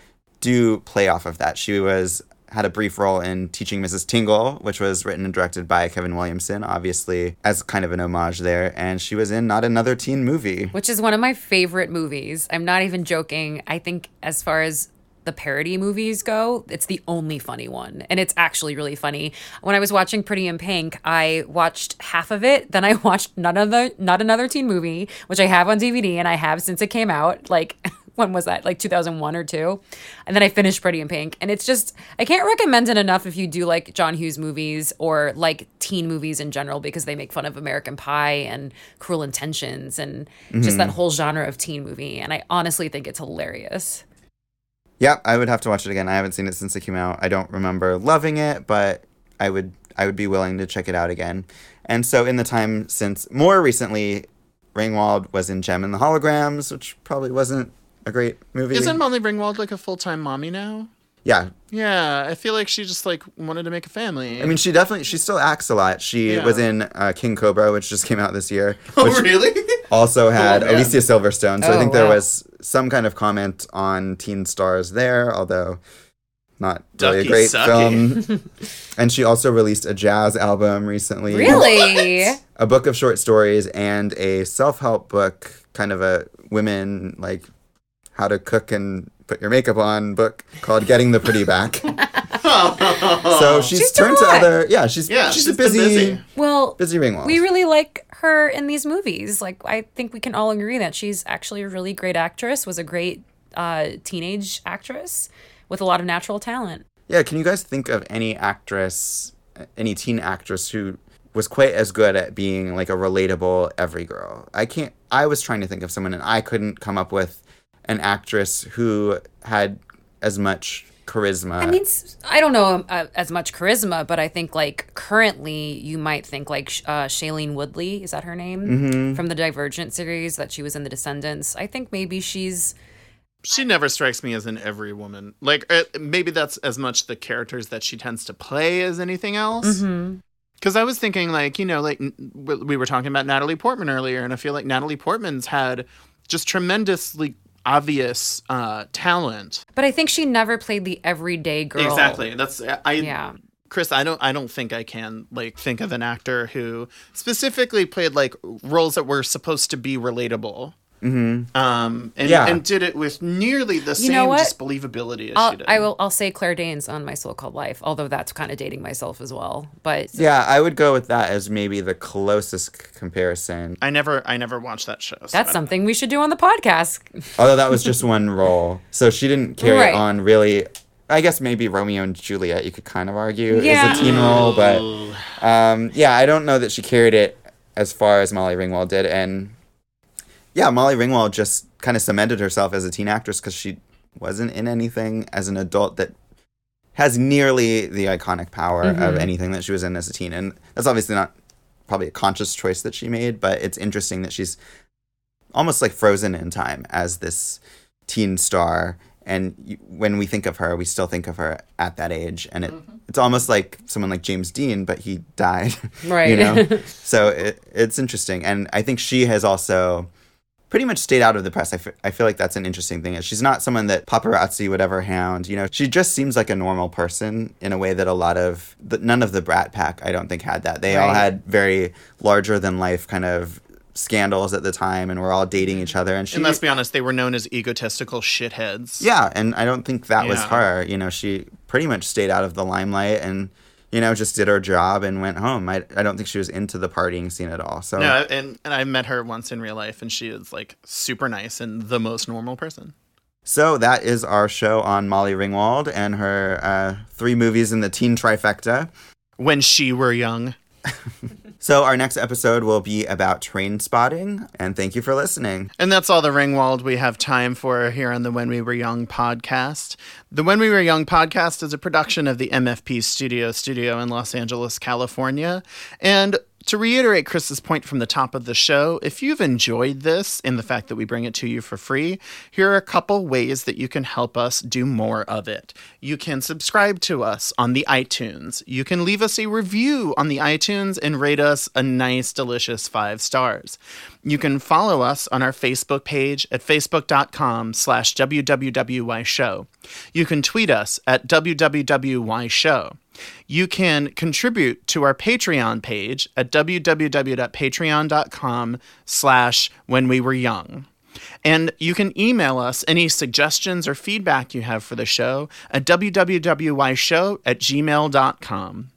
do play off of that. She was had a brief role in Teaching Mrs. Tingle, which was written and directed by Kevin Williamson, obviously as kind of an homage there, and she was in Not Another Teen Movie. Which is one of my favorite movies. I'm not even joking. I think as far as the parody movies go, it's the only funny one. And it's actually really funny. When I was watching Pretty in Pink, I watched half of it, then I watched not another not another teen movie, which I have on DVD and I have since it came out. Like when was that? Like 2001 or 2. And then I finished Pretty in Pink. And it's just I can't recommend it enough if you do like John Hughes movies or like teen movies in general because they make fun of American Pie and Cruel Intentions and just that mm-hmm. whole genre of teen movie. And I honestly think it's hilarious. Yep, I would have to watch it again. I haven't seen it since it came out. I don't remember loving it, but I would I would be willing to check it out again. And so in the time since more recently, Ringwald was in Jem and the Holograms, which probably wasn't a great movie. Isn't Molly Ringwald like a full time mommy now? yeah. Yeah, I feel like she just like wanted to make a family. I mean, she definitely she still acts a lot. She Yeah. was in uh, King Cobra, which just came out this year. oh which really? also had Oh. Alicia Silverstone. So I Oh, think there wow. was some kind of comment on teen stars there, although not really a great sucky. film. and she also released a jazz album recently. Really? A book of short stories and a self-help book, kind of a women like how to cook and put your makeup on book called Getting the Pretty Back. so she's, She's turned to other yeah, she's Yeah, she's, she's a busy busy. Well, busy Ringwald. we really like her in these movies. Like, I think we can all agree that she's actually a really great actress, was a great uh, teenage actress with a lot of natural talent. Yeah, can you guys think of any actress, any teen actress who was quite as good at being like a relatable every girl? I can't. I was trying to think of someone, and I couldn't come up with an actress who had as much charisma. I mean, s- I don't know uh, as much charisma, but I think like currently you might think like sh- uh, Shailene Woodley is that her name from the Divergent series that she was in The Descendants. I think maybe she's she never strikes me as an every woman. Like uh, maybe that's as much the characters that she tends to play as anything else. Mm-hmm. Because I was thinking, like you know, like n- w- we were talking about Natalie Portman earlier, and I feel like Natalie Portman's had just tremendously obvious uh, talent. but I think she never played the everyday girl. Exactly. That's I. Yeah. Chris, I don't I don't think I can like think of an actor who specifically played like roles that were supposed to be relatable. Mm-hmm. Um, and, Yeah. and did it with nearly the You know same what? disbelievability as I'll, she did. I will. I'll say Claire Danes on My So Called Life, although that's kind of dating myself as well. But yeah, I would go with that as maybe the closest c- comparison. I never I never watched that show. so that's don't- something we should do on the podcast. Although that was just one role, so she didn't carry Right. on really. I guess maybe Romeo and Juliet, you could kind of argue, Yeah. is a teen role, but um, yeah, I don't know that she carried it as far as Molly Ringwald did. And yeah, Molly Ringwald just kind of cemented herself as a teen actress because she wasn't in anything as an adult that has nearly the iconic power of mm-hmm. anything that she was in as a teen. And that's obviously not probably a conscious choice that she made, but it's interesting that she's almost like frozen in time as this teen star. And you, when we think of her, we still think of her at that age, and it mm-hmm. it's almost like someone like James Dean, but he died, Right. You know, so it, it's interesting, and I think she has also pretty much stayed out of the press. I I feel like that's an interesting thing. She's not someone that paparazzi would ever hound. You know, she just seems like a normal person in a way that a lot of the, none of the Brat Pack I don't think had that. They all had very larger than life kind of scandals at the time, and were all dating each other. And she, And let's be honest, they were known as egotistical shitheads. yeah, and I don't think that was her. You know, she pretty much stayed out of the limelight and. You know, just did her job and went home. I, I don't think she was into the partying scene at all. So No, and and I met her once in real life, and she is like super nice and the most normal person. So that is our show on Molly Ringwald and her uh, three movies in the teen trifecta. When she were young. So our next episode will be about Trainspotting, and thank you for listening. And that's all the Ringwald we have time for here on the When We Were Young podcast. The When We Were Young podcast is a production of the MFP Studio Studio in Los Angeles, California. And to reiterate Chris's point from the top of the show, if you've enjoyed this and the fact that we bring it to you for free, here are a couple ways that you can help us do more of it. You can subscribe to us on the iTunes. You can leave us a review on the iTunes and rate us a nice, delicious five stars. You can follow us on our Facebook page at facebook.com slash wwwy show. You can tweet us at wwwy show. You can contribute to our Patreon page at www.patreon.com slash when we were young. And you can email us any suggestions or feedback you have for the show at www.show at gmail.com.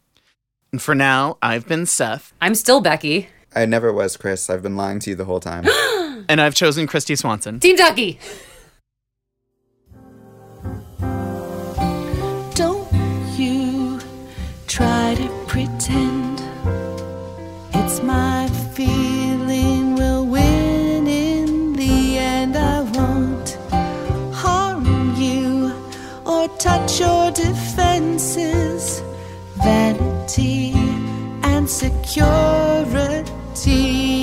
And for now, I've been Seth. I'm still Becky. I never was Chris. I've been lying to you the whole time. and I've chosen Kristy Swanson. Team Ducky. Don't you try to pretend it's my feeling will win in the end. I won't harm you or touch your defenses. Vanity and security tea.